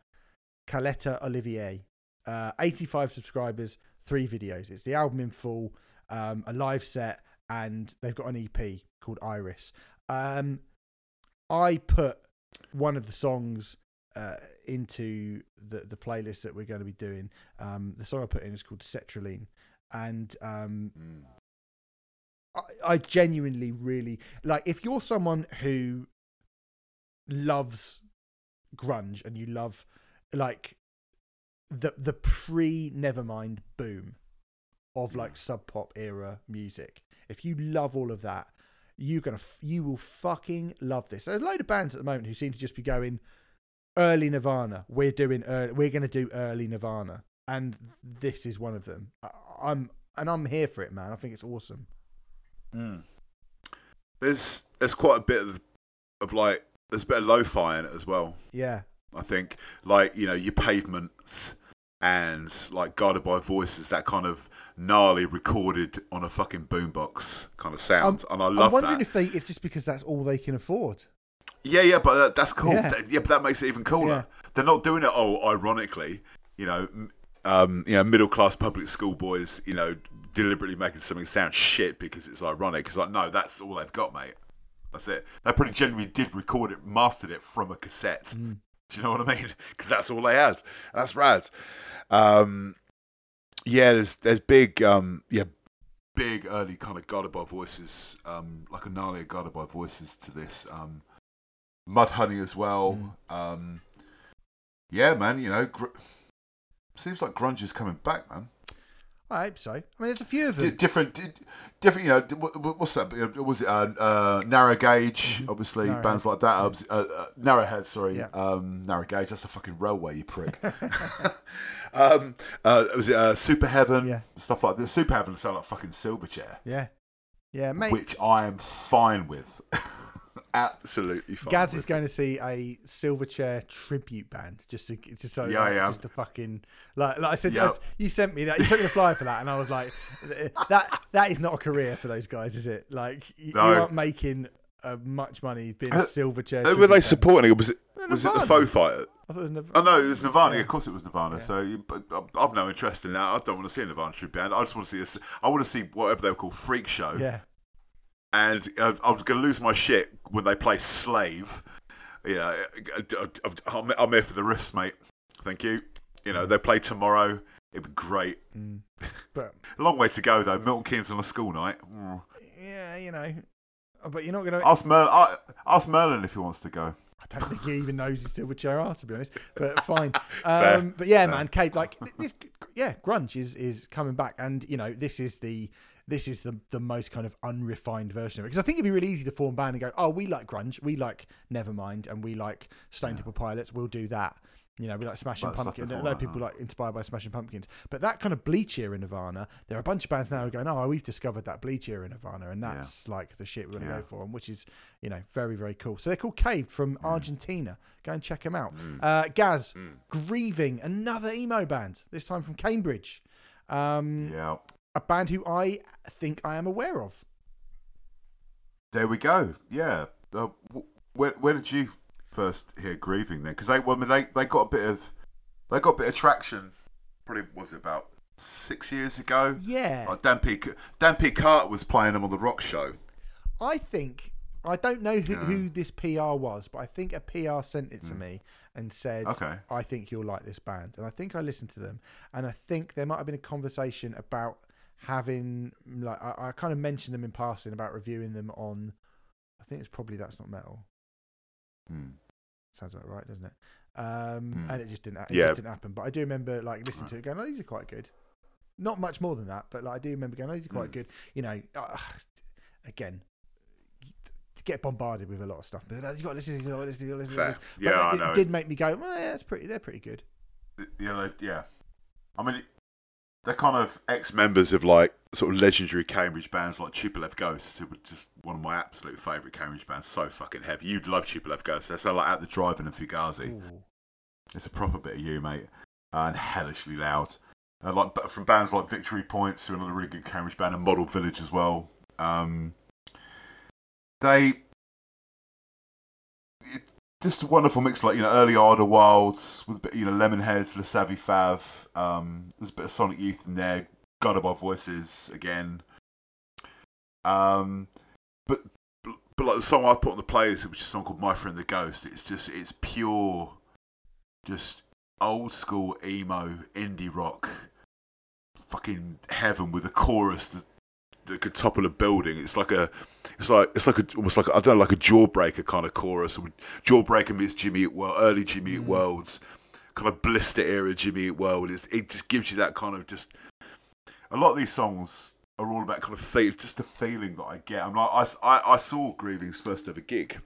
Caleta Olivia. Uh, 85 subscribers, three videos. It's the album in full, um, a live set, and they've got an EP called Iris. Um, I put one of the songs uh, into the the playlist that we're going to be doing. Um, the song I put in is called Cetraline, and um, Mm. I, I genuinely really like. If you're someone who loves grunge and you love like the the pre Nevermind boom of like sub pop era music, if you love all of that, you're gonna f- you will fucking love this. There's a load of bands at the moment who seem to just be going early Nirvana. We're doing early, we're gonna do early Nirvana, and this is one of them. I, I'm and I'm here for it, man. I think it's awesome. Mm. There's there's quite a bit of, of like there's a bit of lo-fi in it as well. Yeah, I think like you know your pavements and like guided by voices that kind of gnarly recorded on a fucking boombox kind of sound, and I love I'm wondering that. if they if just because that's all they can afford. Yeah, yeah, but that, that's cool. Yeah. Yeah. yeah, but that makes it even cooler. Yeah. They're not doing it. Oh, ironically, you know, um, you know, middle class public school boys, you know, deliberately making something sound shit because it's ironic. It's like, no, that's all they've got, mate. That's it. They pretty genuinely did record it, mastered it from a cassette. Mm. Do you know what I mean? Because that's all they had. And that's rad. Um, yeah, there's there's big, um, yeah, big early kind of by voices, um, like a gnarly by voices to this. Um, Mudhoney as well. Um, yeah, man, you know, gr- seems like grunge is coming back, man. I hope so. I mean, there's a few of D- them. different, di- different. You know, d- what- what- what's that? Was it uh, uh, Narrow Gauge? Obviously, Mm-hmm. Narrow bands like that. Uh, uh, uh, Narrowhead, sorry, Yeah. um, Narrow Gauge. That's a fucking railway, you prick. um, uh, was it uh, Super Heaven? Yeah. Stuff like this. Super Heaven sound like fucking Silverchair, Yeah, yeah, mate. which I am fine with. Absolutely fine. Gaz is going to see a Silverchair tribute band just to just so Yeah, like, yeah. just to fucking like like I said Yeah. you sent me that you sent me the flyer for that and I was like that that is not a career for those guys is it like you, No. you aren't making uh, much money being a Uh, Silverchair tribute were they band. supporting? Was it was it the Nirvana. Faux Fighter? I thought it was Nirv- Oh no, it was Nirvana. Yeah. Of course, it was Nirvana. Yeah. So, I've no interest in that. I don't want to see a Nirvana tribute band. I just want to see a I want to see whatever they were called, Freak Show. yeah And uh, I was going to lose my shit when they play Slave. Yeah, I'm, I'm here for the riffs, mate. Thank you. You know, they play tomorrow. It'd be great. Mm. but A long way to go though. Milton Keynes on a school night. Mm. yeah you know but you're not gonna Ask Merlin. Ask Merlin if he wants to go. I I don't think he even knows who Silverchair are, to be honest. But fine. Um, but yeah, man, Cave, like this, yeah, grunge is is coming back, and you know, this is the this is the the most kind of unrefined version of it because I think it'd be really easy to form a band and go, oh, we like grunge, we like Nevermind, and we like Stone Temple Pilots. We'll do that. You know, we like Smashing Pumpkins. A lot of people like inspired by Smashing Pumpkins, but that kind of Bleach era Nirvana, there are a bunch of bands now who are going, oh, we've discovered that Bleach era Nirvana, and that's like the shit we're going to Yeah. go for, and which is you know very very cool. So they're called Caved from Mm. Argentina. Go and check them out. Uh, Gaz, Grieving, another emo band. This time from Cambridge. Um, Yeah. A band who I think I am aware of. There we go. Yeah. Uh, where, where did you first hear grieving then? Because they, well, I mean, they they got a bit of they got a bit of traction. Probably was it about six years ago? Yeah, Like Dan P. Dan P. Carter was playing them on the rock show. I think I don't know who, who this PR was, but I think a PR sent it to me and said, Mm. Okay. I think you'll like this band," and I think I listened to them, and I think there might have been a conversation about having like I, I kind of mentioned them in passing about reviewing them on. I think it's probably that's not metal. Hmm. Sounds about right, doesn't it? Um, Hmm. And it just didn't. It Yeah. just didn't happen. But I do remember like listening to it, going, "Oh, these are quite good." Not much more than that, but like I do remember going, "Oh, these are quite Hmm. good." You know, uh, again, to get bombarded with a lot of stuff. But you got to listen, to to listen. To this. Yeah, but I it, know. it did make me go, "Well, yeah, that's pretty. They're pretty good." Yeah, they- yeah. I mean, they're kind of ex-members of like sort of legendary Cambridge bands like Tupolev Ghost, who were just one of my absolute favourite Cambridge bands. So fucking heavy. You'd love Tupolev Ghost. They're so like At the Drive-In and Fugazi. Ooh. It's a proper bit of you, mate, and hellishly loud. Uh, like but from bands like Victory Points, who are another really good Cambridge band, and Model Village as well. Um, they just a wonderful mix, like you know, early Arda Wilds with a bit, you know, Lemonheads, Les Savy Fav. Um, there's a bit of Sonic Youth in there. Guided by Voices again. Um, but but like the song I put on the playlist, which is a song called My Friend the Ghost. It's just it's pure, just old school emo indie rock, fucking heaven with a chorus that, that could topple a building. It's like a, it's like it's like a almost like a, I don't know, like a jawbreaker kind of chorus. Jawbreaker meets Jimmy Eat World, early Jimmy Eat Worlds, kind of blister era Jimmy Eat World. It's, it just gives you that kind of just. A lot of these songs are all about kind of feel, just a feeling that I get. I'm like, I, I, I saw Grieving's first ever gig.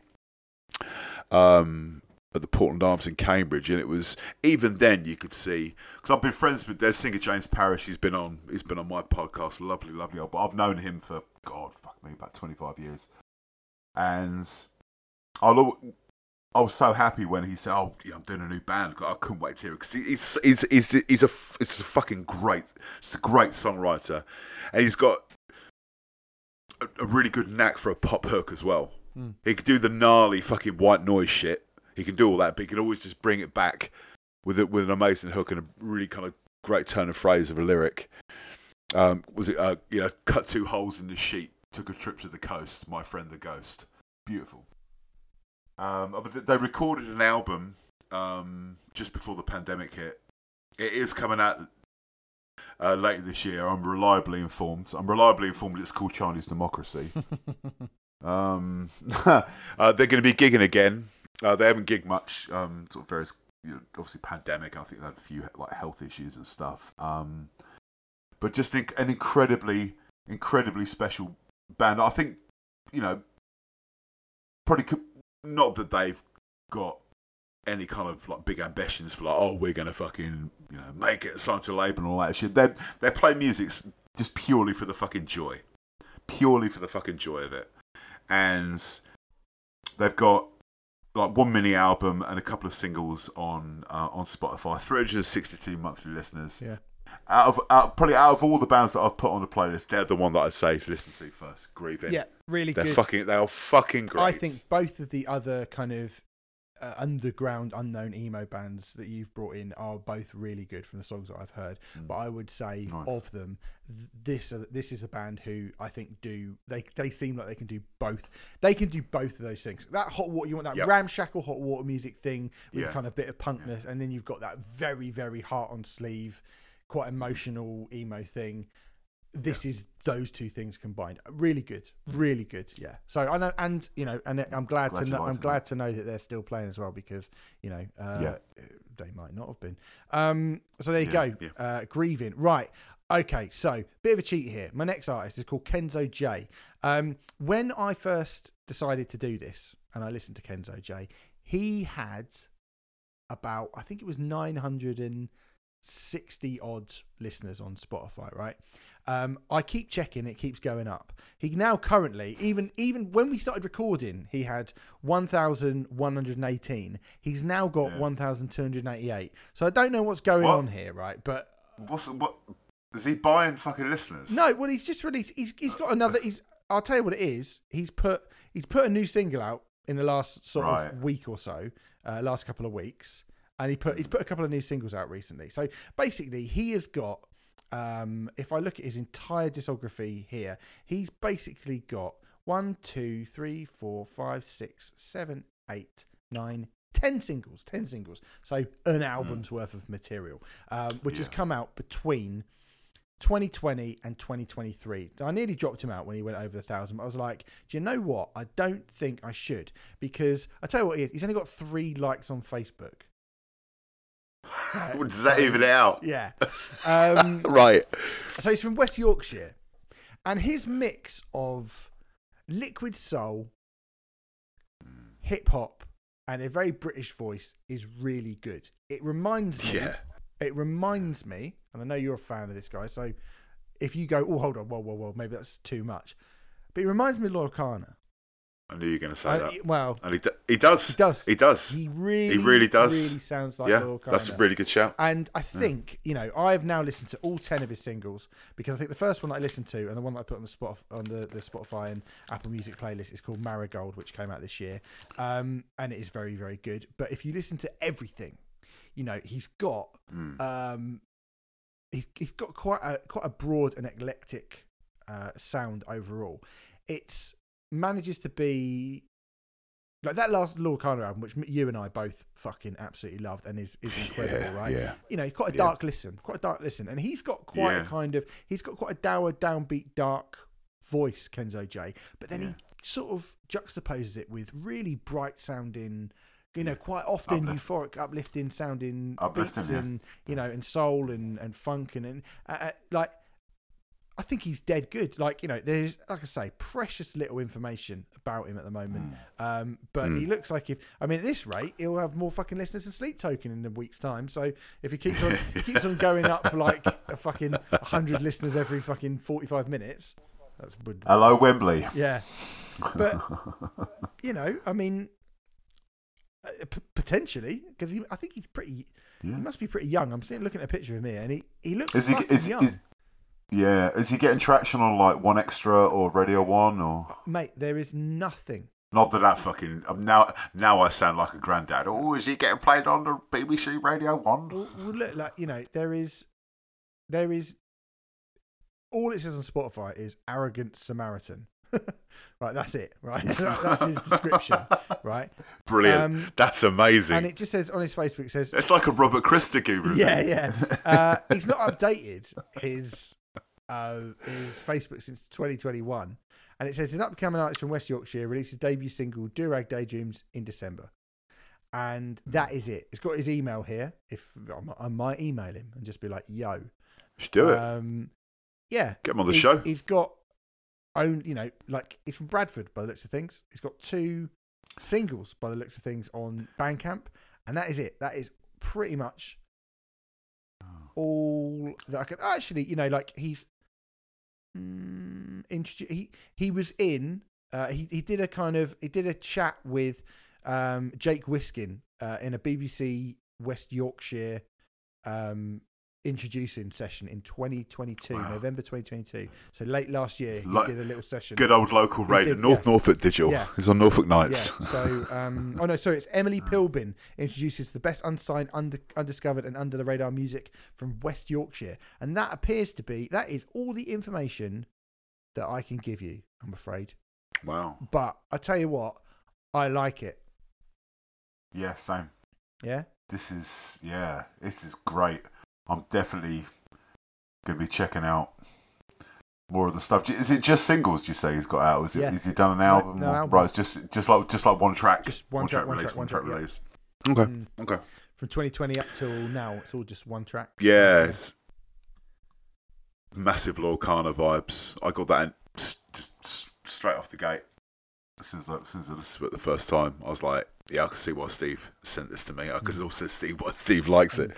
Um, at the Portland Arms in Cambridge, and it was even then you could see because I've been friends with their singer James Parrish. He's been on he's been on my podcast. Lovely, lovely old. But I've known him for God, fuck me, about twenty five years, and I'll. I was so happy when he said, "Oh, yeah, I'm doing a new band." I couldn't wait to hear it because he's he's he's he's a it's a fucking great, it's a great songwriter, and he's got a, a really good knack for a pop hook as well. Hmm. He could do the gnarly fucking white noise shit. He can do all that, but he can always just bring it back with it with an amazing hook and a really kind of great turn of phrase of a lyric. Um, was it uh, you know cut two holes in the sheet, took a trip to the coast, my friend the ghost, beautiful. Um, but they recorded an album um, just before the pandemic hit. It is coming out uh, later this year. I'm reliably informed. I'm reliably informed it's called Chinese Democracy. Um, uh, they're going to be gigging again. Uh, they haven't gigged much. Um, sort of various, you know, obviously pandemic. I think they had a few like health issues and stuff. Um, but just an incredibly, incredibly special band. I think, you know, probably could, not that they've got any kind of like big ambitions for like, oh, we're to fucking, you know, make it, sign to label and all that shit. They they play music just purely for the fucking joy, purely for the fucking joy of it and they've got like one mini album and a couple of singles on uh, on Spotify. 362 monthly listeners. Yeah. Out of out, probably out of all the bands that I've put on the playlist, they're the one that I'd say to listen to first. Grieving. yeah, really they're good. fucking. They are fucking great. I think both of the other kind of uh, underground, unknown emo bands that you've brought in are both really good from the songs that I've heard. But I would say Nice. of them, this uh, this is a band who I think do they they seem like they can do both. They can do both of those things. That hot water, you want that Yep. ramshackle hot water music thing with Yeah. kind of bit of punkness, and then you've got that very very heart on sleeve, quite emotional emo thing. This is those two things combined. Really good, really good. Yeah. So I know, and you know, and I'm glad, Glad to know. I'm glad to know that they're still playing as well because you know, uh, Yeah. they might not have been. Um. So there you Yeah, go. yeah. Uh, grieving. Right. Okay. So bit of a cheat here. My next artist is called Kenzo J. Um. When I first decided to do this, and I listened to Kenzo J, he had about I think it was 960 odd listeners on Spotify, right? Um, I keep checking; it keeps going up. He now currently, even even when we started recording, he had 1,118. He's now got Yeah. 1,288. So I don't know what's going What? on here, right? But What's what? Is he buying fucking listeners? no, well, he's just released. He's he's got another. He's. I'll tell you what it is. He's put he's put a new single out in the last sort Right. of week or so, uh, last couple of weeks, and he put he's put a couple of new singles out recently. So basically, he has got. Um, if I look at his entire discography here, he's basically got one, two, three, four, five, six, seven, eight, nine, ten singles. Ten singles. So an album's worth of material, um, which has come out between 2020 and 2023. I nearly dropped him out when he went over the thousand, but I was like, do you know what? I don't think I should because I tell you what, he is, he's only got three likes on Facebook. Does that even it out? Yeah. Um, Right. so he's from West Yorkshire, and his mix of liquid soul, hip hop, and a very British voice is really good. It reminds me. Yeah. It reminds me, and I know you're a fan of this guy, so if you go, oh, hold on, whoa, whoa, whoa, maybe that's too much. But it reminds me of Loyle Carner. I knew you were going to say I- that. well, And he, d- he does. he does. He does. He really, He really does. Really sounds like yeah, Loyle Carner. that's a really good shout. And I think, you know, I've now listened to all 10 of his singles because I think the first one that I listened to and the one that I put on the spot on the, the Spotify and Apple Music playlist is called Marigold, which came out this year. Um, and it is very, very good. But if you listen to everything, you know, he's got Mm. um he's, he's got quite a quite a broad and eclectic uh sound overall. It's manages to be like that last Loyle Carner album, which you and I both fucking absolutely loved and is, is incredible, Yeah, right? yeah. You know, quite a Yeah. dark listen, quite a dark listen, and he's got quite a kind of he's got quite a dour, downbeat, dark voice, Kenzo J. But then Yeah. he sort of juxtaposes it with really bright sounding, you know, quite often Uplift. euphoric, uplifting sounding Uplifting, beats yeah. and you know, and soul and and funk and, and uh, uh, like. I think he's dead good. Like you know, there's like I say, precious little information about him at the moment. Um, but he looks like if I mean at this rate, he'll have more fucking listeners than Sleep Token in a week's time. So if he keeps on he keeps on going up like a fucking hundred listeners every fucking forty five minutes, that's would Hello, Wembley. yeah. But you know, I mean, uh, p- potentially because I think he's pretty. Yeah. He must be pretty young. I'm sitting looking at a picture of him here, and he he looks Is he? Is, young. is, yeah. Is he getting traction on like One Extra or Radio One or? Mate, there is nothing. Not that that fucking um, now. Now I sound like a granddad. Oh, is he getting played on the BBC Radio One? Well, well, look, like you know, there is, there is. All it says on Spotify is arrogant Samaritan. right, that's it. Right, that's his description. Right, Brilliant. Um, That's amazing. and it just says on his Facebook it says it's like a Robert Christie review. yeah, yeah. Uh, he's not updated his uh, his Facebook since 2021, and it says an upcoming artist from West Yorkshire releases debut single "Durag Daydreams" in December, and that is it. It's got his email here. If I might- I might email him and just be like, "Yo, let's do it. um, yeah, Get him on the He's- show. He's got own, you know, like he's from Bradford by the looks of things. He's got two singles by the looks of things on Bandcamp, and that is it. That is pretty much all that I can actually, you know, like he's mm, introdu- he he was in. Uh, he he did a kind of he did a chat with um, Jake Wiskin uh, in a BBC West Yorkshire um, introducing session in 2022, Wow. November 2022. So late last year, he Like- did a little session. Good old local radio. North yeah. Norfolk Digital. Yeah. It's on Norfolk Nights. Yeah. So, um, oh no, sorry, it's Emily Pilbin introduces the best unsigned, under, undiscovered, and under the radar music from West Yorkshire, and that appears to be that is all the information that I can give you. I'm afraid, Wow. but I tell you what, I like it. Yeah, same. Yeah, This is yeah, this is great. I'm definitely gonna be checking out more of the stuff. Is it just singles? You say he's got out? Is, it, Yeah. is he done an album? no or- album. Right, it's just just like just like one track, Just one track, one release, track, one track, yeah. release. Okay, Mm. okay. From 2020 up till now, it's all just one track. Yeah, it's massive Loyle Carner vibes. I got that in, s- just straight off the gate. As soon as, I, as soon as I listened to it the first time, I was like, yeah, I can see why Steve sent this to me. I can also see why Steve likes it.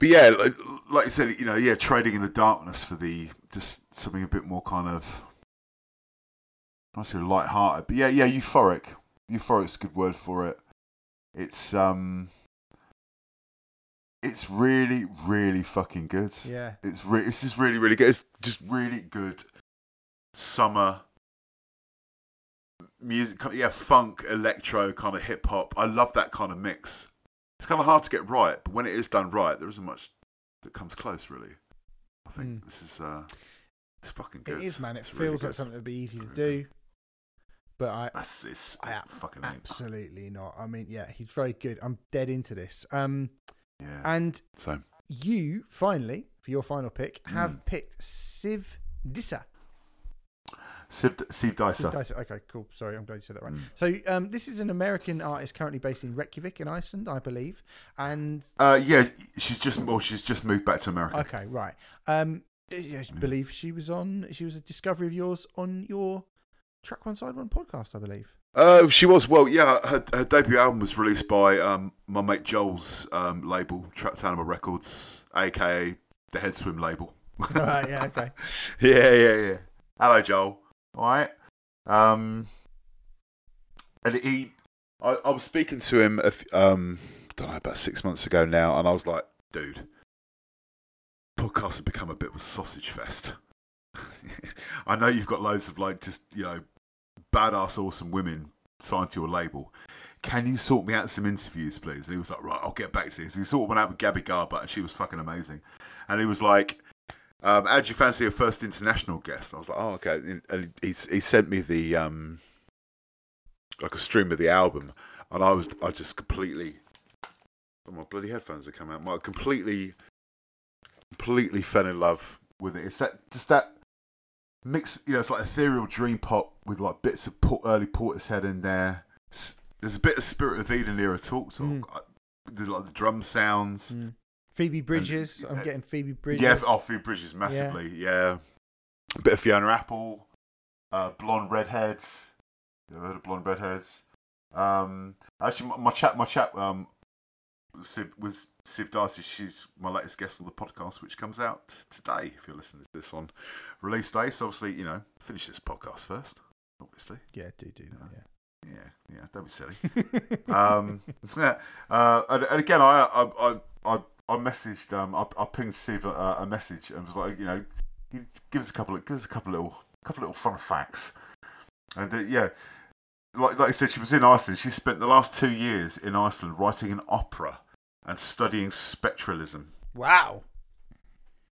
But yeah, like, like you said, you know, yeah, trading in the darkness for the just something a bit more kind of, I say light-hearted, but yeah, yeah, euphoric. Euphoric's a good word for it. It's um, it's really, really fucking good. Yeah. It's re- it's just really, really good. It's just really good summer music. Kind of, yeah, funk, electro, kind of hip hop. I love that kind of mix. It's kind of hard to get right, but when it is done right, there isn't much that comes close, really. I think Mm. this is uh, it's fucking good. It is, man. It It's feels really like good. something that'd be easy to Really do. But I That's it's I fucking ain't. absolutely not. I mean, yeah, he's very good. I'm dead into this. Um, Yeah. and So you finally, for your final pick, have Mm. picked Siv Dissa. Steve Dicer. Siv Dissa. Okay, cool. Sorry, I'm glad you said that right. Mm. So, um, this is an American artist currently based in Reykjavik in Iceland, I believe. And Uh, yeah, she's just well, she's just moved back to America. okay, right. Um, I believe she was on. She was a discovery of yours on your Track One Side One podcast, I believe. Uh, she was well, yeah. Her, her debut album was released by um, my mate Joel's um, label, Trapped Animal Records, aka the Head Swim label. right. Yeah. Okay. yeah, yeah, yeah. Hello, Joel. Right. Um, and he, I, I was speaking to him, a f- um, don't know, about six months ago now, and I was like, dude, podcasts have become a bit of a sausage fest. I know you've got loads of like just you know badass, awesome women signed to your label. Can you sort me out some interviews, please? And he was like, right, I'll get back to you. So he sorted one out with Gabby Garbutt, and she was fucking amazing. And he was like, um, how do you fancy a first international guest? I was like, oh, okay. And- And he, he sent me the, um, like a stream of the album. And I was, I just completely, oh, my bloody headphones have come out. I completely, completely fell in love with it. It's that, just that mix, you know, it's like ethereal dream pop with like bits of Port, early Portishead in there. There's a bit of Spirit of Eden era talk talk. Mm. I- the, like the drum sounds. Mm. Phoebe Bridgers. I'm uh, getting Phoebe Bridgers. Yeah, off Few Bridges massively. Yeah. A bit of Fiona Apple, uh, Blonde Redheads. You ever heard of Blonde Redheads? Um, actually, my, my chat, my chat um, Siv, was Siv Darcy. She's my latest guest on the podcast, which comes out today. If you're listening to this on release day, so obviously, you know, finish this podcast first. Obviously, Yeah, do do that. yeah, yeah. Yeah, don't be silly. um, Yeah. uh, and, and again, I I I I, I messaged um I, I pinged Steve a, a message and was like, you know, he give us a couple of give us a couple of little couple of little fun facts, and uh, yeah. Like, like I said, she was in Iceland. She spent the last two years in Iceland writing an opera and studying spectralism. wow.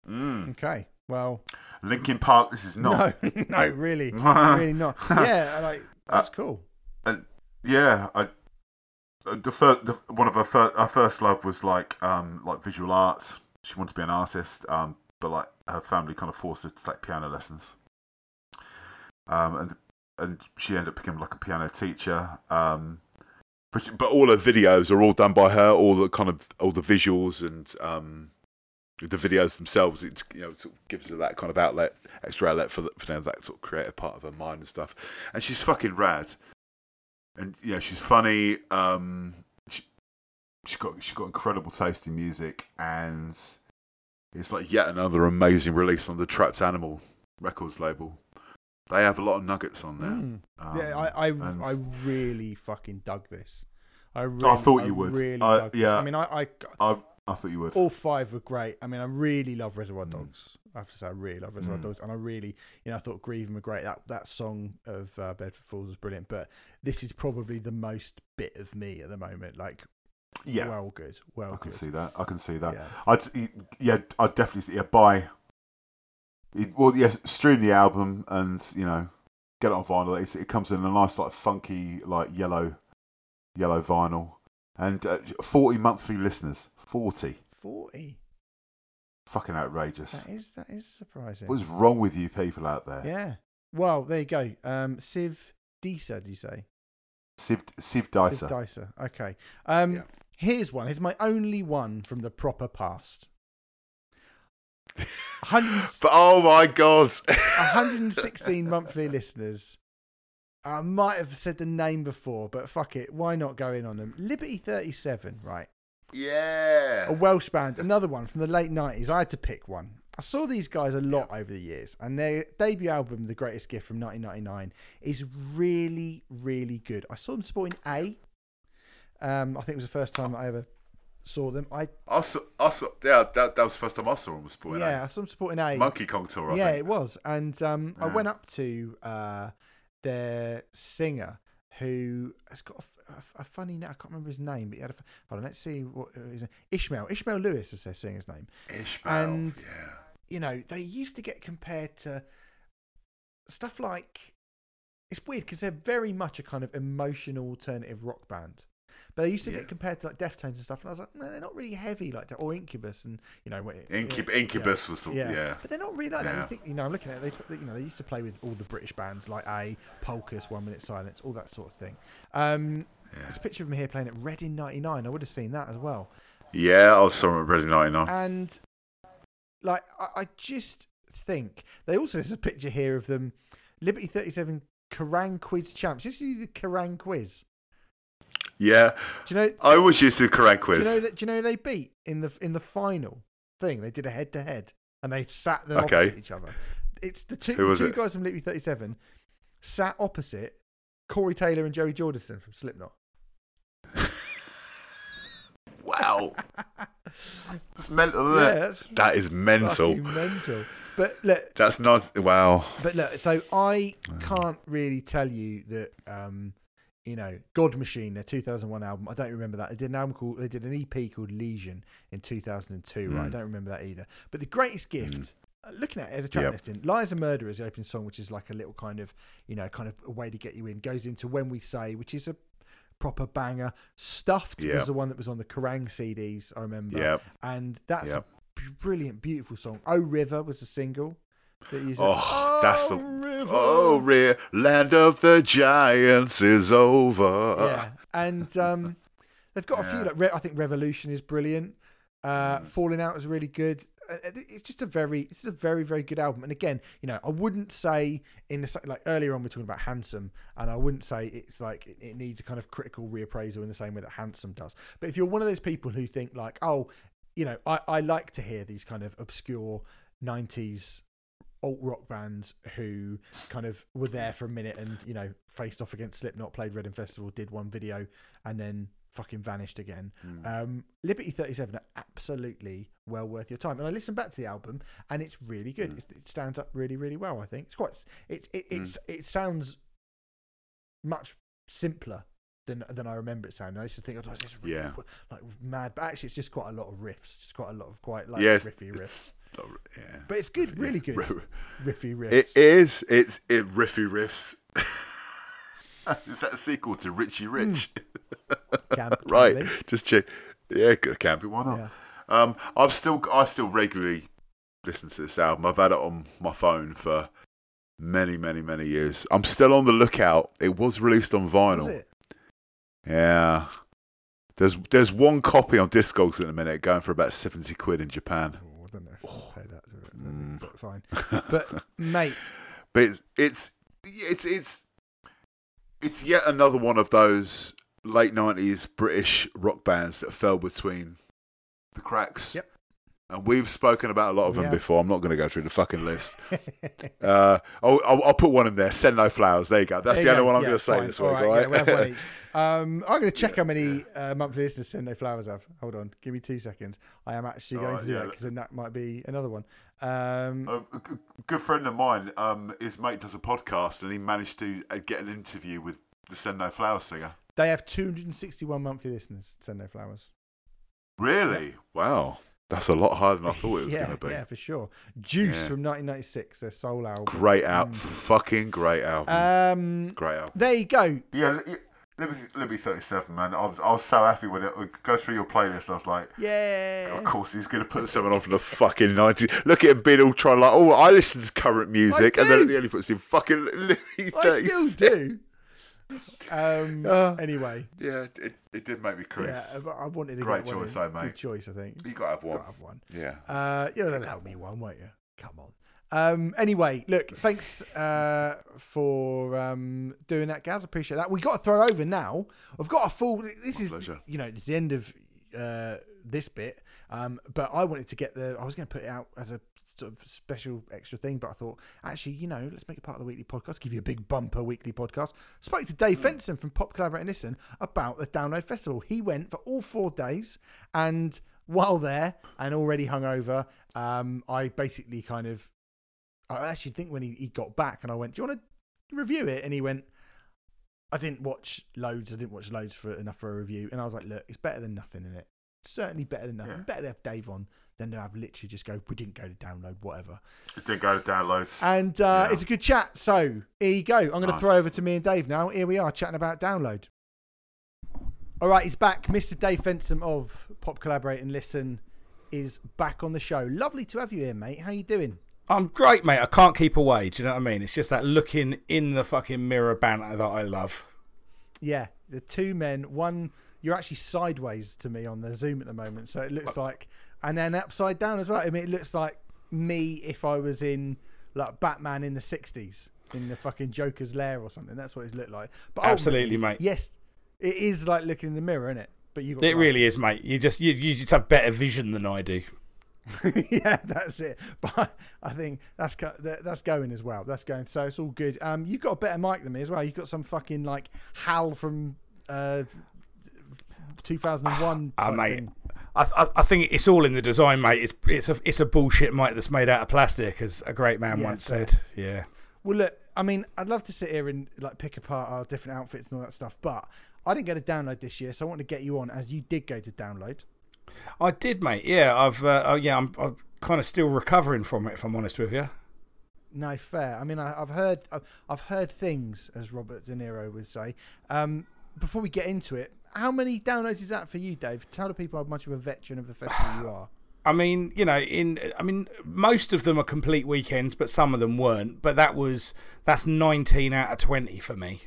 Mm. Okay. Well, Linkin Park, this is not. no, no, really, really not. Yeah, like Uh, that's cool. yeah, I, uh, the, fir- the one of her, fir- her first love was like um like visual arts. She wanted to be an artist, um, but like her family kind of forced her to take piano lessons. Um, and and she ended up becoming like a piano teacher. Um, but but all her videos are all done by her. All the kind of all the visuals and um the videos themselves. It you know sort of gives her that kind of outlet, extra outlet for the, for that sort of creative part of her mind and stuff. And she's fucking rad and yeah, she's funny. Um, she she got she got incredible taste in music, and it's like yet another amazing release on the Trapped Animal Records label. They have a lot of nuggets on there. Mm. Um, yeah, I, I, and- I really fucking dug this. I really, I thought you would. Really I- dug this. yeah. I mean, I, I, I I thought you would. all five were great. I mean, I really love Reservoir Mm. Dogs. I have to say, I really love Reservoir Mm. Dogs, and I really, you know, I thought Grieving were great. That that song of uh, Bedford Falls was brilliant, but this is probably the most bit of me at the moment. Like, yeah, well, good, well, I can good. see that. I can see that. Yeah. I'd yeah, I'd definitely see, yeah buy. Well, yes, stream the album and you know get it on vinyl. It's, it comes in a nice like funky like yellow, yellow vinyl, and uh, forty monthly listeners. Forty. Forty. Fucking outrageous. That is that is surprising. What's wrong with you people out there? Yeah. Well, there you go. Um, Civ Dicer, do you say? Civ, Civ Dicer. Civ Dicer. Okay. Um, Yeah. Here's one. Here's my only one from the proper past. Oh my god. 116 monthly listeners. I might have said the name before, but fuck it. Why not go in on them? Liberty 37, right? A. Welsh band, another one from the late 90s. I had to pick one. I saw these guys a lot over the years, and their debut album, The Greatest Gift from 1999, is really, really good. I saw them supporting A. Um, I think it was the first time I ever saw them. I I saw, I saw, yeah, that, that was the first time I saw him was sporting yeah, I saw them supporting A. Monkey Kong tour, I yeah, think. it was, and um, I went up to uh, their singer who has got a funny name. I can't remember his name, but he had a. Hold on, let's see what uh, his name. Ishmael. Ishmael Lewis was their his name. Ishmael, And- yeah. you know, they used to get compared to stuff like. It's weird because they're very much a kind of emotional alternative rock band. But I used to Yeah. get compared to like Deftones and stuff, and I was like, no, they're not really heavy like that, or Incubus, and you know, Incub- yeah, Incubus was the, yeah. yeah. but they're not really like that. You think, you know, I'm looking at it, they, you know, they used to play with all the British bands like A, Polkas, One Minute Silence, all that sort of thing. Um, Yeah. There's a picture of them here playing at Reading '99. I would have seen that as well. Yeah, I saw him at Reading 99. And like, I, I just think they also there's a picture here of them, Liberty 37 Kerrang Quiz champs. Just do the Kerrang Quiz. Yeah, Do you know? I always used to correct Do you know that? Do you know they beat in the in the final thing? They did a head to head, and they sat them Okay. opposite each other. It's the two, two it? guys from Liberty Thirty Seven sat opposite Corey Taylor and Joey Jordison from Slipknot. wow. it's mental, Yeah, that's That is mental. mental. But look, That's not, wow. but look. So I can't really tell you that. um you know, God Machine, their 2001 album. I don't remember that. They did an album called, they did an EP called Legion in 2002. Right, I Mm. don't remember that either. But the greatest gift, uh, looking at it, the track Yep. listing, "Lies and Murder" is the opening song, which is like a little kind of, you know, kind of a way to get you in. Goes into When We Say, which is a proper banger. Stuffed Yep. was the one that was on the Kerrang CDs. I remember. Yeah. and that's Yep. a brilliant, beautiful song. Oh River was the single. That you said, Oh, that's the- River. Oh, rear land of the giants is over. yeah, and um, they've got a few. Yeah. Like, Re- I think Revolution is brilliant. Uh, Mm. Falling Out is really good. Uh, It's just a very, it's a very, very good album. And again, you know, I wouldn't say in the like earlier on we're talking about Handsome, and I wouldn't say it's like it, it needs a kind of critical reappraisal in the same way that Handsome does. But if you're one of those people who think like, oh, you know, I, I like to hear these kind of obscure '90s alt rock bands who kind of were there for a minute and you know faced off against Slipknot, played Reading Festival, did one video, and then fucking vanished again. Mm. Um, Liberty Thirty Seven are absolutely well worth your time. And I listened back to the album, and it's really good. Mm. It's, it stands up really, really well. I think it's quite. It it it's it sounds much simpler. Than, than I remember it sounding. I used to think, oh, it's just really Yeah. like mad, but actually, it's just quite a lot of riffs. Just quite a lot of quite like yes. riffy riffs. Yeah. But it's good, really good, Ri- riffy riffs. It is. It's it riffy riffs. is that a sequel to Richie Rich? Can- can right. be. Just check. Yeah, it can be. Why not? Yeah. Um, I've still I still regularly listen to this album. I've had it on my phone for many, many, many years. I'm still on the lookout. It was released on vinyl. Was it? Yeah. There's there's one copy on Discogs at the minute going for about seventy quid in Japan. Oh, don't know I'll pay that. Mm. But fine. But mate, But it's it's it's it's it's yet another one of those late nineties British rock bands that fell between the cracks. Yep. And we've spoken about a lot of them Yeah. before. I'm not going to go through the fucking list. Uh, I'll, I'll, I'll put one in there. Send no flowers. There you go. That's There the only go. one I'm Yeah, going to say fine. this All week. right, All right. yeah, we'll have one each. Um, I'm going to check how many uh, monthly listeners Send No Flowers have. Hold on, give me two seconds. I am actually going right, to do yeah, that because then that might be another one. Um, a, good friend of mine, um, his mate does a podcast, and he managed to uh, get an interview with the Send No Flowers singer. They have 261 monthly listeners. Send No Flowers. Really? Wow, that's a lot higher than I thought it was yeah, going to be. yeah, for sure. Juice Yeah. from 1996, their sole album. Great out, Mm. fucking great album. Um, great album. there you go. Yeah, y- Liberty, Liberty 37, man. I was, I was so happy when it would go through your playlist. I was like, Yeah. of course he's going to put someone on from the fucking 90s. Look at him being all trying, like, oh, I listen to current music. And then at the end he puts in fucking Liberty I still 37. do. Um, Uh, anyway, Yeah, it, it did make me yeah, crease. but I wanted to Great choice, though, mate. Good choice, I think. You got to have one. Gotta have one. Yeah. Uh, you'll help me one, won't you? Come on. Um, anyway, look, thanks uh, for um, doing that, guys. Appreciate that. We got to throw over now. I've got a full. This is, pleasure. you know, it's the end of uh, this bit. Um, but I wanted to get the. I was going to put it out as a sort of special extra thing, but I thought actually, you know, let's make it part of the weekly podcast. Give you a big bumper weekly podcast. Spoke to Dave Fensome from Pop Collaborate and Listen about the Download Festival. He went for all four days, and while there and already hungover, um, I basically kind of. I actually think when he, he got back and I went, Do you want to review it? And he went, I didn't watch loads. I didn't watch loads for enough for a review. And I was like, Look, it's better than nothing in it. Certainly better than nothing. Yeah. Better to have Dave on than to have literally just go, We didn't go to download, whatever. It didn't go to downloads. And uh, Yeah. it's a good chat. So here you go. I'm going to Nice. throw over to me and Dave now. Here we are chatting about download. All right, he's back. Mr. Dave Fensome of Pop Collaborate and Listen is back on the show. Lovely to have you here, mate. How you doing? I'm great, mate. I can't keep away. Do you know what I mean? It's just that looking in the fucking mirror banter that I love. Yeah, the two men. One, you're actually sideways to me on the Zoom at the moment, so it looks like, and then upside down as well. I mean, it looks like me if I was in like Batman in the '60s in the fucking Joker's lair or something. That's what it looked like. But oh, Absolutely, ultimately, mate. Yes, it is like looking in the mirror, isn't it? But you. It really is, mate. You just you, you just have better vision than I do. yeah, that's it. But I think that's that's going as well. That's going. So it's all good. Um, you've got a better mic than me as well. You've got some fucking like Hal from uh, 2001. Ah, type mate. thing. I, I, I think it's all in the design, mate. It's it's a it's a bullshit mic that's made out of plastic, as a great man Yeah, once fair. said. Yeah. Well, look, I mean, I'd love to sit here and like pick apart our different outfits and all that stuff, but I didn't get a download this year, so I want to get you on as you did go to download. I did, mate. Yeah, I've uh, oh, yeah, I'm, I'm kind of still recovering from it, if I'm honest with you. No, fair. I mean, I, I've heard, I've, heard things, as Robert De Niro would say. Um, before we get into it, how many downloads is that for you, Dave? Tell the people how much of a veteran of the festival you are. I mean, you know, in I mean, most of them are complete weekends, but some of them weren't. But that was that's 19 out of 20 for me.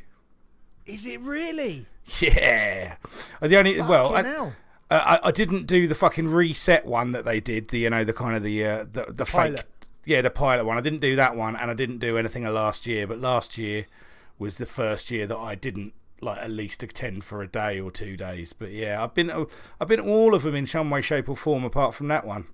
Is it really? Yeah. The only well, I. uh, I I didn't do the fucking reset one that they did. The you know the kind of the uh, the the Pilot. fake yeah the pilot one. I didn't do that one, and I didn't do anything of last year. But last year was the first year that I didn't like at least attend for a day or two days. But yeah, I've been I've been all of them in some way, shape, or form apart from that one.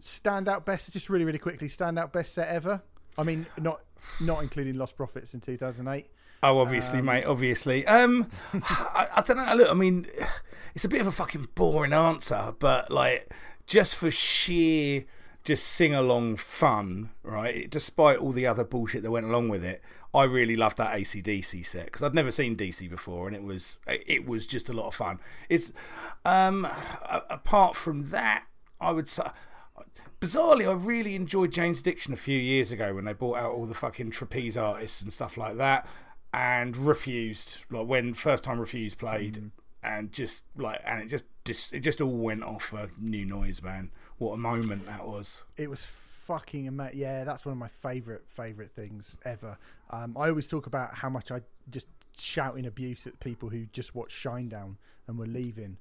Standout best, just really, really quickly. Standout best set ever. I mean, not not including Lostprophets in 2008. Oh, obviously, mate. Obviously. Um, I, I don't know. Look, I mean, it's a bit of a fucking boring answer, but like, just for sheer just sing along fun, right? Despite all the other bullshit that went along with it, I really loved that ACDC set because I'd never seen DC before, and it was it was just a lot of fun. It's um, apart from that, I would say. Bizarrely, I really enjoyed Jane's Addiction a few years ago when they brought out all the fucking trapeze artists and stuff like that, and refused. Like when first time refused played, and just like and it just dis- it just all went off for new noise, man. What a moment that was. It was fucking amazing. Yeah, that's one of my favorite favorite things ever. Um, I always talk about how much I just shouting abuse at people who just watched Shinedown and were leaving.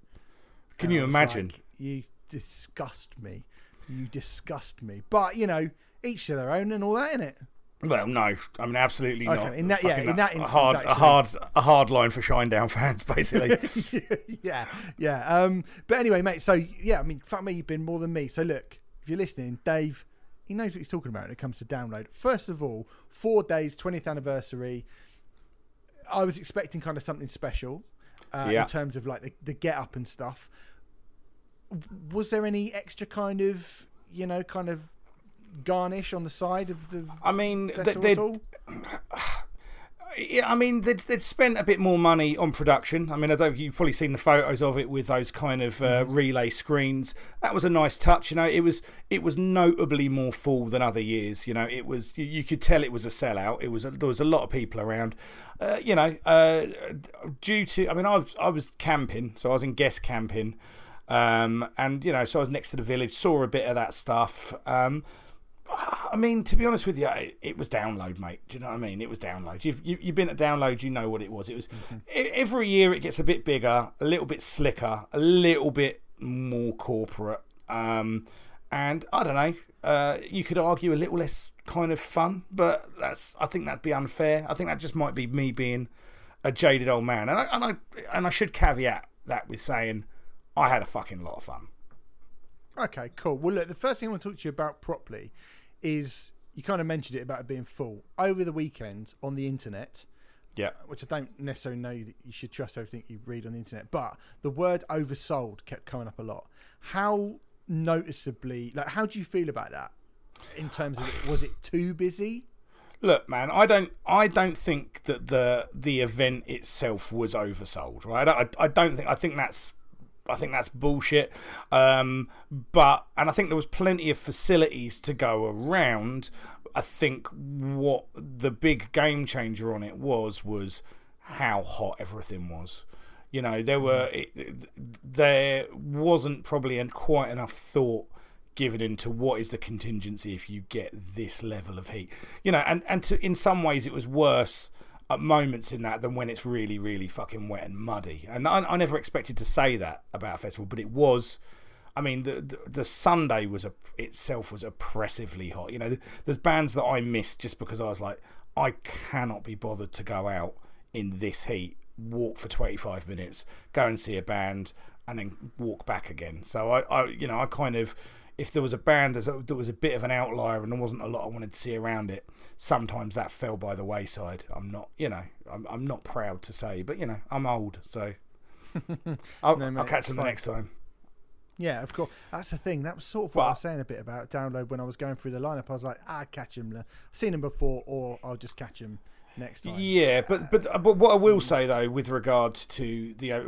Can And you imagine? like, you disgust me. You disgust me. But you know, each to their own and all that in it. Well, no, I mean absolutely Okay, not. in that- yeah, in that a instance, hard, a hard, a hard line for Shinedown fans, basically. yeah, yeah. Um, but anyway, mate. So yeah, I mean, fuck me, you've been more than me. So look, if you're listening, Dave, he knows what he's talking about when it comes to download. First of all, four days, twentieth anniversary. I was expecting kind of something special uh, Yeah. in terms of like the, the get up and stuff. Was there any extra kind of you know kind of garnish on the side of the I mean, th- they-? Yeah, I mean, they'd, they'd spent a bit more money on production. I mean, I don't. You've probably seen the photos of it with those kind of uh, relay screens. That was a nice touch. You know, it was it was notably more full than other years. You know, it was you, you could tell it was a sellout. It was a, there was a lot of people around. Uh, you know, uh, due to I mean, I was I was camping, so I was in guest camping, um, and you know, so I was next to the village, saw a bit of that stuff. Um, I mean, to be honest with you, it, it, was download, mate. Do you know what I mean? It was download. You've you, have been at download, you know what it was. It was mm-hmm. every year it gets a bit bigger, a little bit slicker, a little bit more corporate, um, and I don't know. Uh, you could argue a little less kind of fun, but that's I think that'd be unfair. I think that just might be me being a jaded old man, and I and I and I should caveat that with saying I had a fucking lot of fun. Okay, cool. Well, look, the first thing I want to talk to you about properly is you kind of mentioned it about it being full over the weekend on the internet. Yeah. Uh, which I don't necessarily know that you should trust everything you read on the internet, but the word oversold kept coming up a lot. How noticeably, like, how do you feel about that in terms of it? Was it too busy? Look, man, I don't, I don't think that the the event itself was oversold, right? I, I don't think, I think that's I think that's bullshit. Um, but and I think there was plenty of facilities to go around. I think what the big game changer on it was was how hot everything was. You know, there were it, there wasn't probably quite enough thought given into what is the contingency if you get this level of heat. You know, and and to, in some ways it was worse moments in that than when it's really, really fucking wet and muddy. And I, I never expected to say that about a festival, but it was. I mean, the, the, the Sunday was a, itself was oppressively hot. You know, there's bands that I missed just because I was like, I cannot be bothered to go out in this heat, walk for 25 minutes, go and see a band, and then walk back again. So I, I you know, I kind of if there was a band that was a bit of an outlier and there wasn't a lot I wanted to see around it, sometimes that fell by the wayside. I'm not, you know, I'm, I'm not proud to say, but you know, I'm old, so I'll, no, mate, I'll catch them the next time. Yeah, of course. That's the thing. That was sort of what but, I was saying a bit about download when I was going through the lineup. I was like, I'd catch him. I've seen him before, or I'll just catch him next time. Yeah, but but but what I will say though, with regard to the uh,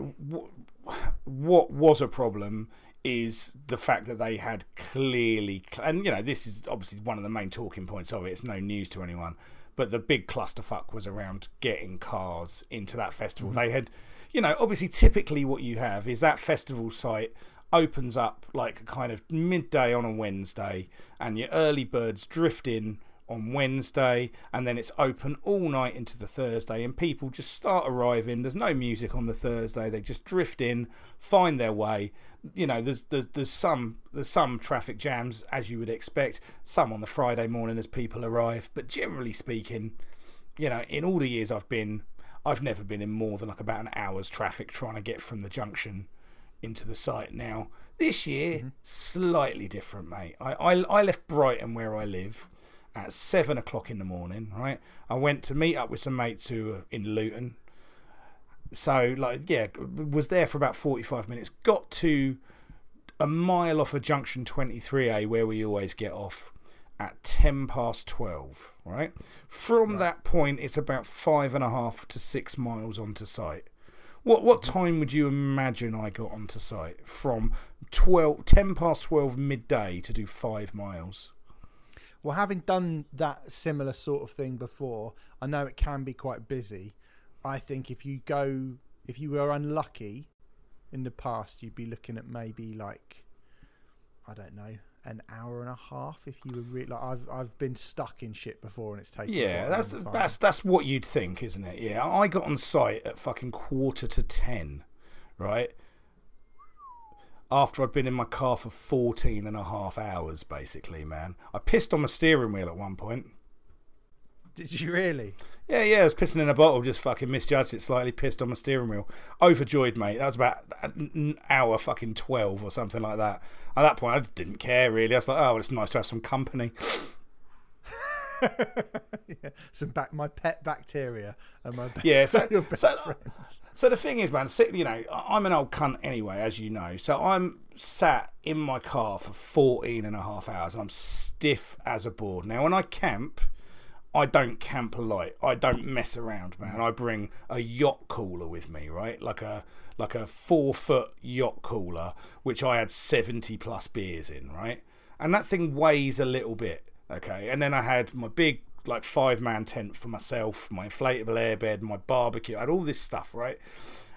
what was a problem is the fact that they had clearly, and you know, this is obviously one of the main talking points of it. It's no news to anyone, but the big clusterfuck was around getting cars into that festival. Mm-hmm. They had, you know, obviously, typically what you have is that festival site opens up like kind of midday on a Wednesday, and your early birds drift in on Wednesday, and then it's open all night into the Thursday, and people just start arriving. There's no music on the Thursday; they just drift in, find their way. You know, there's there's, there's some there's some traffic jams as you would expect, some on the Friday morning as people arrive, but generally speaking, you know, in all the years I've been, I've never been in more than like about an hour's traffic trying to get from the junction into the site. Now this year, mm-hmm. slightly different, mate. I, I I left Brighton where I live at seven o'clock in the morning. Right, I went to meet up with some mates who were in Luton. So like yeah, was there for about forty five minutes. Got to a mile off of junction twenty three A where we always get off at 10 past 12 right from right. that point it's about five and a half to six miles onto site what what mm-hmm. time would you imagine I got onto site from 12, 10 past 12 midday to do five miles? Well, having done that similar sort of thing before, I know it can be quite busy. I think if you go, if you were unlucky in the past, you'd be looking at maybe like, I don't know, an hour and a half. If you were really, like, I've I've been stuck in shit before, and it's taken. Yeah, that's that's that's what you'd think, isn't it? Yeah, I got on site at fucking quarter to ten, right? After I'd been in my car for 14 and a half hours, basically, man. I pissed on my steering wheel at one point. Did you really? Yeah, yeah, I was pissing in a bottle, just fucking misjudged it slightly, pissed on my steering wheel. Overjoyed, mate. That was about uh, an hour fucking 12 or something like that. At that point, I just didn't care really. I was like, oh, well, it's nice to have some company. yeah, some back my pet bacteria and my yeah. So, so, uh, so, the thing is, man, you know, I'm an old cunt anyway, as you know. So I'm sat in my car for 14 and a half hours. I'm stiff as a board. Now, when I camp, I don't camp light. I don't mess around, man. I bring a yacht cooler with me, right? Like a like a four foot yacht cooler, which I had seventy plus beers in, right? And that thing weighs a little bit, okay. And then I had my big like five man tent for myself, my inflatable airbed, my barbecue. I had all this stuff, right?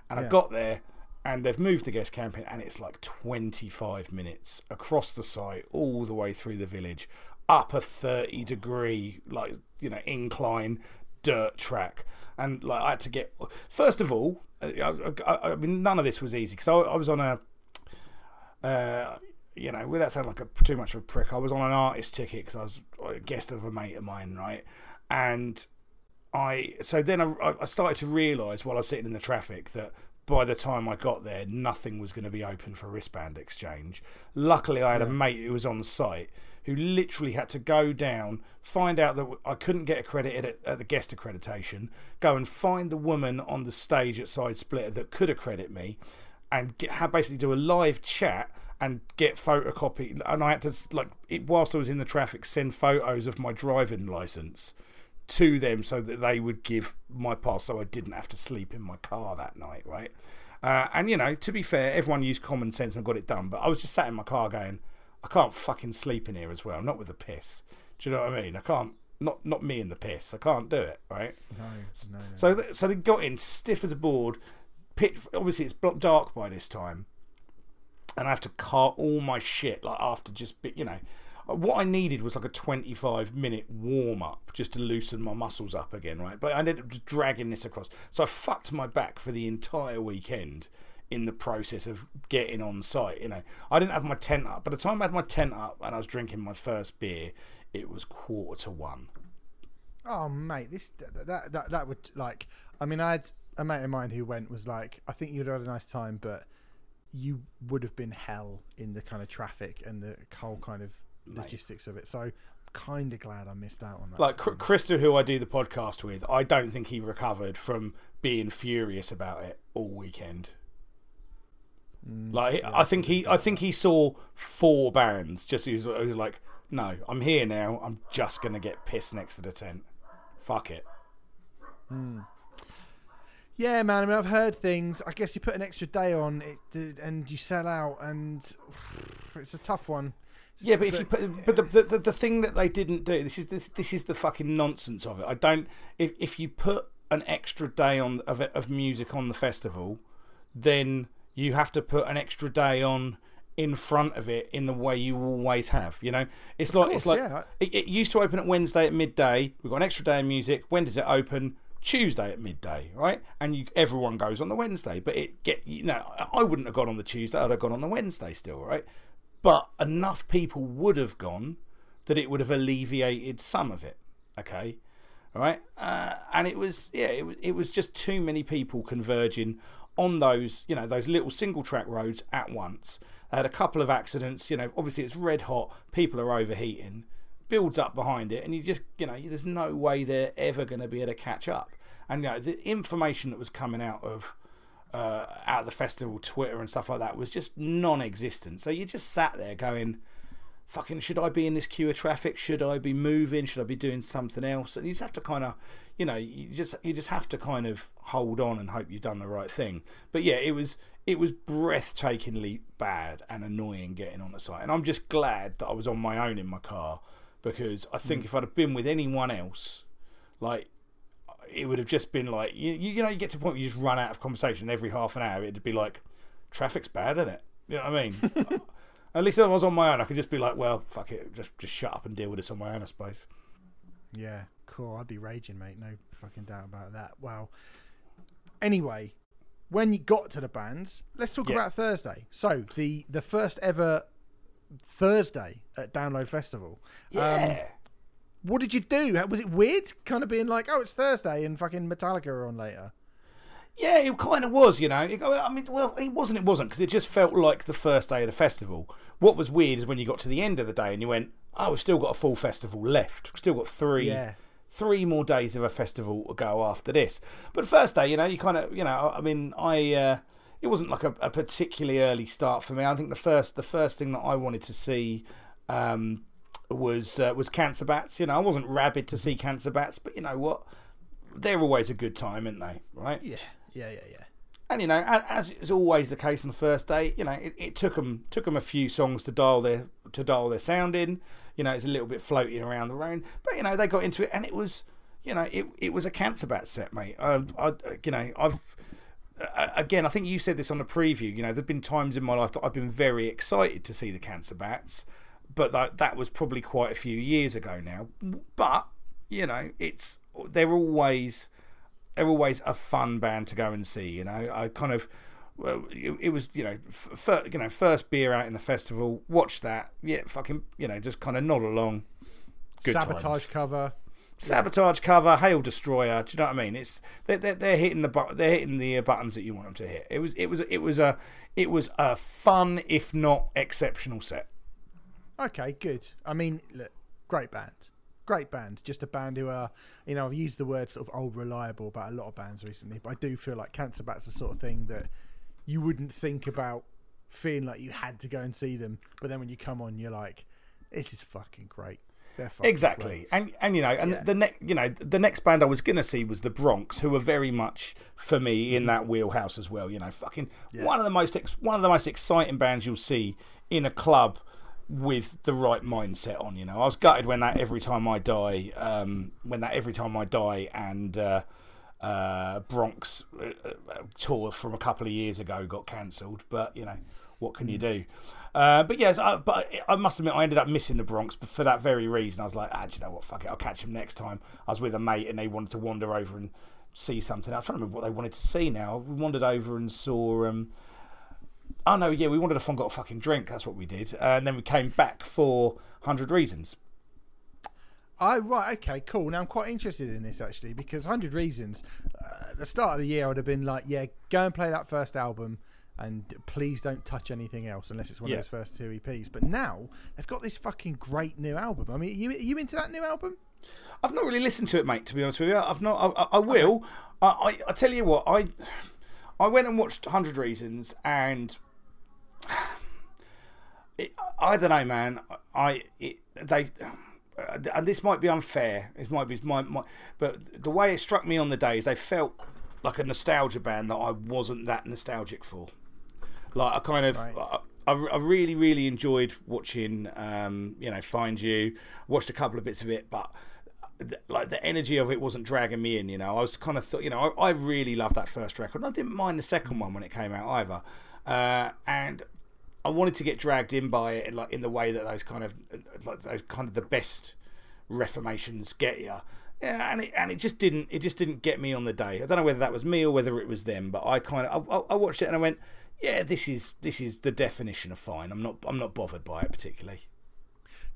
And I got there and they've moved the guest camping and it's like 25 minutes across the site all the way through the village up a 30 degree like you know incline dirt track and like i had to get first of all i, I, I mean none of this was easy because I, I was on a uh, you know, without sounding like a too much of a prick, I was on an artist ticket because I was a guest of a mate of mine, right? And I so then I, I started to realise while I was sitting in the traffic that by the time I got there, nothing was going to be open for wristband exchange. Luckily, I had a mate who was on site who literally had to go down, find out that I couldn't get accredited at, at the guest accreditation, go and find the woman on the stage at Side Splitter that could accredit me, and get, have basically do a live chat and get photocopy. And I had to like it whilst I was in the traffic, send photos of my driving license to them so that they would give my pass so I didn't have to sleep in my car that night, right? Uh, and you know, to be fair, everyone used common sense and got it done. But I was just sat in my car going, I can't fucking sleep in here as well. Not with the piss. Do you know what I mean? I can't. Not not me in the piss. I can't do it. Right. No, no, no. So th- so they got in stiff as a board. Pit. Obviously, it's dark by this time, and I have to cart all my shit like after just you know. What I needed was like a 25 minute warm up just to loosen my muscles up again, right? But I ended up just dragging this across. So I fucked my back for the entire weekend in the process of getting on site. You know, I didn't have my tent up. By the time I had my tent up and I was drinking my first beer, it was quarter to one. Oh mate, this that that that, that would like. I mean, I had a mate of mine who went was like, I think you'd had a nice time, but you would have been hell in the kind of traffic and the whole kind of logistics of it. So, kind of glad I missed out on that. Like Cr- Krista, who I do the podcast with, I don't think he recovered from being furious about it all weekend. Mm, like I think he, I think he saw four bands. Just he was, he was like, "No, I'm here now. I'm just gonna get pissed next to the tent. Fuck it." Hmm. Yeah, man. I mean, I've heard things. I guess you put an extra day on it, and you sell out, and it's a tough one. Yeah, but if you put, but the, the the thing that they didn't do, this is the, this is the fucking nonsense of it. I don't. If if you put an extra day on of of music on the festival, then you have to put an extra day on in front of it in the way you always have. You know, it's like it's like yeah. it, it used to open at Wednesday at midday. We've got an extra day of music. When does it open? Tuesday at midday, right? And you, everyone goes on the Wednesday, but it get you know I wouldn't have gone on the Tuesday. I'd have gone on the Wednesday still, right? But enough people would have gone that it would have alleviated some of it. Okay, all right, uh, and it was yeah, it was it was just too many people converging on those you know those little single track roads at once. They had a couple of accidents. You know, obviously it's red hot. People are overheating. Builds up behind it, and you just you know there's no way they're ever going to be able to catch up. And you know the information that was coming out of uh, out of the festival Twitter and stuff like that was just non-existent. So you just sat there going, "Fucking, should I be in this queue of traffic? Should I be moving? Should I be doing something else?" And you just have to kind of, you know, you just you just have to kind of hold on and hope you've done the right thing. But yeah, it was it was breathtakingly bad and annoying getting on the site, and I'm just glad that I was on my own in my car because I think mm. if I'd have been with anyone else, like it would have just been like you, you you know you get to a point where you just run out of conversation every half an hour it'd be like traffic's bad isn't it you know what I mean at least if I was on my own I could just be like well fuck it just just shut up and deal with this on my own I suppose Yeah, cool. I'd be raging, mate. No fucking doubt about that. Well, anyway, when you got to the bands, let's talk Yeah. about Thursday. So the the first ever Thursday at Download Festival. yeah What did you do? Was it weird, kind of being like, oh, it's Thursday and fucking Metallica are on later? Yeah, it kind of was, you know. It- I mean, well, it wasn't. It wasn't because it just felt like the first day of the festival. What was weird is when you got to the end of the day and you went, "Oh, we've still got a full festival left. We've still got three, Yeah. three more days of a festival to go after this." But first day, you know, you kind of, you know, I mean, I, uh, it wasn't like a, a particularly early start for me. I think the first, the first thing that I wanted to see. Um, was uh, was Cancer Bats. You know, I wasn't rabid to see Cancer Bats, but you know what? They're always a good time, aren't they? Right? Yeah, yeah, yeah, yeah. And you know, as, as is always the case on the first day, you know, it, it took them took them a few songs to dial their to dial their sound in. You know, it's a little bit floating around the room, but you know, they got into it, and it was, you know, it it was a Cancer Bat set, mate. I, I you know, I've again, I think you said this on the preview. You know, there've been times in my life that I've been very excited to see the Cancer Bats, but that that was probably quite a few years ago now. But you know, it's they're always they're always a fun band to go and see. You know, I kind of well, it, it was you know, f- you know, first beer out in the festival. Watch that, yeah, fucking, you know, just kind of nod along. Good Sabotage times. cover. Sabotage cover, Hail Destroyer. Do you know what I mean? It's they're, they're, they're hitting the bu- they're hitting the uh, buttons that you want them to hit. It was it was it was a it was a fun if not exceptional set. Okay, good. I mean, look, great band. Great band. Just a band who are, you know, I've used the word sort of old reliable about a lot of bands recently, but I do feel like Cancer Bat's the sort of thing that you wouldn't think about feeling like you had to go and see them, but then when you come on, you're like, this is fucking great. They're Exactly, great. and and you know, and Yeah. the next, you know, the next band I was gonna see was the Bronx, who were very much for me in that wheelhouse as well. You know, fucking one of the most ex- one of the most exciting bands you'll see in a club with the right mindset on. You know, I was gutted when that every time I die, um, when that every time I die and. Uh, uh, Bronx uh, uh, tour from a couple of years ago got cancelled, but you know what can you do? Uh, but yes, I, but I must admit I ended up missing the Bronx but for that very reason. I was like, ah, do you know what? Fuck it, I'll catch them next time. I was with a mate and they wanted to wander over and see something. I was trying to remember what they wanted to see now. We wandered over and saw. Um, oh no, yeah, we wanted a fun got a fucking drink. That's what we did, uh, and then we came back for Hundred Reasons. Oh, right, okay, cool. Now I'm quite interested in this actually because 100 Reasons, uh, at the start of the year, I would have been like, yeah, go and play that first album and please don't touch anything else unless it's one Yeah. of those first two EPs. But now they've got this fucking great new album. I mean, are you, are you into that new album? I've not really listened to it, mate. To be honest with you, I've not. I, I, I will. I, I, I tell you what. I I went and watched Hundred Reasons, and it, I don't know, man. I it, they. Uh, and this might be unfair. It might be my, my, but the way it struck me on the day is they felt like a nostalgia band that I wasn't that nostalgic for. Like I kind of, Right. I, I I really, really enjoyed watching, um, you know, Find You. Watched a couple of bits of it, but like the energy of it wasn't dragging me in. You know, I was kind of thought, you know, I, I really loved that first record. And I didn't mind the second one when it came out either. Uh, and I wanted to get dragged in by it, in, like in the way that those kind of, like those kind of the best reformations get you. Yeah, and it and it just didn't it just didn't get me on the day. I don't know whether that was me or whether it was them, but I kind of I- I watched it and I went, yeah, this is this is the definition of fine. I'm not I'm not bothered by it particularly.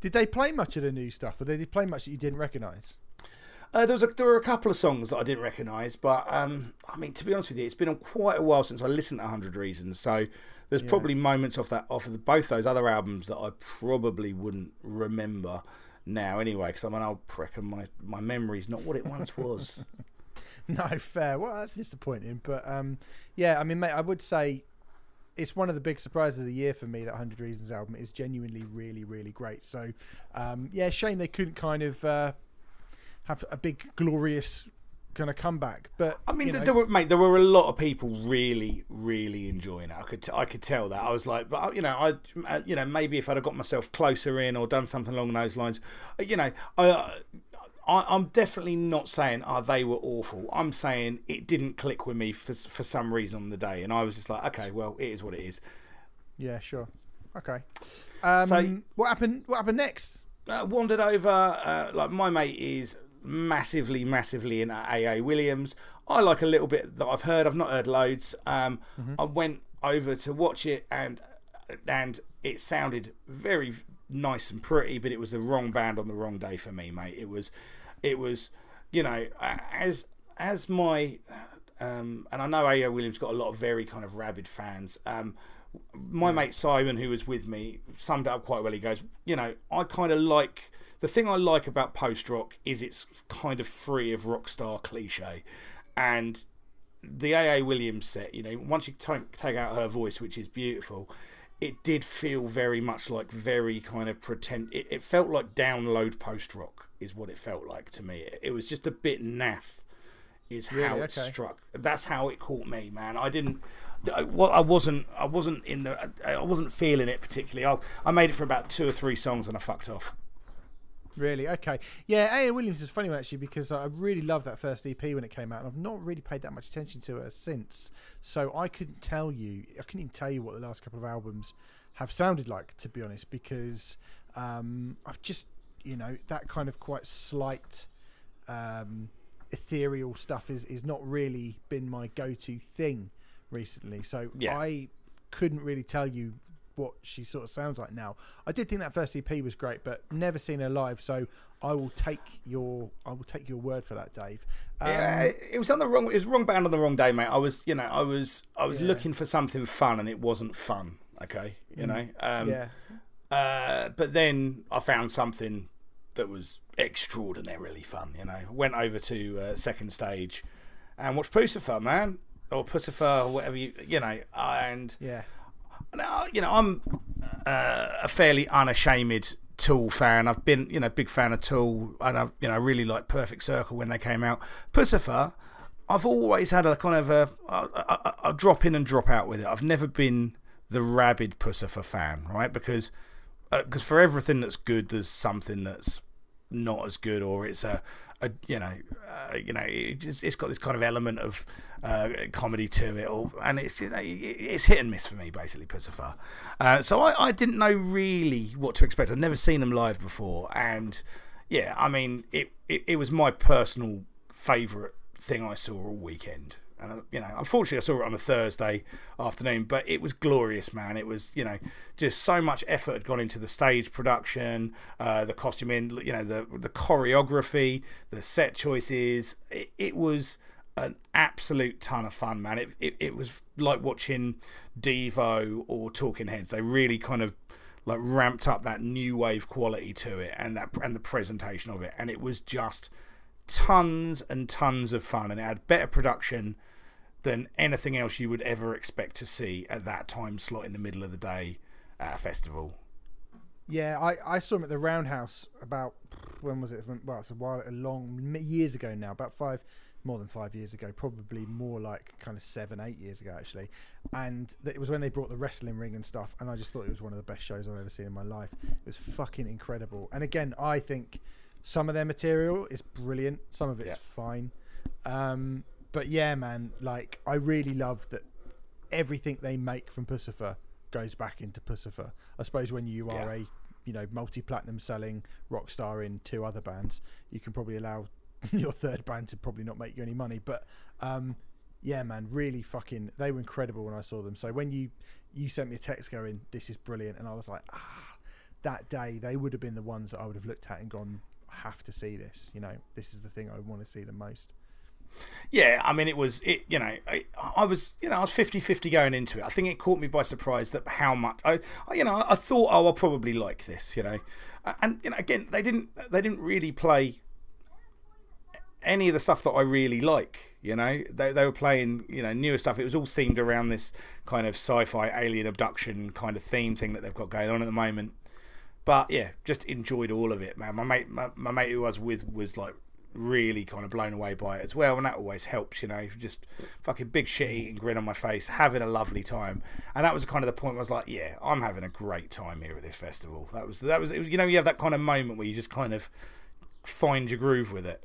Did they play much of the new stuff or did they play much that you didn't recognise? Uh, there was a, there were a couple of songs that I didn't recognise, but um, I mean to be honest with you, it's been quite a while since I listened to Hundred Reasons, so there's probably moments off that off of the, both those other albums that I probably wouldn't remember now anyway, because I'm an old prick and my my memory's not what it once was. No, fair. Well, that's disappointing. But um, yeah, I mean, mate, I would say it's one of the big surprises of the year for me. That Hundred Reasons album is genuinely really, really great. So um, yeah, shame they couldn't kind of uh, have a big glorious kind of comeback. But I mean, you know, there were mate, there were a lot of people really, really enjoying it. I could, t- I could tell that. I was like, but you know, I, uh, you know, maybe if I'd have got myself closer in or done something along those lines, uh, you know, I, uh, I I'm definitely not saying oh they were awful. I'm saying it didn't click with me for for some reason on the day, and I was just like, okay, well, it is what it is. yeah, sure, okay. Um, So- what happened? What happened next? uh, wandered over. Uh, like my mate is massively, massively in AA Williams. I like a little bit that I've heard. I've not heard loads. Um, I went over to watch it and and it sounded very nice and pretty, but it was the wrong band on the wrong day for me, mate. It was, it was, you know, as as my um, and I know A.O. Williams got a lot of very kind of rabid fans. Um, my mate Simon, who was with me, summed it up quite well. He goes, you know, I kind of like the thing I like about post rock is it's kind of free of rock star cliche, and the AA Williams set, you know, once you take take out her voice, which is beautiful, it did feel very much like very kind of pretend. It, it felt like download post rock is what it felt like to me. It, it was just a bit naff. Is how it Okay. struck. That's how it caught me, man. I didn't. I, well, I wasn't. I wasn't in the. I wasn't feeling it particularly. I, I made it for about two or three songs and I fucked off. Really? Okay. Yeah, A.A. Williams is a funny one actually because I really loved that first EP when it came out, and I've not really paid that much attention to her since. So I couldn't tell you. I couldn't even tell you what the last couple of albums have sounded like, to be honest, because um, I've just, you know, that kind of quite slight, um, ethereal stuff is is not really been my go-to thing recently. So Yeah. I couldn't really tell you what she sort of sounds like now. I did think that first EP was great, but never seen her live, so I will take your I will take your word for that, Dave. Um, Yeah, it was on the wrong. It was wrong band on the wrong day, mate. I was, you know, I was, I was Yeah. looking for something fun, and it wasn't fun. Okay, you know. Um, yeah, Uh, but then I found something that was extraordinarily fun. You know, went over to uh, second stage and watched Puscifer, man, or Puscifer, or whatever you, you know, and yeah, now, you know, I'm uh, a fairly unashamed Tool fan. I've been, you know, big fan of Tool, and I, you know, really like Perfect Circle when they came out. Puscifer, I've always had a kind of a, drop in and drop out with it. I've never been the rabid Puscifer fan, right? Because because for everything that's good, there's something that's not as good, or it's a, a you know, uh, you know, it just, it's got this kind of element of uh, comedy to it, or and it's know, it's hit and miss for me, basically, Puscifer. Uh, so I, I didn't know really what to expect. I'd never seen them live before, and yeah, I mean, it it, it was my personal favourite thing I saw all weekend. And uh, you know, unfortunately, I saw it on a Thursday afternoon, but it was glorious, man. It was, you know, just so much effort had gone into the stage production, uh, the costuming, you know, the the choreography, the set choices. It, it was an absolute ton of fun, man. It, it it was like watching Devo or Talking Heads. They really kind of like ramped up that new wave quality to it and that and the presentation of it, and it was just tons and tons of fun, and it had better production than anything else you would ever expect to see at that time slot in the middle of the day at a festival. yeah. I, I saw him at the Roundhouse about when was it? Well, it's a while, a long years ago now, about five, more than five years ago, probably more like kind of seven, eight years ago actually. And it was when they brought the wrestling ring and stuff, and I just thought it was one of the best shows I've ever seen in my life. It was fucking incredible. And again, I think some of their material is brilliant, some of it's Yeah. fine. Um, but yeah, man, like I really love that everything they make from Puscifer goes back into Puscifer. I suppose when you are Yeah. a you know multi-platinum selling rock star in two other bands, you can probably allow your third band to probably not make you any money. But um, yeah, man, really fucking they were incredible when I saw them. So when you you sent me a text going, "This is brilliant," and I was like, ah, that day they would have been the ones that I would have looked at and gone, "I have to see this." You know, this is the thing I want to see the most. Yeah, I mean, it was it. You know, I, I was you know I was 50-50 going into it. I think it caught me by surprise that how much I, I you know I thought oh I'll probably like this. You know, and you know again they didn't they didn't really play any of the stuff that I really like. You know, they they were playing you know newer stuff. It was all themed around this kind of sci-fi alien abduction kind of theme thing that they've got going on at the moment. But yeah, just enjoyed all of it, man. My mate, my, my mate who I was with was like really kind of blown away by it as well, and that always helps, you know. Just fucking big shit eating grin on my face, having a lovely time, and that was kind of the point where I was like, yeah, I'm having a great time here at this festival. That was that was it was you know you have that kind of moment where you just kind of find your groove with it.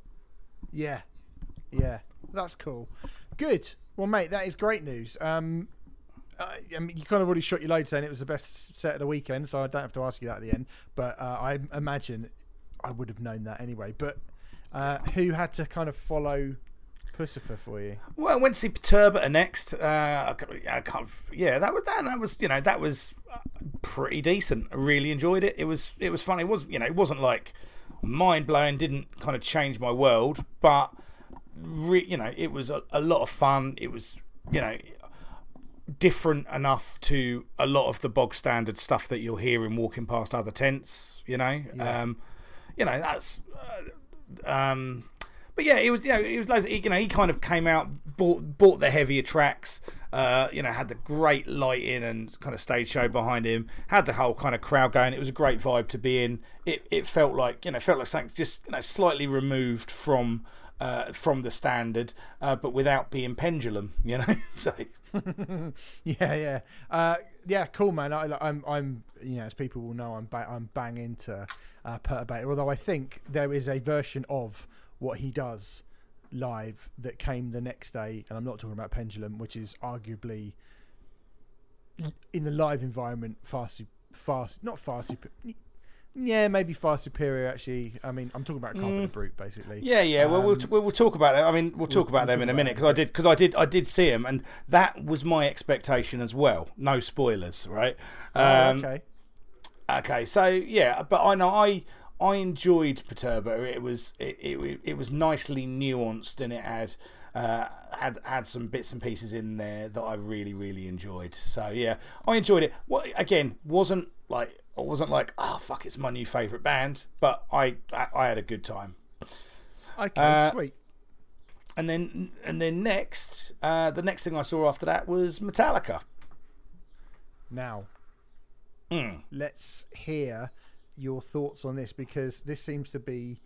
Yeah, yeah, that's cool. Good. Well, mate, that is great news. Um, I, mean, you kind of already shot your load saying it was the best set of the weekend, so I don't have to ask you that at the end. But uh, I imagine I would have known that anyway. But uh, who had to kind of follow Puscifer for you? Well, I went to see Perturbator next. Uh, I can't, yeah, that was that. That was you know that was pretty decent. I really enjoyed it. It was it was fun. It wasn't you know it wasn't like mind blowing. Didn't kind of change my world, but re, you know it was a, a lot of fun. It was you know different enough to a lot of the bog standard stuff that you'll hear in walking past other tents. You know, um, you know that's. Uh, um, but yeah, it was you know it was loads of- you know he kind of came out bought bought the heavier tracks Uh, you know, had the great lighting and kind of stage show behind him. Had the whole kind of crowd going. It was a great vibe to be in. It it felt like you know felt like something just you know slightly removed from. Uh, from the standard, uh, but without being pendulum, you know. so, Yeah, yeah, uh, yeah. Cool, man. I, I'm, I'm, you know, as people will know, I'm, ba- I'm bang into uh, Perturbator. Although I think there is a version of what he does live that came the next day, and I'm not talking about Pendulum, which is arguably in the live environment far, far, not far super. Yeah, maybe far superior. Actually, I mean, I'm talking about Carpenter Brut, basically. Yeah, yeah. Well, we'll, Um, we'll we'll talk about it. I mean, we'll talk we'll about them talk in a minute because I did because I did I did see them, and that was my expectation as well. No spoilers, right? Oh, Um, okay. Okay, so yeah, but I know I I enjoyed Perturbator. It was it, it, it was nicely nuanced and it had uh, had had some bits and pieces in there that I really really enjoyed. So yeah, I enjoyed it. What again wasn't like I wasn't like oh fuck it's my new favorite band, but I I, I had a good time. Okay, uh, sweet. And then and then next uh, the next thing I saw after that was Metallica. Now, Hmm. let's hear your thoughts on this because this seems to be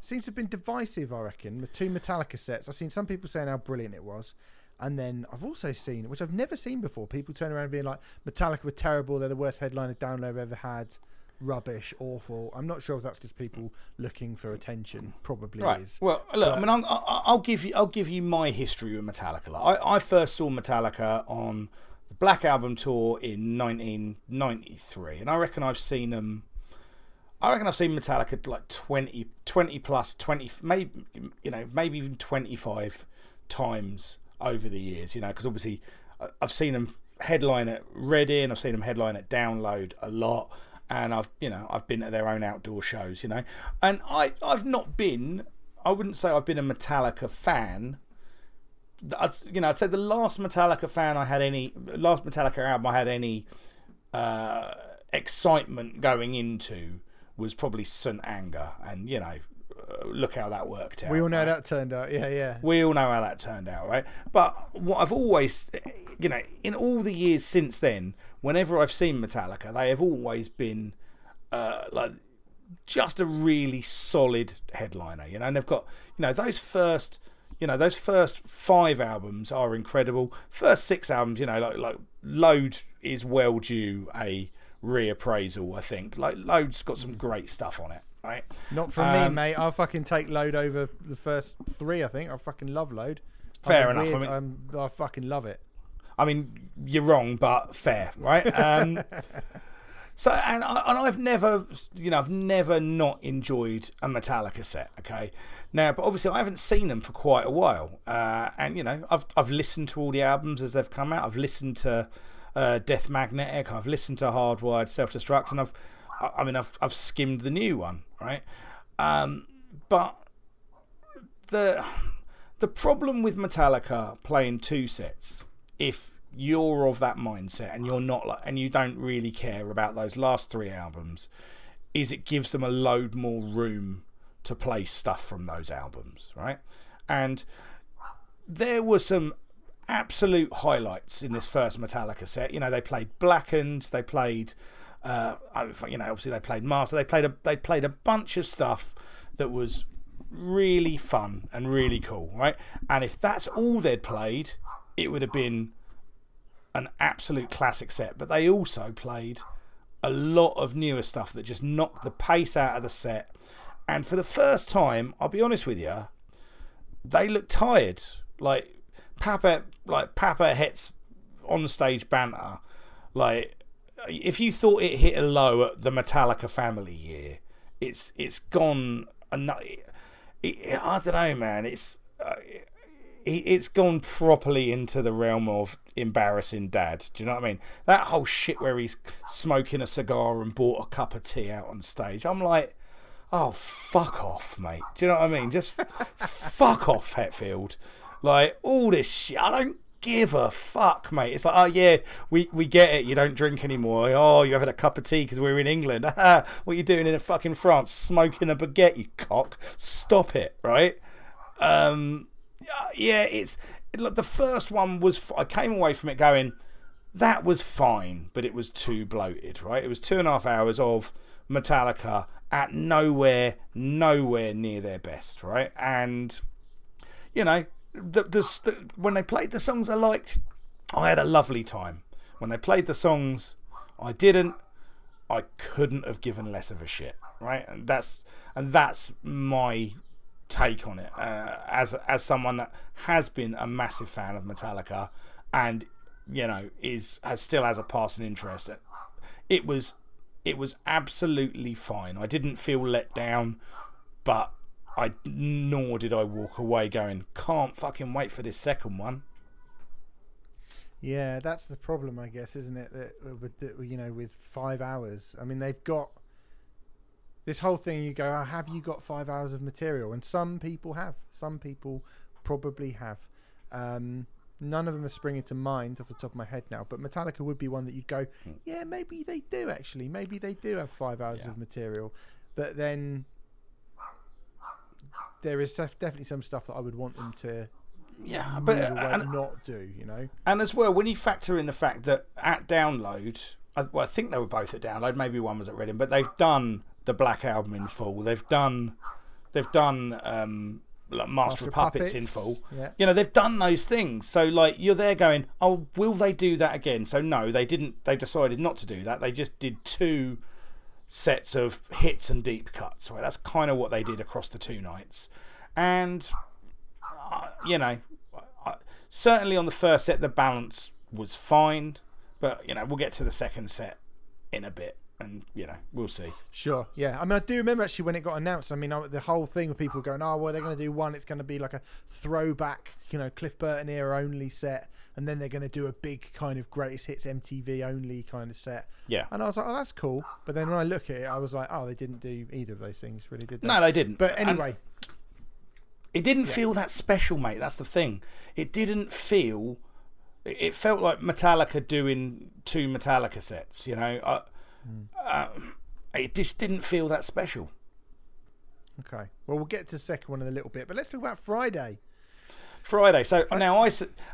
seems to have been divisive. I reckon the two Metallica sets. I've seen some people saying how brilliant it was, and then I've also seen, which I've never seen before, people turn around being like, "Metallica were terrible. They're the worst headliner down I've ever had. Rubbish, awful." I'm not sure if that's just people looking for attention. Probably Right. is. Well, look, I mean, I'm, I- I'll give you, I'll give you my history with Metallica. Like, I, I first saw Metallica on the Black Album tour in 1993, and I reckon I've seen them. I reckon I've seen Metallica like 20, 20 plus, 20, maybe, you know, maybe even 25 times over the years, you know, because obviously I've seen them headline at Reading, I've seen them headline at Download a lot, and I've, you know, I've been to their own outdoor shows, you know, and I, I've not been, I wouldn't say I've been a Metallica fan. I'd, you know, I'd say the last Metallica fan I had any, last Metallica album I had any uh, excitement going into was probably St. Anger, and you know, look how that worked out. we all know right? that turned out. Yeah, yeah. We all know how that turned out, right? But what I've always, you know, in all the years since then, whenever I've seen Metallica, they have always been uh, like just a really solid headliner, you know. And they've got, you know, those first, you know, those first five albums are incredible. First six albums, you know, like like Load is well due a reappraisal. I think like Load's got some great stuff on it, right? Not from me, Um, mate. I'll fucking take load over the first three. I think I fucking love load. Fair I'm enough, I weird, mean- I'm- I fucking love it. I mean, you're wrong, but fair, right? Um, so, and, I, and I've never, you know, I've never not enjoyed a Metallica set. Okay, now, but obviously, I haven't seen them for quite a while, uh, and you know, I've I've listened to all the albums as they've come out. I've listened to uh, Death Magnetic. I've listened to Hardwired Self Destruct, and I've, I I mean, I've I've skimmed the new one, right? Um, but the the problem with Metallica playing two sets, if you're of that mindset and you're not like, and you don't really care about those last three albums, is it gives them a load more room to play stuff from those albums, right? And there were some absolute highlights in this first Metallica set. You know, they played Blackened, they played, uh, you know, obviously they played Master. They played a they played a bunch of stuff that was really fun and really cool, right? And if that's all they'd played, it would have been an absolute classic set. But they also played a lot of newer stuff that just knocked the pace out of the set. And for the first time, I'll be honest with you, they looked tired. Like Papa, like Papa Het's on stage banter. Like if you thought it hit a low at the Metallica family year, it's it's gone. It, I don't know, man. It's uh, it, it's gone properly into the realm of embarrassing dad. Do you know what I mean? That whole shit where he's smoking a cigar and bought a cup of tea out on stage. I'm like, oh fuck off, mate. Do you know what I mean? Just fuck off, Hetfield. Like all this shit. I don't give a fuck, mate. It's like, oh yeah, we, we get it. You don't drink anymore. Oh, you're having a cup of tea because we're in England. what are you doing in fucking France? Smoking a baguette, you cock. Stop it, right? Um, yeah, it's like, the first one was. I came away from it going, that was fine, but it was too bloated, right? It was two and a half hours of Metallica at nowhere, nowhere near their best, right? And you know, the, the, the when they played the songs I liked, I had a lovely time. When they played the songs I didn't, I couldn't have given less of a shit, right? And that's and that's my take on it uh, as as someone that has been a massive fan of Metallica and you know is has still has a passing interest. It was it was absolutely fine. I didn't feel let down, but I nor did I walk away going can't fucking wait for this second one. Yeah, that's the problem, I guess, isn't it? That uh, with the, you know, with five hours, I mean, they've got this whole thing. You go, oh, have you got five hours of material? And some people have. Some people probably have. Um, none of them are springing to mind off the top of my head now, but Metallica would be one that you'd go, yeah, maybe they do actually. Maybe they do have five hours Yeah. of material, but then there is definitely some stuff that I would want them to Yeah, but and, not do. You know. and as well when you factor in the fact that at download, I, well, I think they were both at download. Maybe one was at Reading, but they've done the Black Album in full. They've done, they've done um, like Master, of Puppets, in full. Yeah. You know, they've done those things. So like you're there going, oh, will they do that again? So no, they didn't. They decided not to do that. They just did two sets of hits and deep cuts. Right, that's kind of what they did across the two nights, and uh, you know, I, certainly on the first set the balance was fine, but you know we'll get to the second set in a bit, and you know we'll see. Sure. Yeah. I mean, I do remember actually when it got announced. I mean, I, the whole thing with people going, "Oh, well, they're going to do one. It's going to be like a throwback, you know, Cliff Burton era only set, and then they're going to do a big kind of greatest hits MTV only kind of set." Yeah. And I was like, "Oh, that's cool." But then when I look at it, I was like, "Oh, they didn't do either of those things, really, did they?" No, they didn't. But And- anyway, It didn't feel that special, mate. That's the thing. It didn't feel. It it felt like Metallica doing two Metallica sets. You know, I, uh, it just didn't feel that special. okay. Well, we'll get to the second one in a little bit, but let's talk about Friday. Friday. So now I,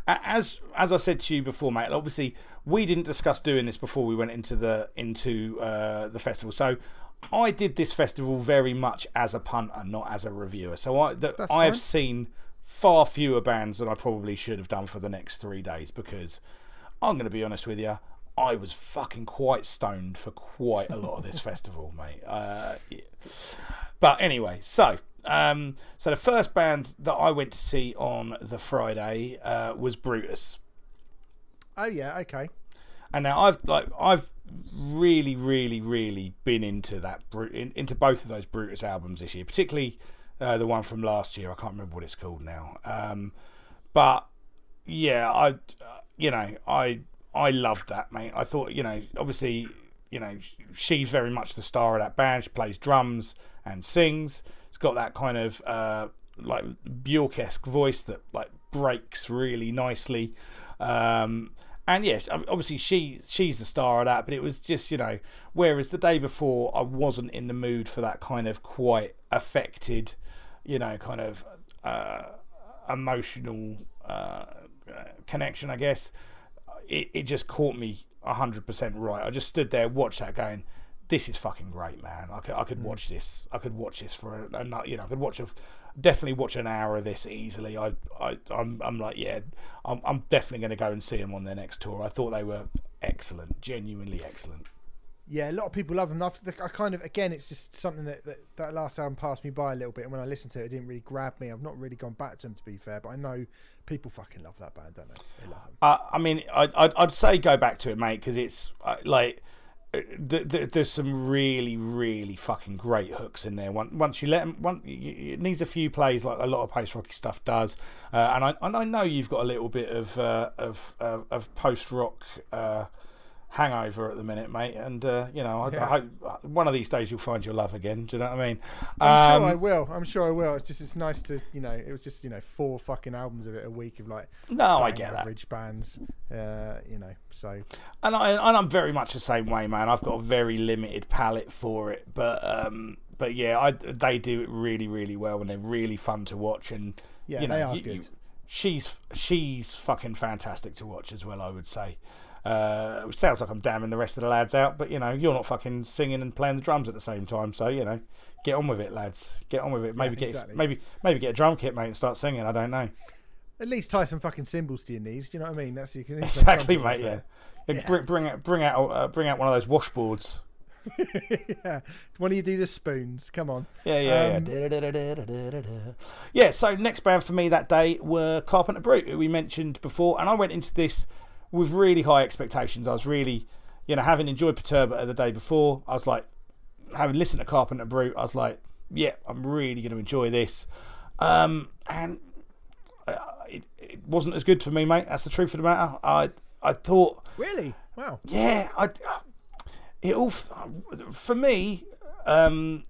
as as I said to you before, mate. Obviously, we didn't discuss doing this before we went into the into uh, the festival. So I did this festival very much as a punter, not as a reviewer. So I the, I have seen far fewer bands than I probably should have done for the next three days because I'm going to be honest with you. I was fucking quite stoned for quite a lot of this festival, mate. Uh, yeah. But anyway, so um, so the first band that I went to see on the Friday uh, was Brutus, Oh yeah. Okay. and now I've like I've really, really, really been into that in, into both of those Brutus albums this year, particularly uh, the one from last year. I can't remember what it's called now, um, but yeah, I uh, you know I I loved that mate. I thought you know obviously you know she's very much the star of that band. She plays drums and sings. It's got that kind of uh, like Bjork-esque voice that like breaks really nicely. Um, and yes, obviously she she's the star of that, but it was just you know. Whereas the day before, I wasn't in the mood for that kind of quite affected, you know, kind of uh, emotional uh, uh, connection. I guess it, it just caught me hundred percent right. I just stood there, watched that, going, "This is fucking great, man. I could I could mm. watch this. I could watch this for a, a you know I could watch a definitely watch an hour of this easily. I I I'm, I'm like yeah, I'm I'm definitely going to go and see them on their next tour. I thought they were excellent, genuinely excellent. Yeah, a lot of people love them. I've, I kind of again, it's just something that, that that last album passed me by a little bit, and when I listened to it, it didn't really grab me. I've not really gone back to them to be fair, but I know people fucking love that band, don't they? They love them. Uh, I mean, I'd, I'd, I'd say go back to it, mate, because it's uh, like uh, th- th- there's some really, really fucking great hooks in there. Once, once you let them, one, it needs a few plays like a lot of post rocky stuff does. Uh, and I and I know you've got a little bit of uh, of uh, of post rock. Uh, hangover at the minute mate and uh, you know I, Yeah. I hope one of these days you'll find your love again do you know what i mean I'm Um, sure I will. I'm sure I will. It's just it's nice to you know. It was just you know four fucking albums of it a week of like no i get that average bands. Uh, you know, so and I and I'm very much the same way, man. I've got a very limited palette for it, but um, but yeah, I they do it really really well, and they're really fun to watch. And Yeah, you know, they are you, good. You, she's she's fucking fantastic to watch as well. I would say. Uh, which sounds like I'm damning the rest of the lads out, but you know, you're not fucking singing and playing the drums at the same time, so you know, get on with it, lads. Get on with it. Maybe get exactly. maybe maybe get a drum kit, mate, and start singing. I don't know. At least tie some fucking cymbals to your knees. Do you know what I mean? That's you can Exactly, mate. Yeah. yeah. Yeah. Bring, bring out bring out uh, bring out one of those washboards. yeah. Why don't you do the spoons? Come on. Yeah, yeah, Um, yeah. Yeah, so next band for me that day were Carpenter Brut, who we mentioned before, and I went into this with really high expectations. I was really, you know, having enjoyed Perturba the day before, I was like, having listened to Carpenter Brut, I was like, yeah, I'm really going to enjoy this. Um, and uh, it, it wasn't as good for me, mate. That's the truth of the matter. I I thought Really? Wow. yeah, I, it all for me. Um,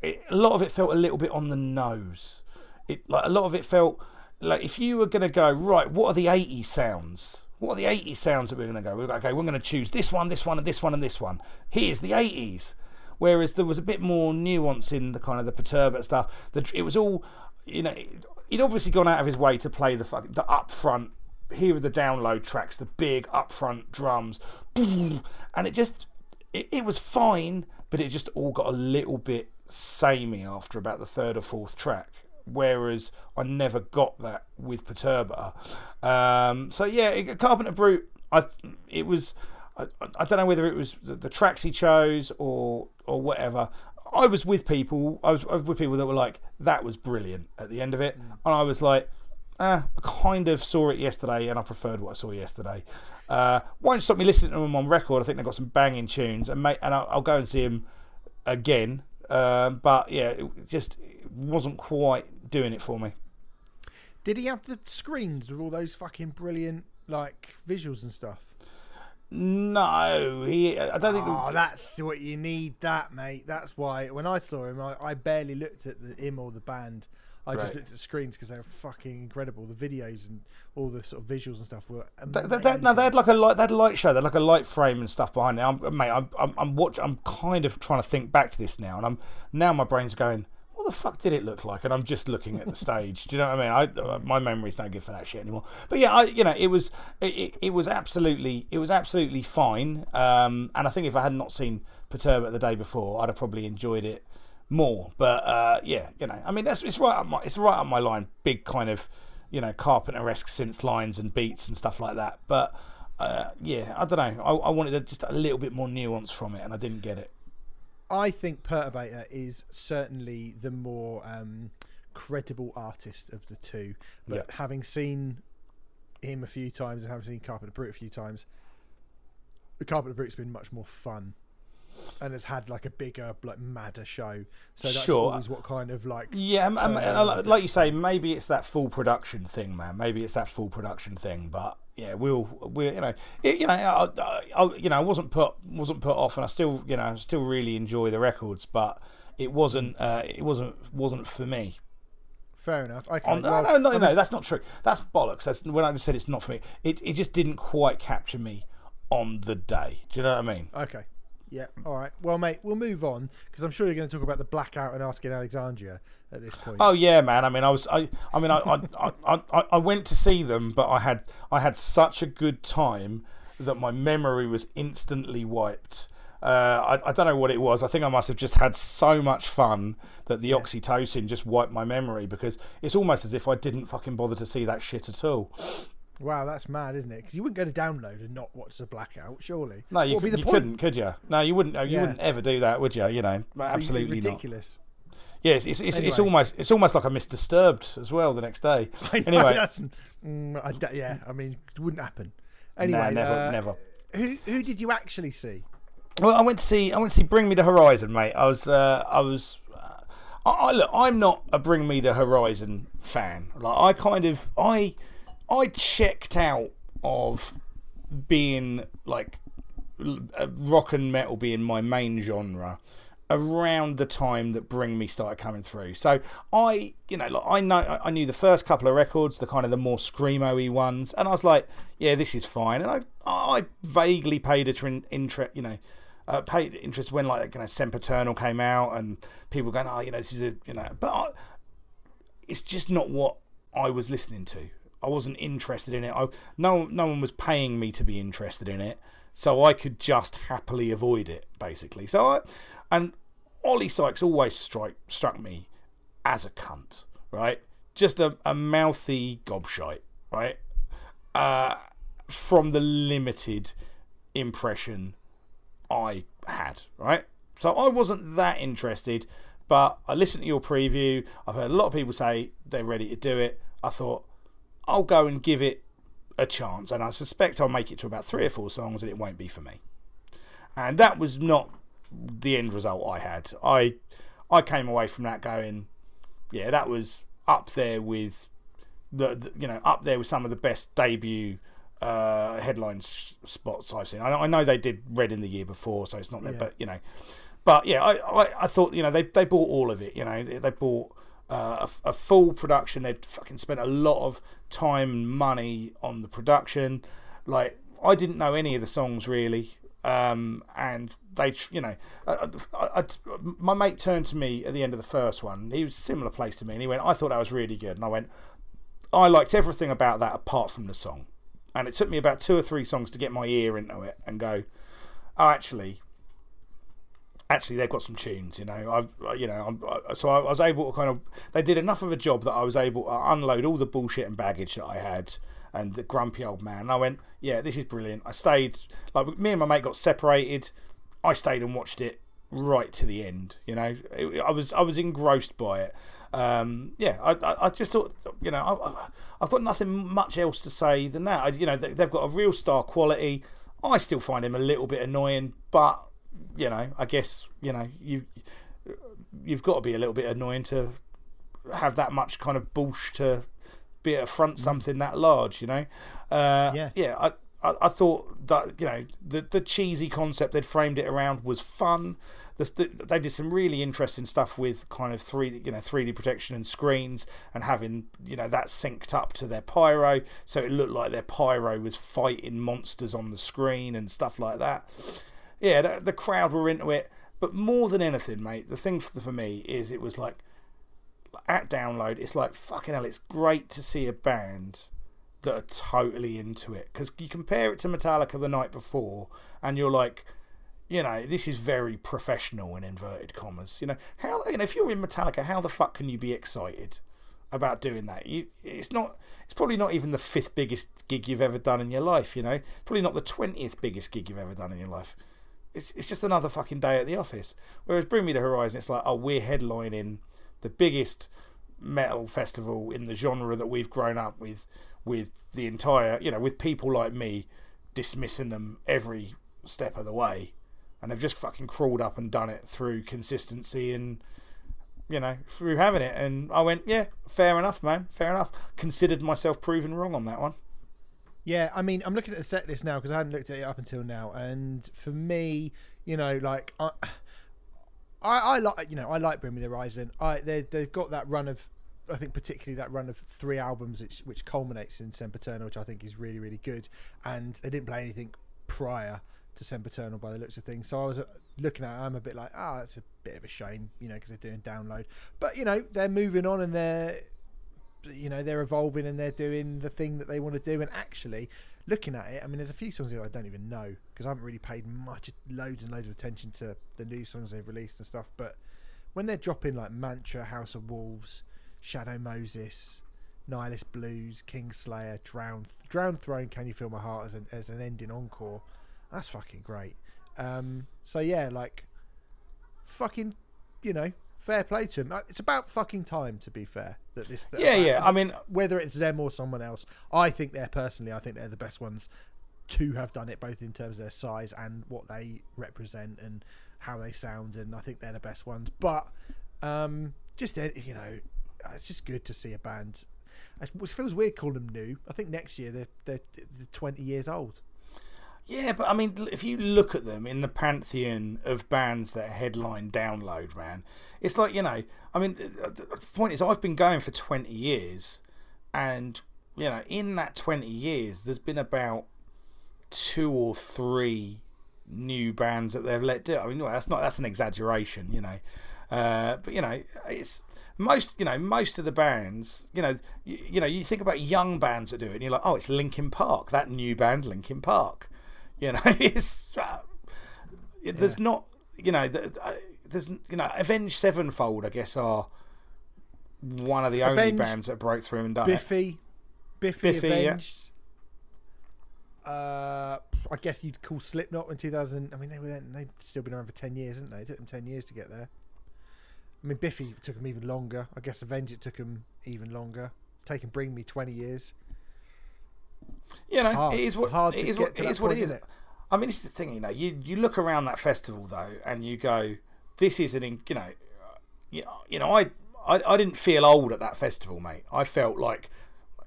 it, a lot of it felt a little bit on the nose. It like a lot of it felt like if you were going to go right, what are the '80s sounds? What are the '80s sounds that we're going to go? We're like, okay, we're going to choose this one, this one, and this one, and this one. Here's the '80s. Whereas there was a bit more nuance in the kind of the perturba stuff. The, it was all, you know, he'd obviously gone out of his way to play the fucking the upfront. Here are the download tracks, the big upfront drums, and it just it, it was fine, but it just all got a little bit samey after about the third or fourth track. Whereas I never got that with Perturba. Um, so yeah, it- Carpenter Brut. I it was. I, I don't know whether it was the, the tracks he chose or or whatever. I was with people. I was, I was with people that were like, "That was brilliant." At the end of it, and I was like, uh, I kind of saw it yesterday, and I preferred what I saw yesterday. Uh, won't stop me listening to them on record. I think they've got some banging tunes, and mate, and I'll, I'll go and see him again. Um, but yeah, it just wasn't quite doing it for me. Did he have the screens with all those fucking brilliant like visuals and stuff? No, he. I don't think. Oh, that's what you need, that mate. That's why when I saw him, I, I barely looked at the, him or the band. I just looked at the screens because they were fucking incredible. The videos and all the sort of visuals and stuff were. They, they, they, no, they had like a light. They had a light show. They had like a light frame and stuff behind it. I'm, mate, I'm, I'm, I'm watch. I'm kind of trying to think back to this now, and I'm now my brain's going. What the fuck did it look like? And I'm just looking at the stage. Do you know what I mean? I, uh, my memory's no good for that shit anymore. But yeah, I, you know, it was, it, it, was absolutely, it was absolutely fine. Um, and I think if I had not seen Perturba the day before, I'd have probably enjoyed it more. But uh, yeah, you know, I mean, that's it's right up my, it's right up my line. Big kind of, you know, Carpenter-esque synth lines and beats and stuff like that. But uh, yeah, I don't know. I, I wanted a, just a little bit more nuance from it, and I didn't get it. I think Perturbator is certainly the more um, credible artist of the two. But Yeah. having seen him a few times and having seen Carpenter Brut a few times, the Carpenter Brut's been much more fun. And has had like a bigger, like madder show. So that's Sure. always what kind of like Yeah, um, um, turn and on like- you say, maybe it's that full production thing, man. Maybe it's that full production thing. But yeah, we'll, we you know, it, you know, I, I, I, you know, I wasn't put wasn't put off, and I still, you know, still really enjoy the records, but it wasn't, uh, it wasn't, wasn't for me. fair enough. Okay, On, well, no, no, no, no, that's not true. That's bollocks. That's when I just said it's not for me. It, it just didn't quite capture me on the day. Do you know what I mean? Okay. Yeah. All right. Well, mate, we'll move on because I'm sure you're going to talk about the blackout and asking Alexandria at this point. Oh yeah, man. I mean, I was, I, I mean, I, I, I, I, I went to see them, but I had, I had such a good time that my memory was instantly wiped. Uh, I, I don't know what it was. I think I must have just had so much fun that the oxytocin just wiped my memory because it's almost as if I didn't fucking bother to see that shit at all. Wow, that's mad, isn't it? Because you wouldn't go to download and not watch the blackout, surely. No, you, could, you couldn't, could you? No, you wouldn't. You Yeah. wouldn't ever do that, would you? You know, absolutely not. ridiculous. Yeah, it's, it's, it's, it's almost it's almost like I missed Disturbed as well the next day. Anyway, mm, I d- yeah, I mean, it wouldn't happen. Anyway, nah, never, uh, never. Who who did you actually see? Well, I went to see I went to see Bring Me the Horizon, mate. I was uh, I was uh, I, I look. I'm not a Bring Me the Horizon fan. Like I kind of I I checked out of being like uh, rock and metal being my main genre around the time that Bring Me started coming through. So I, you know, like I know I- knew the first couple of records, the kind of the more screamo-y ones, and I was like, yeah, this is fine. And I I vaguely paid a interest, you know, uh, paid interest when like you know Sempiternal came out and people going, oh, you know, this is a you know, but I, it's just not what I was listening to. I wasn't interested in it. I, no, no one was paying me to be interested in it, so I could just happily avoid it, basically. So I, and Oli Sykes always strike, struck me as a cunt, right? Just a, a mouthy gobshite, right? Uh, from the limited impression I had, right? So I wasn't that interested, but I listened to your preview. I've heard a lot of people say they're ready to do it. I thought, I'll go and give it a chance, and I suspect I'll make it to about three or four songs, and it won't be for me. And that was not the end result I had. I I came away from that going, yeah, that was up there with the, the you know up there with some of the best debut uh, headline spots I've seen. I, I, know they did Reading the year before, so it's not there, yeah. but you know, but yeah, I, I, I thought you know they they bought all of it. You know, they bought a, a, full production. They'd fucking spent a lot of time and money on the production. Like I didn't know any of the songs really, um, and they, you know, I, I, I, my mate turned to me at the end of the first one. He was similar place to me, and he went, "I thought that was really good," and I went, "I liked everything about that apart from the song." And it took me about two or three songs to get my ear into it and go, "Oh, actually, actually they've got some tunes you know. I've you know I'm, so i was able to kind of they did enough of a job that i was able to unload all the bullshit and baggage that i had and the grumpy old man. And i went yeah this is brilliant. I stayed like me and my mate got separated. I stayed and watched it right to the end you know. It, i was i was engrossed by it. Um, yeah I, I, I, just thought you know I, have got nothing much else to say than that. I, you know they, they've got a real star quality. I still find him a little bit annoying but you know, I guess you know you you've got to be a little bit annoying to have that much kind of bullsh to be at front mm. something that large. You know, uh, yeah, yeah. I, I, I thought that you know the the cheesy concept they'd framed it around was fun. The, they did some really interesting stuff with kind of three, you know, 3D protection and screens, and having you know that synced up to their pyro, so it looked like their pyro was fighting monsters on the screen and stuff like that yeah, the, the crowd were into it. But more than anything, mate, the thing for, for me is it was like at download, it's like fucking hell. It's great to see a band that are totally into it because you compare it to Metallica the night before, and you're like, you know, this is very professional in inverted commas. You know, how you know if you're in Metallica, how the fuck can you be excited about doing that? You, it's not. It's probably not even the fifth biggest gig you've ever done in your life. You know, probably not the twentieth biggest gig you've ever done in your life it's, it's just another fucking day at the office. Whereas Bring Me the Horizon, it's like, oh, we're headlining the biggest metal festival in the genre that we've grown up with, with the entire, you know, with people like me dismissing them every step of the way. And they've just fucking crawled up and done it through consistency and, you know, through having it. And I went, yeah, fair enough, man, fair enough. Considered myself proven wrong on that one. Yeah, I mean, I'm looking at the set list now because I hadn't looked at it up until now, and for me, you know, like I, I, I like, you know, I like Bring Me the Horizon. I they they've got that run of, I think particularly that run of three albums which, which culminates in Sempiternal, which I think is really really good, and they didn't play anything prior to Sempiternal by the looks of things. So I was uh, looking at, it, I'm a bit like, ah, oh, that's a bit of a shame, you know, because they're doing download, but you know, they're moving on and they're you know they're evolving and they're doing the thing that they want to do. And actually, looking at it, I mean, there's a few songs that I don't even know because I haven't really paid much, loads and loads of attention to the new songs they've released and stuff. But when they're dropping like Mantra, House of Wolves, Shadow Moses, Nihilist Blues, Kingslayer, Drown, Drown Throne, Can You Feel My Heart as an as an ending encore, that's fucking great. Um, so yeah, like fucking, you know, fair play to him. Uh, it's about fucking time, to be fair. That this, that yeah, yeah. I mean, whether it's them or someone else, I think they're personally, I think they're the best ones to have done it, both in terms of their size and what they represent and how they sound. And I think they're the best ones. But um, just uh, you know, it's just good to see a band. It feels weird calling them new. I think next year they're they're, they're twenty years old. Yeah, but I mean, if you look at them in the pantheon of bands that headline Download, man, it's like you know. I mean, the point is, I've been going for twenty years, and you know, in that twenty years, there's been about two or three new bands that they've let do. I mean, well, that's not that's an exaggeration, you know. Uh, but you know, it's most you know most of the bands you know you, you know you think about young bands that do it and you're like oh it's Linkin Park that new band Linkin Park you know it's uh, there's not you know th- there's you know Avenged Sevenfold I guess are one of the only Avenged, bands that broke through and done it Biffy, Biffy, Biffy, yeah. Avenged. Uh, I guess you'd call Slipknot in 2000. I mean, they were then, they've still been around for 10 years, haven't they? It took them 10 years to get there. I mean, Biffy took them even longer. I guess Avenged it took them even longer. It's taken Bring Me 20 years. You know Hard. it is what Hard it get what it what it point, is it? I mean, this is the thing, you know. You you look around that festival though, and you go, "This is an, you know, you, you know, I, I I didn't feel old at that festival, mate. I felt like,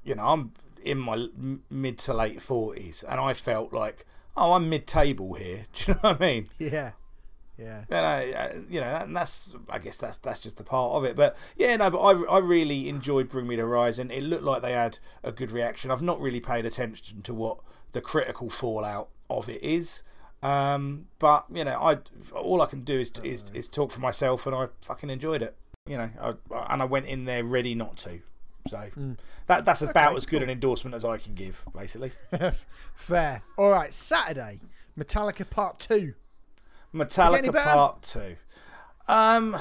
you know, I'm in my mid to late forties, and I felt like, oh, I'm mid table here. Do you know what I mean? Yeah. Yeah. And I, I- you know, and that's, I guess that's that's just the part of it. But yeah, no, but I, I really enjoyed Bring Me the Horizon. It looked like they had a good reaction. I've not really paid attention to what the critical fallout of it is. Um, but you know, I all I can do is, is is talk for myself, and I fucking enjoyed it. You know, I, and I went in there ready not to. So that that's about as good an endorsement as I can give, basically. Fair. All right. Saturday, Metallica Part 2. Metallica? Part Two. Um,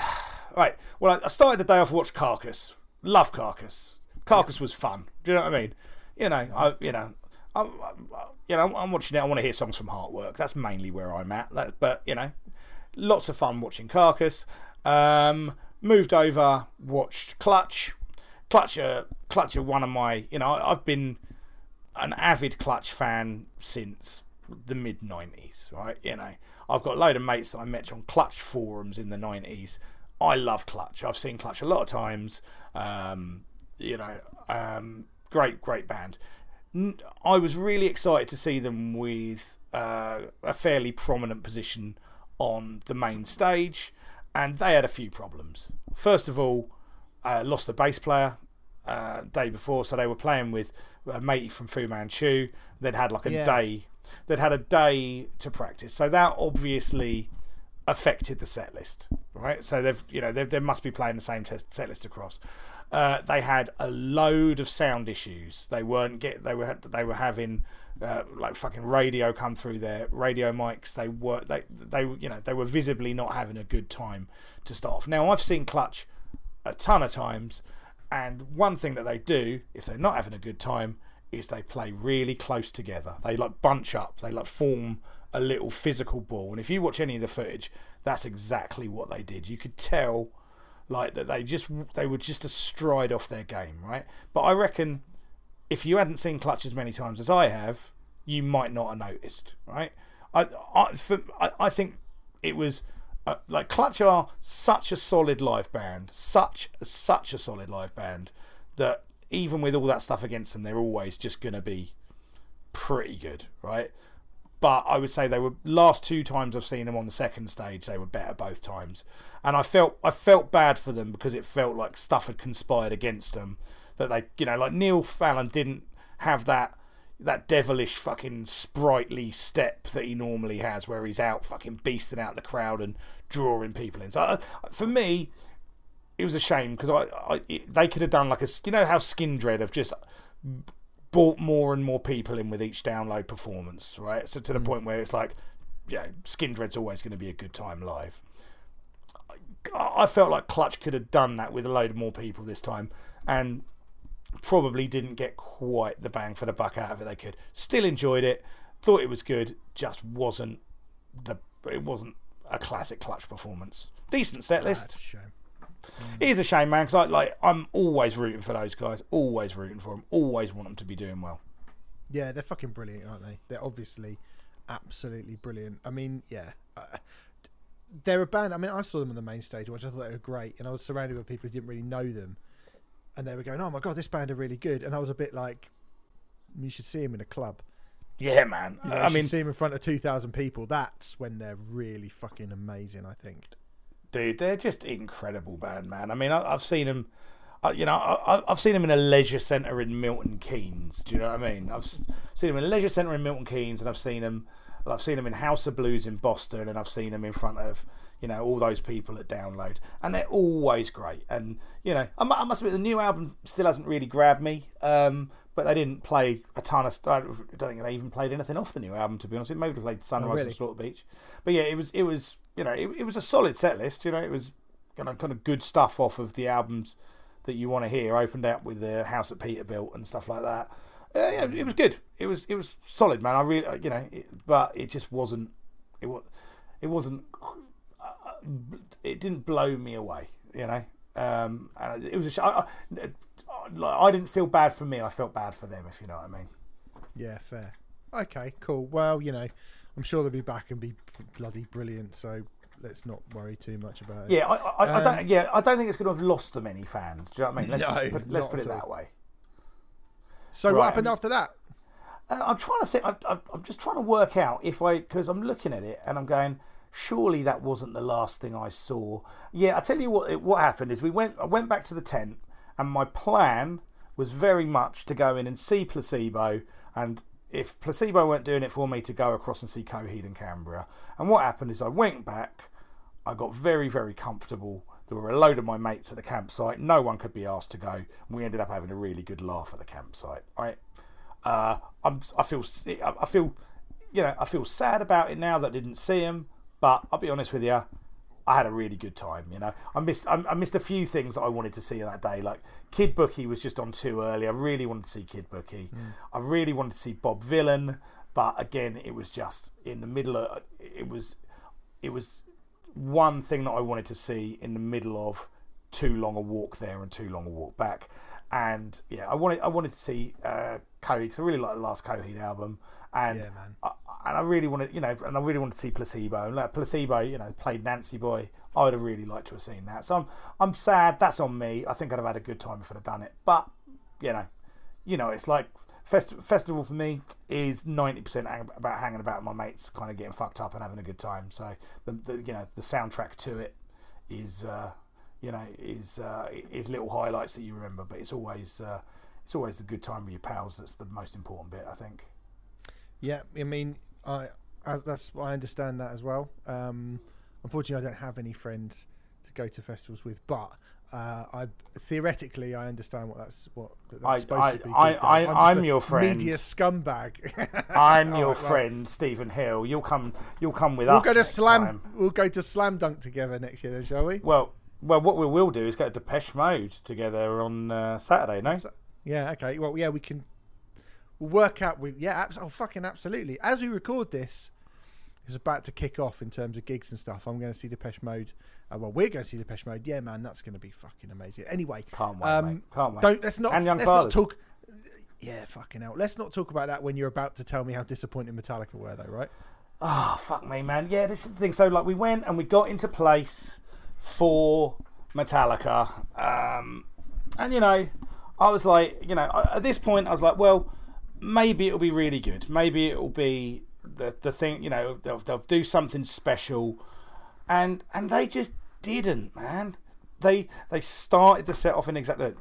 right. Well, I- I started the day off watched Carcass. Love Carcass. Carcass was fun. Do you know what I mean? You know, I you know, I'm, I'm- you know, I'm watching it. I want to hear songs from Heartwork. That's mainly where I'm at. That, but you know, lots of fun watching Carcass. Um, moved over, watched Clutch. Clutch, are, Clutch are one of my. You know, I've been an avid Clutch fan since the mid '90s, right? You know, I've got a load of mates that I met on Clutch forums in the '90s. I love Clutch. I've seen Clutch a lot of times. Um, you know, um, great, great band. I was really excited to see them with uh, a fairly prominent position on the main stage, and they had a few problems. First of all, uh, lost the bass player uh, day before, so they were playing with a matey from Fu Manchu. They'd had like a Yeah. day. They'd had a day to practice, so that obviously affected the set list, right? So they've you know they they must be playing the same test, set list across. Uh, they had a load of sound issues. They weren't get they were they were having uh, like fucking radio come through their radio mics. They were they they you know they were visibly not having a good time to start off. Now I've seen Clutch a ton of times, and one thing that they do if they're not having a good time is they play really close together. They like bunch up. They like form a little physical ball. And if you watch any of the footage, that's exactly what they did. You could tell like that they just they were just a stride off their game, right? But I reckon if you hadn't seen Clutch as many times as I have, you might not have noticed, right? I I for, I, I think it was uh, like Clutch are such a solid live band, such such a solid live band that even with all that stuff against them, they're always just gonna be pretty good, right? But I would say they were last two times I've seen them on the second stage, they were better both times, and I felt I felt bad for them because it felt like stuff had conspired against them. That they, you know, like Neil Fallon didn't have that that devilish fucking sprightly step that he normally has, where he's out fucking beasting out the crowd and drawing people in. So uh, for me, it was a shame because I, I it- they could have done like a you know how Skindred have just brought more and more people in with each download performance, right? So to the mm. point where it's like, yeah, Skindred's always going to be a good time live. I, I felt like Clutch could have done that with a load of more people this time, and probably didn't get quite the bang for the buck out of it they could. Still enjoyed it, thought it was good, just wasn't the it wasn't a classic Clutch performance. Decent set list. That's a shame. It is a shame, man, because I, like, I'm always rooting for those guys. Always rooting for them. Always want them to be doing well. Yeah, they're fucking brilliant, aren't they? They're obviously absolutely brilliant. I mean, yeah. Uh, they're a band. I mean, I saw them on the main stage, which I thought they were great, and I was surrounded by people who didn't really know them, and they were going, "Oh my god, this band are really good," and I was a bit like, "You should see them in a club. Yeah, man. You know, I you mean, see them in front of two thousand people. That's when they're really fucking amazing. I think." Dude, they're just incredible band, man. I mean, I, I've seen them. I, uh, you know, I, I've seen them in a leisure centre in Milton Keynes. Do you know what I mean? I've seen them in a leisure centre in Milton Keynes, and I've seen them I've seen them in House of Blues in Boston, and I've seen them in front of you know all those people at Download, and they're always great. And you know, I, I must admit the new album still hasn't really grabbed me. Um, but they didn't play a ton of stuff. I don't think they even played anything off the new album, to be honest. Maybe they played Sunrise really? and Slaughter Beach. But yeah, it was it was you know it, it was a solid set list. You know, it was kind of kind of good stuff off of the albums that you want to hear. Opened up with the House that Peterbilt and stuff like that. Uh, yeah, it was good. It was it was solid, man. I really you know, it, but it just wasn't. It was it wasn't. Uh, it didn't blow me away. You know, um, and it was a. I, I didn't feel bad for me. I felt bad for them, if you know what I mean. Yeah, fair. Okay, cool. Well, you know, I'm sure they'll be back and be bloody brilliant. So let's not worry too much about it. Yeah, I, I, um, I don't. Yeah, I don't think it's going to have lost them any fans. Do you know what I mean? Let's no, put, let's put it that way. So right, what happened after that? Uh, I'm trying to think. I, am just trying to work out if I because I'm looking at it and I'm going. Surely that wasn't the last thing I saw. Yeah, I tell you what. What happened is we went. I went back to the tent and my plan was very much to go in and see Placebo, and if Placebo weren't doing it for me, to go across and see Coheed and Cambria. And what happened is I went back, I got very, very comfortable. There were a load of my mates at the campsite. No one could be asked to go. We ended up having a really good laugh at the campsite. Right? Uh, I'm, I feel, I feel, you know, I feel sad about it now that I didn't see him. But I'll be honest with you, I had a really good time. You know, I missed I, I, missed a few things that I wanted to see that day. Like Kid Bookie was just on too early. I really wanted to see Kid Bookie. Mm. I really wanted to see Bob Vylan, but again, it was just in the middle of it was it was one thing that I wanted to see in the middle of too long a walk there and too long a walk back. And yeah, I wanted I wanted to see uh, Coheed because I really like the last Coheed album, and yeah. I, and I really wanted, you know, and I really wanted to see Placebo. And like Placebo, you know, played Nancy Boy. I would have really liked to have seen that. So I'm, I'm sad. That's on me. I think I'd have had a good time if I'd have done it. But you know, you know, it's like fest- festival for me is ninety percent about hanging about my mates, kind of getting fucked up and having a good time. So the, the you know the soundtrack to it is, uh, you know, is uh, is little highlights that you remember. But it's always uh, it's always the good time with your pals that's the most important bit. I think. Yeah, I mean, I, I that's I understand that as well. Um, unfortunately, I don't have any friends to go to festivals with, but uh, I theoretically I understand what that's what that's I, supposed I, to be. I, I, I'm, I'm your friend. Media scumbag. I'm your right, friend, well. Stephen Hill. You'll come. You'll come with we'll us. Go to slam. Time. We'll go to Slam Dunk together next year, then, shall we? Well, well, what we will do is go to Depeche Mode together on uh, Saturday. No. Yeah. Okay. Well, yeah, we can we'll work out. We yeah, abs- oh fucking absolutely. As we record this, it's about to kick off in terms of gigs and stuff. I'm going to see Depeche Mode. Uh, well, we're going to see Depeche Mode. Yeah, man, that's going to be fucking amazing. Anyway, can't wait, um, mate. Can't wait. Don't let's not. And young let's fathers. not talk. Yeah, fucking hell. Let's not talk about that when you're about to tell me how disappointing Metallica were, though, right? Oh fuck me, man. Yeah, this is the thing. So like, we went and we got into place for Metallica, um, and you know, I was like, you know, at this point, I was like, well maybe it'll be really good. Maybe it'll be the the thing. You know, they'll they'll do something special, and and they just didn't, man. They they started the set off in exactly.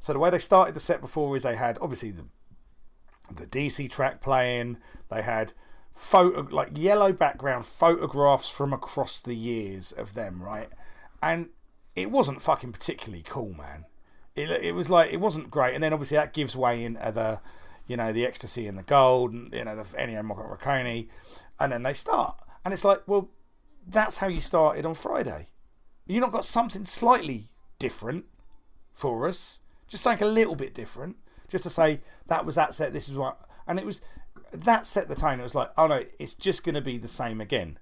So the way they started the set before is they had obviously the the DC track playing. They had photo like yellow background photographs from across the years of them, right? And it wasn't fucking particularly cool, man. It, it was like it wasn't great, and then obviously that gives way into the you know, the ecstasy and the gold, and, you know, the Ennio Morricone, and then they start. And it's like, well, that's how you started on Friday. You not got something slightly different for us, just something a little bit different, just to say that was that set. This is what, and it was that set the tone. It was like, oh no, it's just going to be the same again,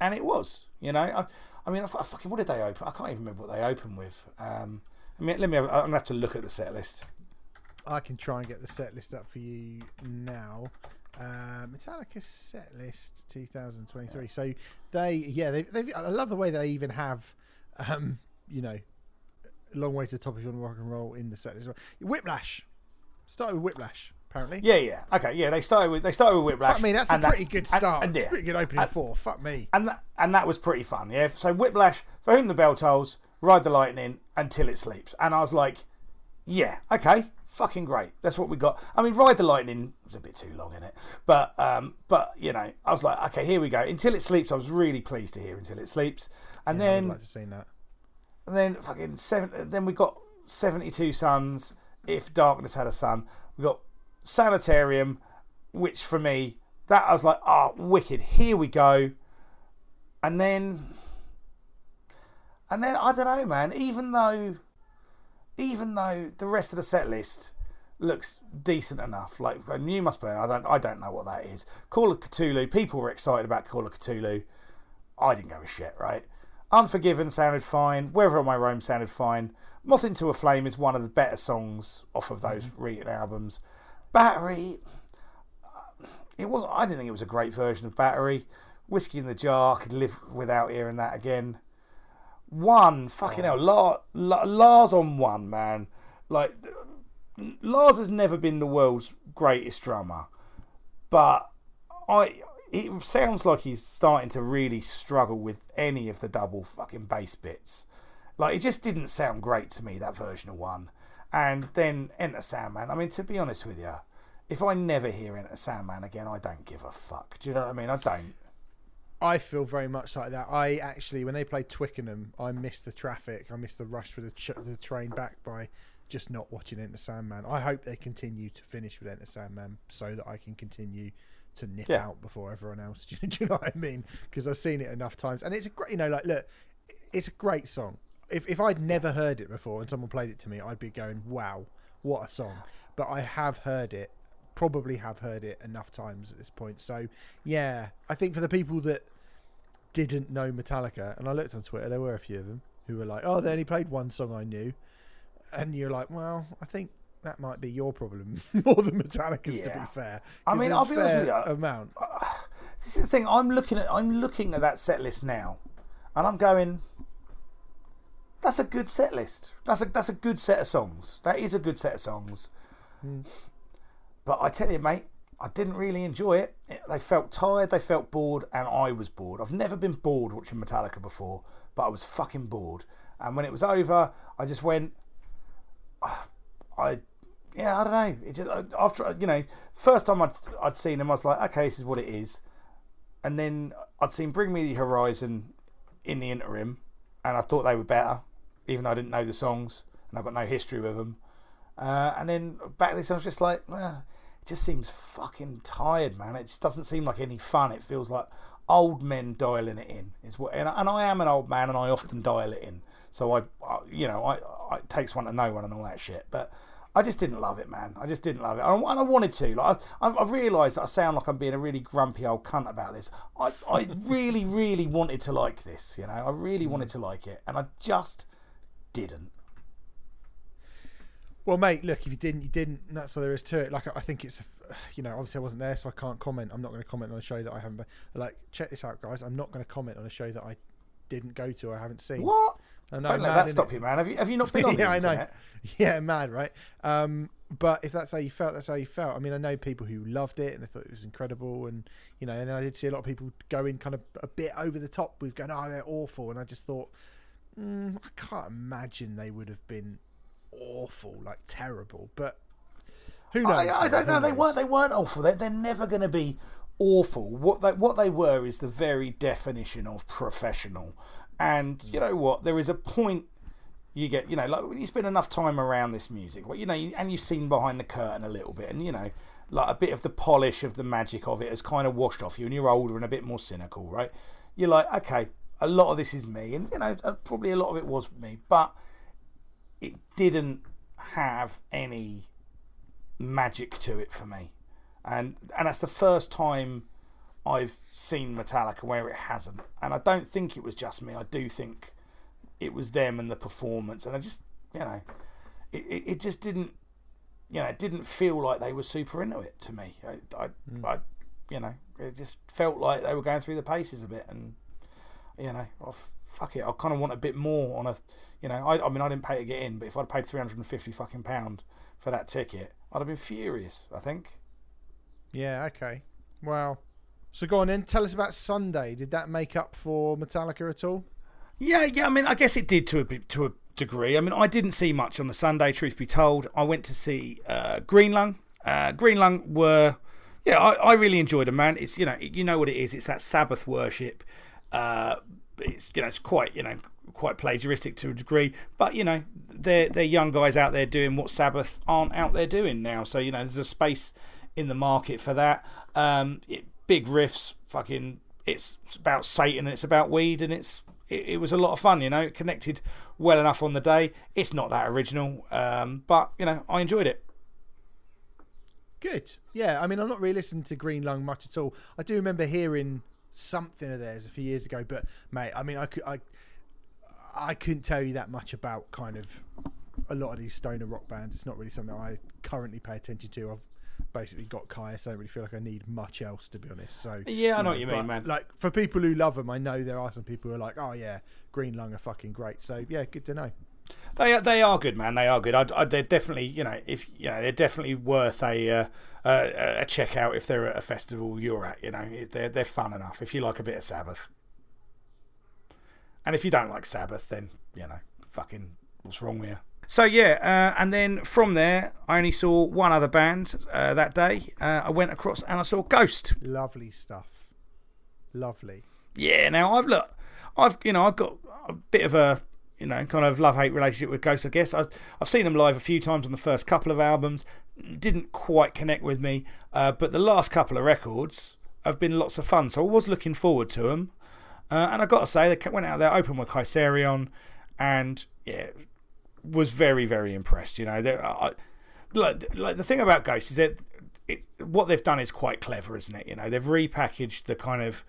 and it was. You know, I, I mean, I fucking what did they open? I can't even remember what they opened with. Um, I mean, let me. Have, I'm gonna have to look at the set list. I can try and get the set list up for you now. Uh, Metallica set list 2023. So they, yeah, they, they. I love the way they even have, um, you know, a long way to the top if you want to rock and roll in the set as well. Whiplash started with Whiplash. Apparently. Yeah, yeah. Okay, yeah. They started with they started with Whiplash. I mean, that's a pretty that, good start. And, and yeah, pretty good opening and, four. Fuck me. And that, and that was pretty fun. Yeah. So Whiplash, for whom the bell tolls, ride the lightning until it sleeps. And I was like, yeah, okay, fucking great. That's what we got. I mean, Ride the Lightning was a bit too long in it, but um, but you know, I was like, okay, here we go. Until it sleeps, I was really pleased to hear Until it sleeps, and Yeah, I'd then like to see that. and then fucking seven. Then we got seventy two suns. If darkness had a son, we got sanitarium, which for me that I was like, oh, wicked. Here we go. And then, and then I don't know, man. Even though, even though the rest of the set list looks decent enough, like you must burn. I don't, I don't know what that is. Call of Cthulhu. People were excited about Call of Cthulhu. I didn't give a shit, right? Unforgiven sounded fine. Wherever I May Roam sounded fine. Moth into a Flame is one of the better songs off of those mm-hmm. recent albums. Battery, it was. I didn't think it was a great version of Battery. Whiskey in the Jar I could live without hearing that again. One fucking hell, oh. La, La, Lars on one man. Like Lars has never been the world's greatest drummer, but I. It sounds like he's starting to really struggle with any of the double fucking bass bits. Like it just didn't sound great to me that version of one. And then Enter Sandman. I mean, to be honest with you, if I never hear Enter Sandman again, I don't give a fuck. Do you know what I mean? I don't. I feel very much like that. I actually, when they played Twickenham, I missed the traffic. I missed the rush for the, ch- the train back by just not watching Enter Sandman. I hope they continue to finish with Enter Sandman so that I can continue to nip Yeah. out before everyone else. Do you, know what I mean? Because I've seen it enough times, and it's a great. You know, like look, it's a great song. If if I'd never heard it before and someone played it to me, I'd be going, "Wow, what a song!" But I have heard it, probably have heard it enough times at this point. So yeah, I think for the people that didn't know Metallica, and I looked on Twitter, there were a few of them who were like, "Oh, they only played one song I knew," and you're like, "Well, I think." That might be your problem more than Metallica's. To be fair, I mean, I'll be honest with you. Amount. This is the thing. I'm looking at. I'm looking at that set list now, and I'm going. That's a good set list. That's a that's a good set of songs. That is a good set of songs. Hmm. But I tell you, mate, I didn't really enjoy it. They felt tired. They felt bored, and I was bored. I've never been bored watching Metallica before, but I was fucking bored. And when it was over, I just went. "Ah, I yeah, I don't know. It just after you know, first time I'd I'd seen them, I was like, okay, this is what it is. And then I'd seen Bring Me the Horizon in the interim, and I thought they were better, even though I didn't know the songs and I've got no history with them. Uh, and then back this, I was just like, eh, it just seems fucking tired, man. It just doesn't seem like any fun. It feels like old men dialing it in. Is what, and, and I am an old man, and I often dial it in. So I, I you know, I, I it takes one to know one and all that shit. But I just didn't love it, man. I just didn't love it, and I, wanted to. Like I, I, realised I sound like I'm being a really grumpy old cunt about this. I, I really, really wanted to like this. You know, I really wanted to like it, and I just didn't. Well, mate, look, if you didn't, you didn't. And that's all there is to it. Like, I think it's, a, you know, obviously I wasn't there, so I can't comment. I'm not going to comment on a show that I haven't. Been, like, check this out, guys. I'm not going to comment on a show that I didn't go to or I haven't seen. What? I know, Don't let that stop you, man. Have you have you not been on the yeah, I know. Yeah, mad, right? Um, but if that's how you felt, that's how you felt. I mean, I know people who loved it and I thought it was incredible, and you know, and then I did see a lot of people going kind of a bit over the top with going, "Oh, they're awful," and I just thought, mm, I can't imagine they would have been awful, like terrible. But who knows? I, I don't Who know. They knows? weren't. They weren't awful. They're, they're never going to be awful. What they what they were is the very definition of professional. And you know what? There is a point you get. You know, like when you spend enough time around this music, well, you know, and you've seen behind the curtain a little bit, and you know, like a bit of the polish of the magic of it has kind of washed off you, and you're older and a bit more cynical, right? You're like, okay, a lot of this is me, and you know, uh, probably a lot of it was me, but it didn't have any magic to it for me, and and that's the first time I've seen Metallica where it hasn't, and I don't think it was just me. I do think it was them and the performance, and I just you know, it it, it just didn't you know it didn't feel like they were super into it to me. I, I, hmm. I you know it just felt like they were going through the paces a bit and you know, f- fuck it. I kind of want a bit more on a, you know, I, I mean, I didn't pay to get in, but if I'd paid 350 fucking pound for that ticket, I'd have been furious, I think. Yeah. Okay. Well, so go on then. Tell us about Sunday. Did that make up for Metallica at all? Yeah, yeah. I mean, I guess it did to a to a degree. I mean, I didn't see much on the Sunday, truth be told. I went to see uh, Green Lung. Uh, Green Lung were, yeah, I, I really enjoyed them, man. It's, you know, you know what it is. It's that Sabbath worship. It's, you know, it's quite, you know, quite plagiaristic to a degree, but you know, they're, they're young guys out there doing what Sabbath aren't out there doing now. So, you know, there's a space in the market for that. Um, it, big riffs, fucking, it's about Satan it's about weed and it's it, it, was a lot of fun, you know. It connected well enough on the day. It's not that original, um, but you know, I enjoyed it. Good. Yeah, I mean, I'm not really listening to Green Lung much at all. I do remember hearing something of theirs a few years ago, but mate, I mean, I could, I, I couldn't tell you that much about kind of a lot of these stoner rock bands. It's not really something I currently pay attention to. I've basically got Kyuss. So I don't really feel like I need much else to be honest. So yeah, I know, what you mean, man. Like for people who love them, I know there are some people who are like, oh yeah, Green Lung are fucking great. So yeah, good to know. They are, they are good, man. They are good. I, I, they're definitely, you know, if you know, they're definitely worth a, uh, a a check out if they're at a festival you're at. You know, they're they're fun enough if you like a bit of Sabbath. And if you don't like Sabbath, then you know, fucking, what's wrong with you? So yeah, uh, and then from there, I only saw one other band uh, that day. Uh, I went across and I saw Ghost. Lovely stuff. Lovely. Yeah. Now I've look, I've you know I've got a bit of a you know kind of love hate relationship with Ghost. I guess I've, I've seen them live a few times on the first couple of albums. Didn't quite connect with me, uh, but the last couple of records have been lots of fun. So I was looking forward to them. Uh, and I've got to say, they went out there, open with Kaisarion, and yeah, was very, very impressed. You know, I, like, like the thing about Ghost is that it, what they've done is quite clever, isn't it? You know, they've repackaged the kind of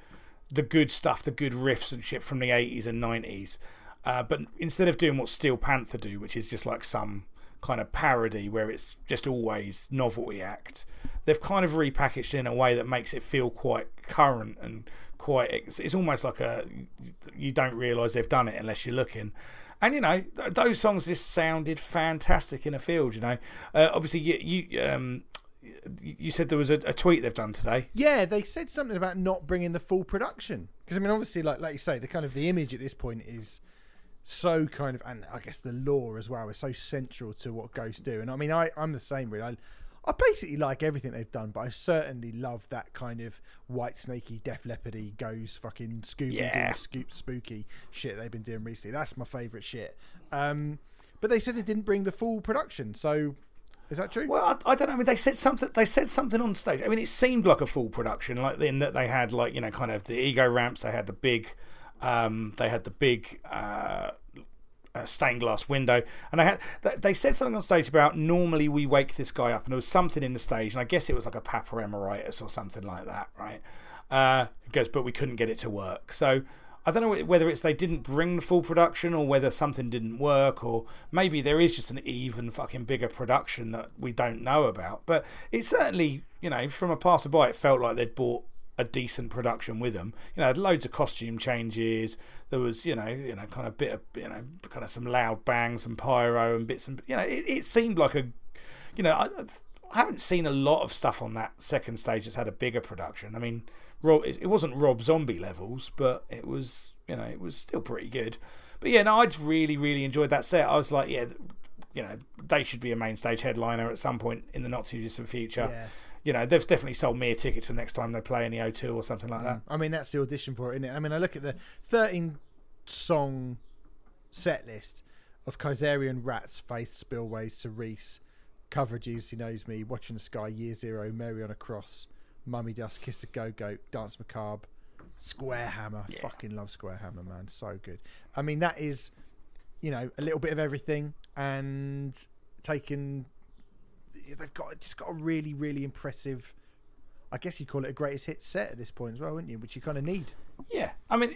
the good stuff, the good riffs and shit from the 80s and 90s. Uh, but instead of doing what Steel Panther do, which is just like some kind of parody where it's just always novelty act, they've kind of repackaged it in a way that makes it feel quite current and quite. It's, it's almost like a you don't realise they've done it unless you're looking. And you know those songs just sounded fantastic in a field. You know, uh, obviously you you um you said there was a, a, tweet they've done today. Yeah, they said something about not bringing the full production because I mean, obviously, like like you say, the kind of the image at this point is so kind of, and I guess the lore as well is so central to what Ghosts do. And I mean, I I'm the same really. I, I basically like everything they've done, but I certainly love that kind of white snaky, Def Leppardy goes fucking Scooby yeah. scoop spooky shit they've been doing recently. That's my favourite shit. Um, but they said they didn't bring the full production, so is that true? Well, I, I, don't know. I mean, they said something. They said something on stage. I mean, it seemed like a full production, like in that they had like you know, kind of the ego ramps. They had the big, um, they had the big. Uh, a stained glass window. And I had they said something on stage about normally we wake this guy up, and there was something in the stage, and I guess it was like a Papa Emeritus or something like that, right? Uh, goes, but we couldn't get it to work. So I don't know whether it's they didn't bring the full production or whether something didn't work or maybe there is just an even fucking bigger production that we don't know about. But it certainly, you know, from a passerby, it felt like they'd bought a decent production with them. You know, loads of costume changes. There was, you know, you know, kind of bit of, you know, kind of some loud bangs and pyro and bits and, you know, it, it seemed like a, you know, I, I haven't seen a lot of stuff on that second stage that's had a bigger production. I mean, Rob, it wasn't Rob Zombie levels, but it was, you know, it was still pretty good. But yeah, no, I just really, really enjoyed that set. I was like, yeah, you know, they should be a main stage headliner at some point in the not too distant future. Yeah you know, they've definitely sold me a ticket to the next time they play in the O2 or something like that. I mean, that's the audition for it, isn't it? I mean, I look at the 13 song set list of Kaisarion, Rats, Faith, Spillways, Cirice, Coverages, He Knows Me, Watcher in the Sky, Year Zero, Mary on a Cross, Mummy Dust, Kiss the Go Goat, Dance Macabre, Square Hammer. Yeah. Fucking love Square Hammer, man. So good. I mean, that is, you know, a little bit of everything and taken they've got just got a really really impressive. I guess you'd call it a greatest hit set at this point as well, wouldn't you? Which you kind of need. Yeah, I mean,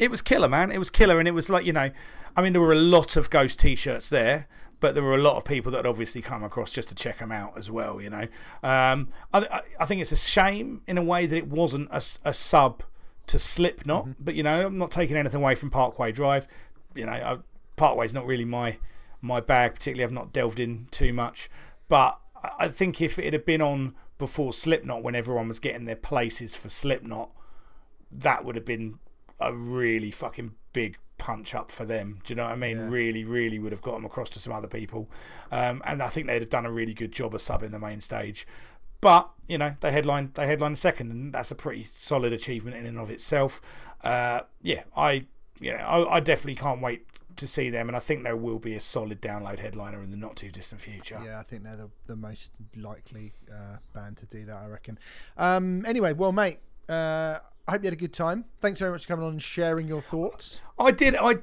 it was killer, man. It was killer, and it was like you know, I mean, there were a lot of Ghost T-shirts there, but there were a lot of people that obviously come across just to check them out as well. You know, um, I, I think it's a shame in a way that it wasn't a, a sub to Slipknot, mm -hmm. but you know, I'm not taking anything away from Parkway Drive. You know, I, Parkway's not really my my bag, particularly. I've not delved in too much. But I think if it had been on before Slipknot, when everyone was getting their places for Slipknot, that would have been a really fucking big punch up for them. Do you know what I mean? Yeah. Really, really would have got them across to some other people, um, and I think they'd have done a really good job of subbing the main stage. But you know, they headline they headline second, and that's a pretty solid achievement in and of itself. Uh, yeah, I you know I, I definitely can't wait to see them, and I think there will be a solid download headliner in the not too distant future. Yeah, I think they're the, the most likely uh, band to do that. I reckon. Um, anyway, well, mate, uh, I hope you had a good time. Thanks very much for coming on and sharing your thoughts. I did. I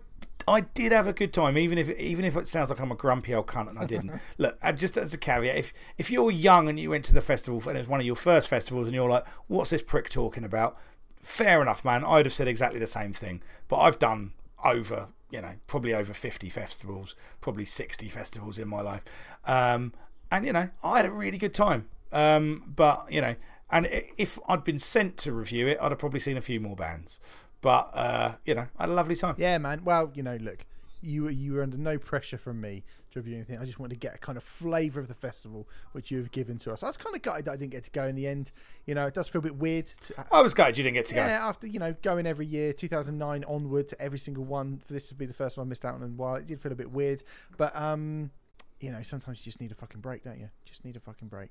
I did have a good time, even if even if it sounds like I'm a grumpy old cunt and I didn't. Look, uh, just as a caveat, if if you're young and you went to the festival and it's one of your first festivals and you're like, "What's this prick talking about?" Fair enough, man. I'd have said exactly the same thing. But I've done over, you know, probably over 50 festivals, probably 60 festivals in my life, um, and you know, I had a really good time. Um, but you know, and if I'd been sent to review it, I'd have probably seen a few more bands. But uh, you know, I had a lovely time. Yeah, man. Well, you know, look, you you were under no pressure from me to review anything. I just wanted to get a kind of flavour of the festival which you have given to us. I was kind of gutted that I didn't get to go in the end. You know, it does feel a bit weird. To, I was glad you didn't get to go. yeah, after you know going every year, 2009 onward to every single one. For this to be the first one I missed out on, a while it did feel a bit weird, but um, you know, sometimes you just need a fucking break, don't you? Just need a fucking break.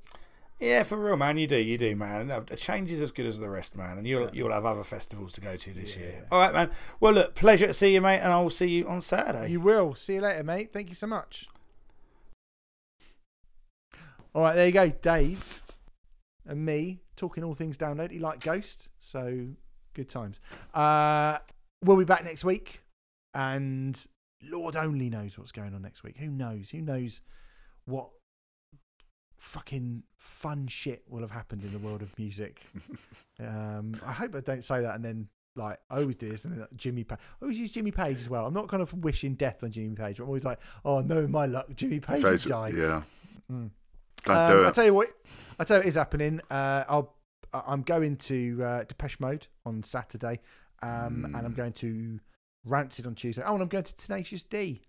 Yeah, for real, man. You do, you do, man. And a change is as good as the rest, man. And you'll you'll have other festivals to go to this year. All right, man. Well, look, pleasure to see you, mate, and I will see you on Saturday. You will. See you later, mate. Thank you so much. All right, there you go, Dave and me talking all things download. He like Ghost, so good times. Uh, we'll be back next week, and Lord only knows what's going on next week. Who knows? Who knows what fucking fun shit will have happened in the world of music? um, I hope I don't say that and then like I always do this, and then like, Jimmy Page. I always use Jimmy Page as well. I'm not kind of wishing death on Jimmy Page. But I'm always like, oh no, my luck, Jimmy Page has died. yeah. Mm. Don't Um, do I'll tell you what. I'll tell you what is happening. Uh, I'll I- I'm going to uh, Depeche Mode on Saturday, um, and I'm Mm. going to Rancid on Tuesday. Oh, and I'm going to Tenacious D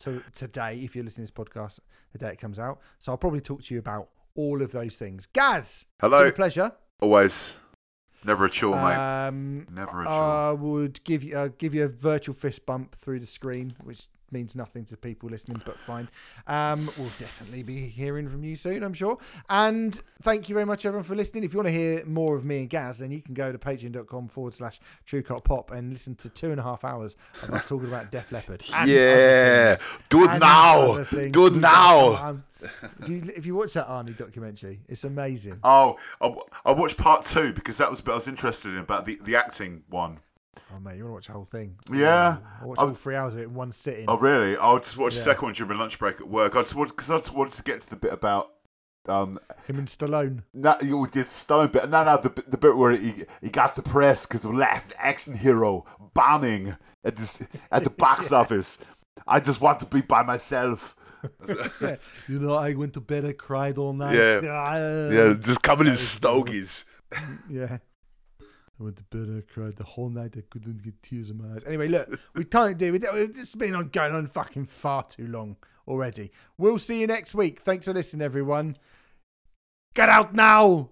to, today. If you're listening to this podcast, the day it comes out, so I'll probably talk to you about all of those things. Gaz, Hello. pleasure. Always. Never a chore, mate. Um, Never a chore. I would give you uh, give you a virtual fist bump through the screen, which means nothing to people listening, but fine. Um, we'll definitely be hearing from you soon, I'm sure. And thank you very much, everyone, for listening. If you want to hear more of me and Gaz, then you can go to patreon.com forward slash truecot pop and listen to two and a half hours of us talking about Def Leppard. yeah. other things. Do it now. other things. Do it now. Um, if you if you watch that Arnie documentary, it's amazing. Oh, I, I watched part two because that was what I was interested in about the, the acting one. Oh mate, you want to watch the whole thing? Yeah. I watched I'm- all three hours of it in one sitting. Oh, really? I'll just watch the second one during my lunch break at work. I just want because I just wanted to get to the bit about um Him and Stallone. not you did Stone bit. No, no, the bit- the bit where he he got depressed because of Last Action Hero bombing at this at the box office. I just want to be by myself. yeah. You know, I went to bed, I cried all night. Yeah. Ah. Yeah, just covered in That stogies. Yeah. I went to bed, and I cried the whole night. I couldn't get tears in my eyes. Anyway, look, we can't do it. It's been on going on fucking far too long already. We'll see you next week. Thanks for listening, everyone. Get out now.